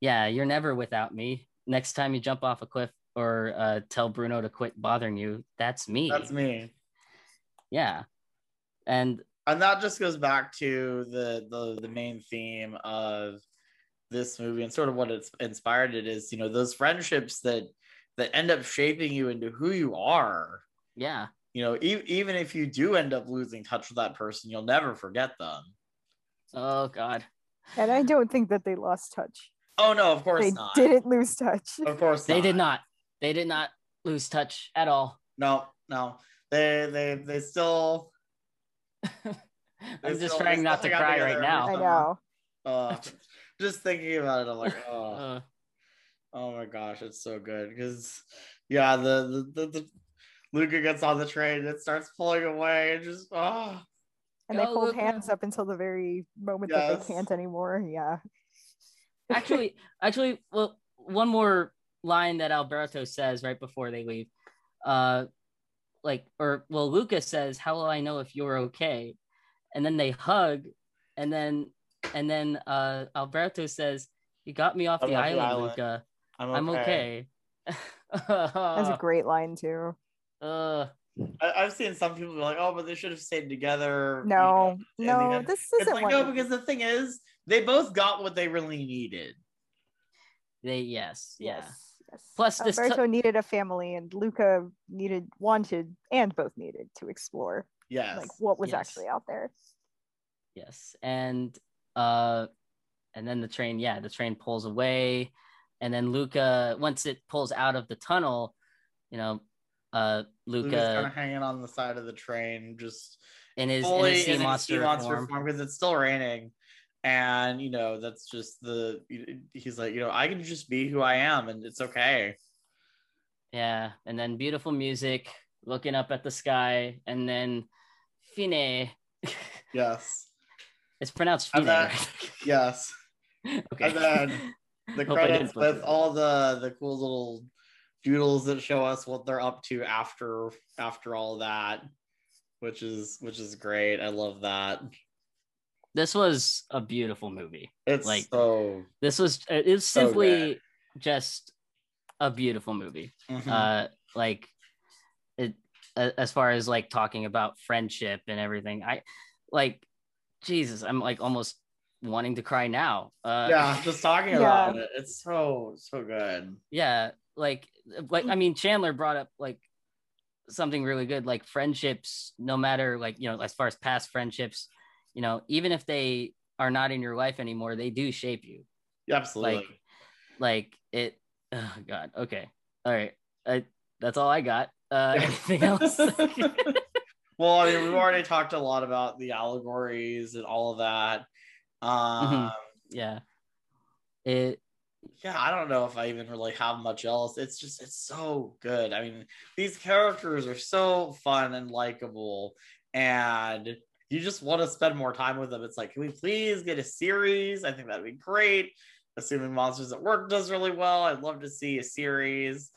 yeah, you're never without me. Next time you jump off a cliff or uh tell Bruno to quit bothering you, that's me. That's me. Yeah. And And that just goes back to the, the, the main theme of this movie and sort of what it's inspired it is, you know, those friendships that that end up shaping you into who you are. yeah. You know, e- even if you do end up losing touch with that person, you'll never forget them. Oh god. And I don't think that they lost touch. Oh no, of course They not. didn't lose touch. Of course They did not. They did not lose touch at all. No, no. They they they still (laughs) I'm They just still- trying not to cry together right now. I know. uh (laughs) just thinking about it, I'm like, (laughs) oh, Uh, oh my gosh, it's so good. Because yeah, the the, the the Luca gets on the train and it starts pulling away and just oh And they Go, hold Luca. hands up until the very moment that they can't anymore. Yeah. actually (laughs) actually well one more line that alberto says right before they leave uh like or well Luca says how will i know if you're okay and then they hug and then and then uh alberto says you got me off I'm the off island, island. luca I'm i'm okay. okay, That's a (laughs) great line too. uh, I, I've seen some people be like, oh, but they should have stayed together. you No, know, no, this isn't like one. no, because the thing is, they both got what they really needed. they yes yeah Yes. Yes. Plus this t- Alberto needed a family and Luca needed wanted and both needed to explore Yes. like what was Yes. actually out there. yes and uh and then the train yeah the train pulls away and then luca once it pulls out of the tunnel you know uh Luca's kind luca of hanging on the side of the train, just in his in his sea in his monster, sea monster form. form because it's still raining. And you know, that's just the he's like, you know, I can just be who I am and it's okay. yeah and then beautiful music looking up at the sky and then fine (laughs) Yes. It's pronounced And then- (laughs) Yes. okay And then the Hope I didn't credits with all the the cool little doodles that show us what they're up to after after all that, which is which is great. I love that. this was a beautiful movie It's Like, so this was it's So simply just a beautiful movie mhm. uh like it as far as like talking about friendship and everything i like Jesus, I'm like almost wanting to cry now. Uh, yeah, just talking about it. It's so so good. yeah like like i mean chandler brought up like something really good like friendships no matter like you know as far as past friendships you know even if they are not in your life anymore they do shape you Absolutely. like like it oh god okay all right I, that's all i got uh anything else (laughs) (laughs) well, I mean, we've (laughs) already talked a lot about the allegories and all of that. Um, Mhm. yeah it yeah, I don't know if I even really have much else. It's just it's so good. I mean, these characters are so fun and likable, and you just want to spend more time with them. It's like, can we please get a series? I think that'd be great. Assuming Monsters at Work does really well, I'd love to see a series.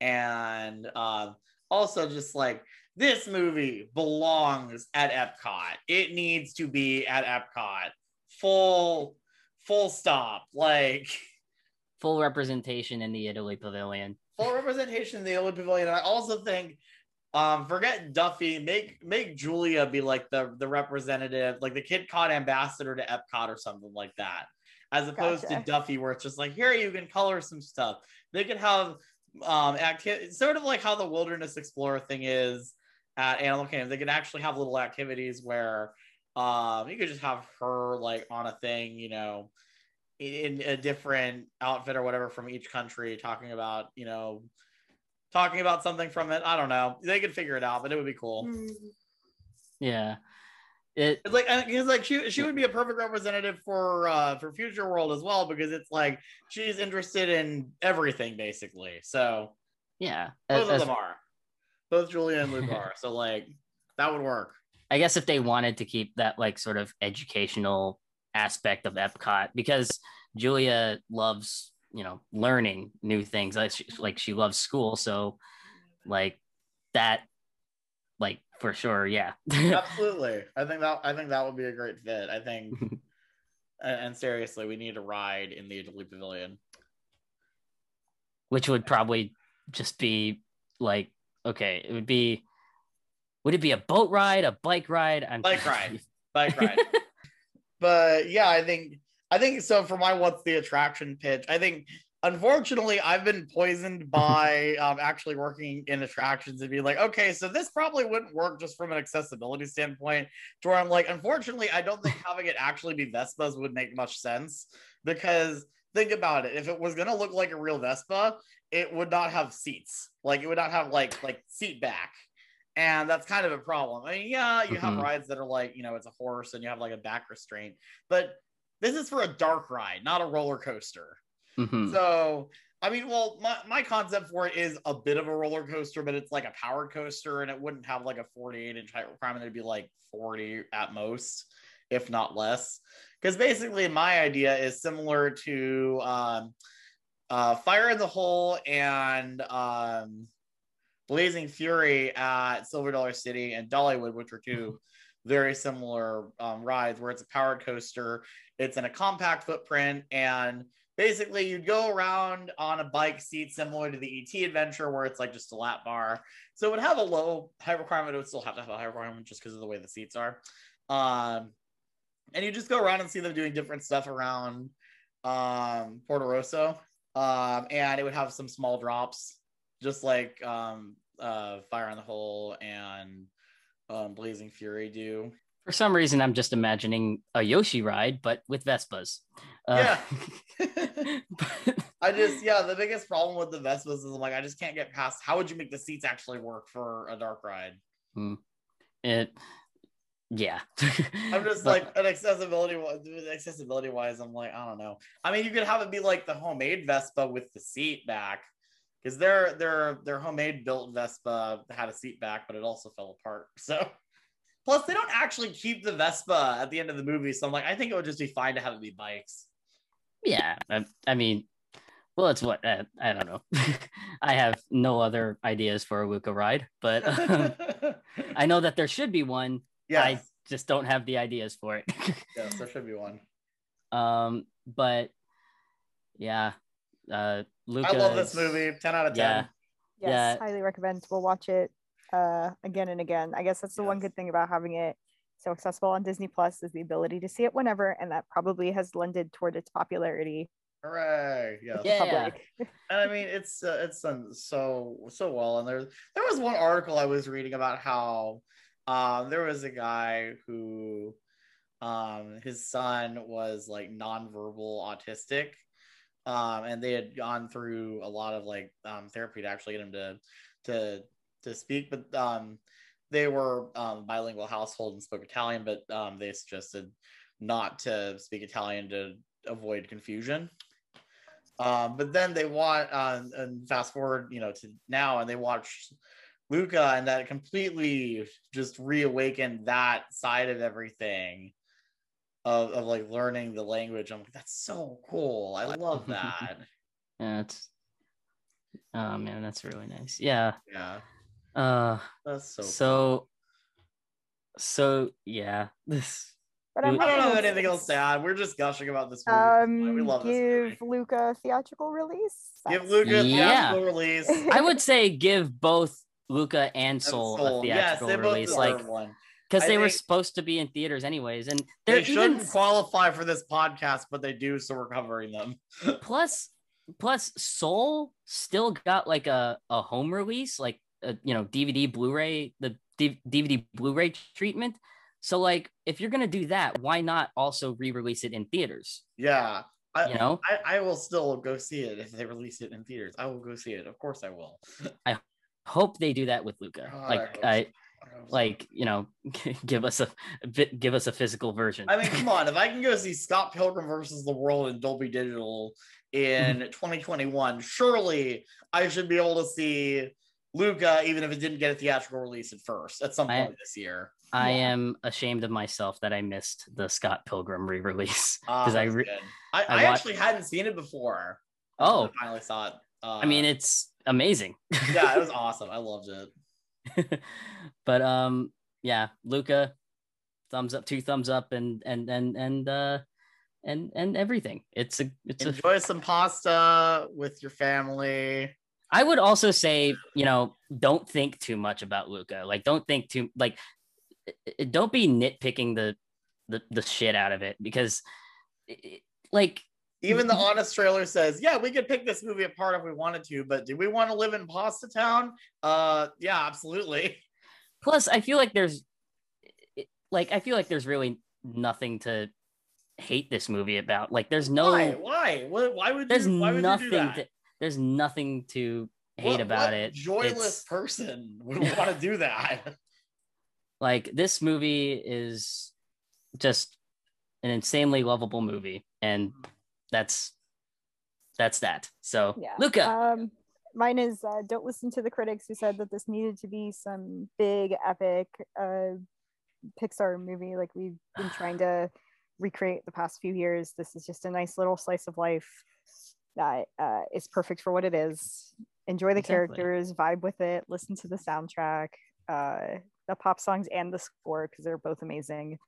And um, also, just like this movie belongs at Epcot. It needs to be at Epcot. Full, full stop. Like. full representation in the italy pavilion full representation in the Italy Pavilion. And I also think, um, forget Duffy, make make Giulia be like the the representative, like the Kidcot ambassador to Epcot or something like that, as opposed Gotcha. to Duffy, where it's just like here you can color some stuff. They could have um activity, sort of like how the Wilderness Explorer thing is at Animal Kingdom. They could actually have little activities where um you could just have her like on a thing, you know in a different outfit or whatever from each country talking about you know talking about something from it. I don't know. They could figure it out but it would be cool. Yeah. It it's like because like she, she would be a perfect representative for uh for future world as well because it's like she's interested in everything basically. So yeah. both as- of them are both giulia and luke (laughs) are so like that would work I guess if they wanted to keep that like sort of educational aspect of Epcot, because Giulia loves, you know, learning new things. Like she, like she loves school, so like that, like for sure, yeah. (laughs) absolutely i think that i think that would be a great fit i think (laughs) and, and seriously we need a ride in the italy pavilion Which would probably just be like, okay, it would be. Would it be a boat ride, a bike ride? I'm bike ride bike (laughs) ride but yeah i think i think so for my what's the attraction pitch i think unfortunately i've been poisoned by (laughs) um, actually working in attractions and be like okay so this probably wouldn't work just from an accessibility standpoint to where i'm like unfortunately i don't think having it actually be vespas would make much sense because think about it if it was going to look like a real vespa it would not have seats like it would not have like like seat back and that's kind of a problem. I mean, yeah, you have Mhm. rides that are like, you know, it's a horse and you have like a back restraint, but this is for a dark ride, not a roller coaster. Mhm. So, I mean, well, my, my concept for it is a bit of a roller coaster, but it's like a powered coaster and it wouldn't have like a 48 inch height requirement. It'd be like 40 at most, if not less. Because basically, my idea is similar to um, uh, Fire in the Hole and um, Blazing Fury at Silver Dollar City and Dollywood, which are two very similar um, rides where it's a powered coaster. It's in a compact footprint, and basically you'd go around on a bike seat similar to the ET adventure, where it's like just a lap bar. So it would have a low height requirement. It would still have to have a high requirement just because of the way the seats are. Um, and you just go around and see them doing different stuff around um, Porto Rosso. Um, and it would have some small drops, just like um, uh, Fire on the Hole and um, Blazing Fury do. For some reason, I'm just imagining a Yoshi ride, but with Vespas. Uh, (laughs) (laughs) I just, yeah, the biggest problem with the Vespas is I'm like, I just can't get past how would you make the seats actually work for a dark ride? Hmm. it, yeah. I'm just But- like an accessibility accessibility wise, I'm like, I don't know. I mean, you could have it be like the homemade Vespa with the seat back. Because their their their homemade built Vespa had a seat back, but it also fell apart. So plus they don't actually keep the Vespa at the end of the movie. So I'm like, I think it would just be fine to have it be bikes. yeah. I, I mean, well, it's what uh, I don't know. (laughs) I have no other ideas for a Luca ride, but um, (laughs) I know that there should be one. I just don't have the ideas for it. (laughs) Yes, there should be one. um, but yeah, uh, Luca. I love this movie. 10 out of 10. Yeah, Yes, Yeah. highly recommend. We'll watch it uh, again and again. I guess that's the one good thing about having it so accessible on Disney Plus is the ability to see it whenever, and that probably has lended toward its popularity. Hooray! Yes. with the Yeah. (laughs) and I mean it's uh, it's done so so well. And there there was one article I was reading about how um there was a guy who um his son was like nonverbal autistic. Um, and they had gone through a lot of like um, therapy to actually get him to to to speak, but um, they were um, bilingual household and spoke Italian, but um, they suggested not to speak Italian to avoid confusion. Um, but then they want uh, and fast forward, you know, to now, and they watched Luca, and that completely just reawakened that side of everything. Of, of like learning the language. I'm like, that's so cool. I love (laughs) that. Yeah, it's oh man, that's really nice. Yeah. yeah. Uh That's so so so yeah. This But I I'm don't not have anything else to add. We're just gushing about this movie. we um, love this movie. give Luca theatrical release. Give Luca Yeah. theatrical release. I would say give both Luca and Soul, Soul. a theatrical both release, like one. because I they were supposed to be in theaters anyways, and They shouldn't even qualify for this podcast, but they do, so we're covering them. (laughs) plus plus Soul still got like a a home release, like a, you know DVD Blu-ray the D- DVD Blu-ray treatment. So like if you're gonna do that, why not also re-release it in theaters? Yeah. I, You know? I, I will still go see it if they release it in theaters. I will go see it. Of course I will. Hope they do that with Luca. I like I, I like you know (laughs) give us a, a bit give us a physical version. I mean, come (laughs) on. If I can go see Scott Pilgrim versus the World in Dolby Digital in 2021, surely I should be able to see Luca, even if it didn't get a theatrical release at first at some I- point this year. I am ashamed of myself that I missed the Scott Pilgrim re-release Ah, because I re- I, I I, wa- actually hadn't seen it before. Oh. I finally saw it. Uh, I mean it's amazing. (laughs) yeah, it was awesome. I loved it. (laughs) but um yeah, Luca thumbs up, two thumbs up and and and and uh and and everything. It's a it's a Enjoy some pasta with your family. I would also say, you know, don't think too much about Luca. Like, don't think too like, don't be nitpicking the the, the shit out of it because, i- i- like, Even the (laughs) honest trailer says, "Yeah, we could pick this movie apart if we wanted to, but do we want to live in Pasta Town? Uh, yeah, absolutely. plus, I feel like there's, like, I feel like there's really nothing to hate this movie about. Like, there's no, Why? Why? Why would there's you? Why would nothing you do that? to, there's nothing to hate What- about what it. Joyless It's- person (laughs) would want to do that. like this movie is just an insanely lovable movie and that's that's that. So yeah luca. um mine is uh, don't listen to the critics who said that this needed to be some big epic uh pixar movie. Like we've been (sighs) trying to recreate the past few years. This is just a nice little slice of life that uh, is perfect for what it is. Enjoy the Exactly. characters vibe with it listen to the soundtrack uh the pop songs and the score because they're both amazing.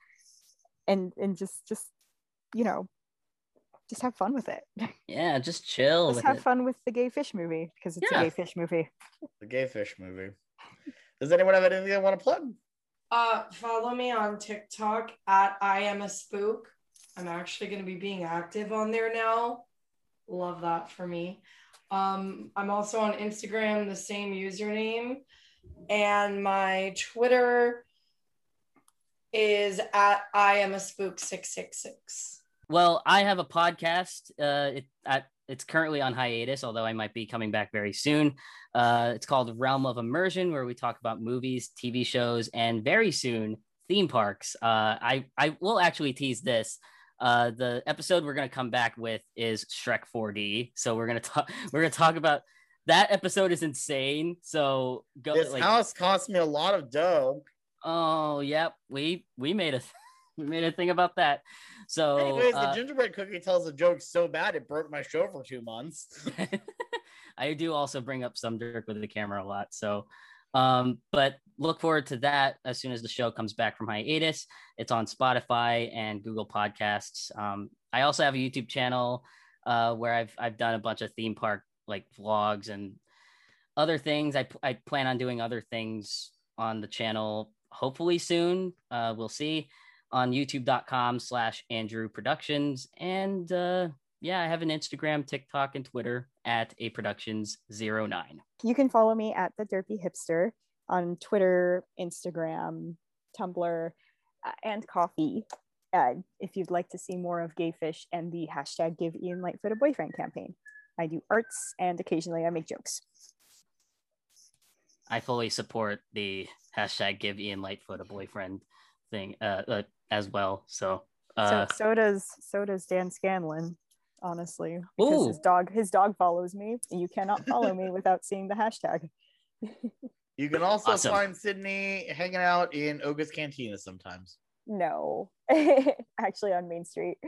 And and just just you know just have fun with it (laughs) yeah just chill Let's have it. fun with the gay fish movie because it's Yeah. a gay fish movie. The gay fish movie. Does anyone have anything they want to plug? Uh, follow me on TikTok at I am a spook. I'm actually going to be being active on there now. Love that for me. Um, I'm also on Instagram, the same username, and my Twitter is at I am a spook six six six. Well i have a podcast uh it, I, it's currently on hiatus although i might be coming back very soon. Uh it's called realm of immersion where we talk about movies tv shows and very soon theme parks. Uh i i will actually tease this. Uh the episode we're going to come back with is shrek 4d so we're going to talk (laughs) we're going to talk about that episode is insane. So go This like house cost me a lot of dough. oh yep. We we made a we made a thing about that so Anyways, uh, the gingerbread cookie tells a joke so bad it broke my show for two months. (laughs) I do also bring up some Dirk with the camera a lot. So, um, but look forward to that as soon as the show comes back from hiatus. It's on Spotify and Google Podcasts. Um, I also have a YouTube channel uh, where I've I've done a bunch of theme park like vlogs and other things. I I plan on doing other things on the channel hopefully soon. Uh, we'll see on youtube.com slash Andrew Productions. And uh, yeah, I have an Instagram, TikTok, and Twitter at a productions 09. You can follow me at the Derpy Hipster on Twitter, Instagram, Tumblr, uh, and Ko-fi. Uh, if you'd like to see more of Gayfish and the hashtag Give Ian Lightfoot a Boyfriend campaign, I do arts and occasionally I make jokes. I fully support the hashtag give Ian Lightfoot a boyfriend thing uh, uh as well. So uh so, so does so does Dan Scanlon, honestly, because his dog his dog follows me. You cannot follow me (laughs) without seeing the hashtag. You can also Awesome. find Sydney hanging out in Oga's Cantina sometimes No, (laughs) actually on Main Street.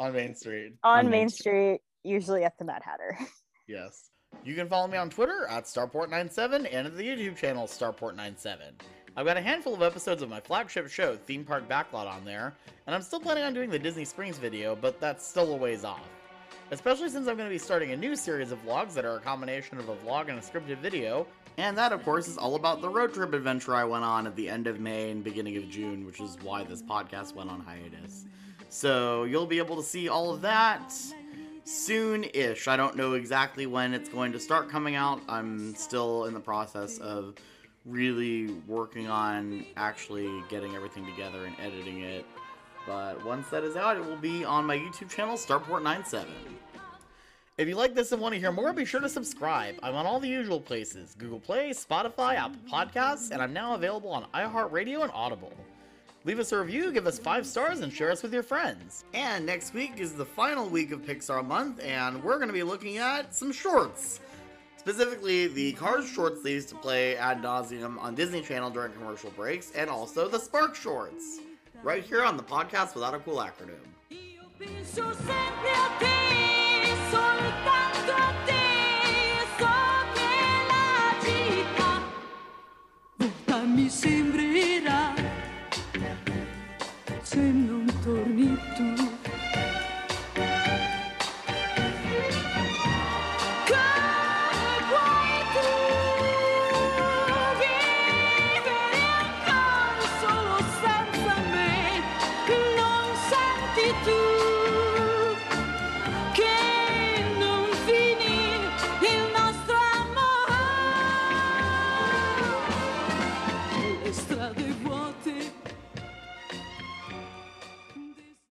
on Main Street. On, On Main, Main Street, usually at the Mad Hatter. (laughs) Yes. You can follow me on Twitter at Starport97 and at the YouTube channel Starport97. I've got a handful of episodes of my flagship show, Theme Park Backlot, on there, and I'm still planning on doing the Disney Springs video, but that's still a ways off. Especially since I'm going to be starting a new series of vlogs that are a combination of a vlog and a scripted video, and that, of course, is all about the road trip adventure I went on at the end of May and beginning of June, which is why this podcast went on hiatus. So you'll be able to see all of that soon-ish. I don't know exactly when it's going to start coming out. I'm still in the process of really working on actually getting everything together and editing it. But once that is out, it will be on my YouTube channel, Starport97. If you like this and want to hear more, be sure to subscribe. I'm on all the usual places Google Play, Spotify, Apple Podcasts, and I'm now available on iHeartRadio and Audible. Leave us a review, give us five stars, and share us with your friends. And next week is the final week of Pixar Month, and we're going to be looking at some shorts. Specifically, the Cars shorts they used to play ad nauseum on Disney Channel during commercial breaks, and also the Spark shorts. Right here on the podcast without a cool acronym.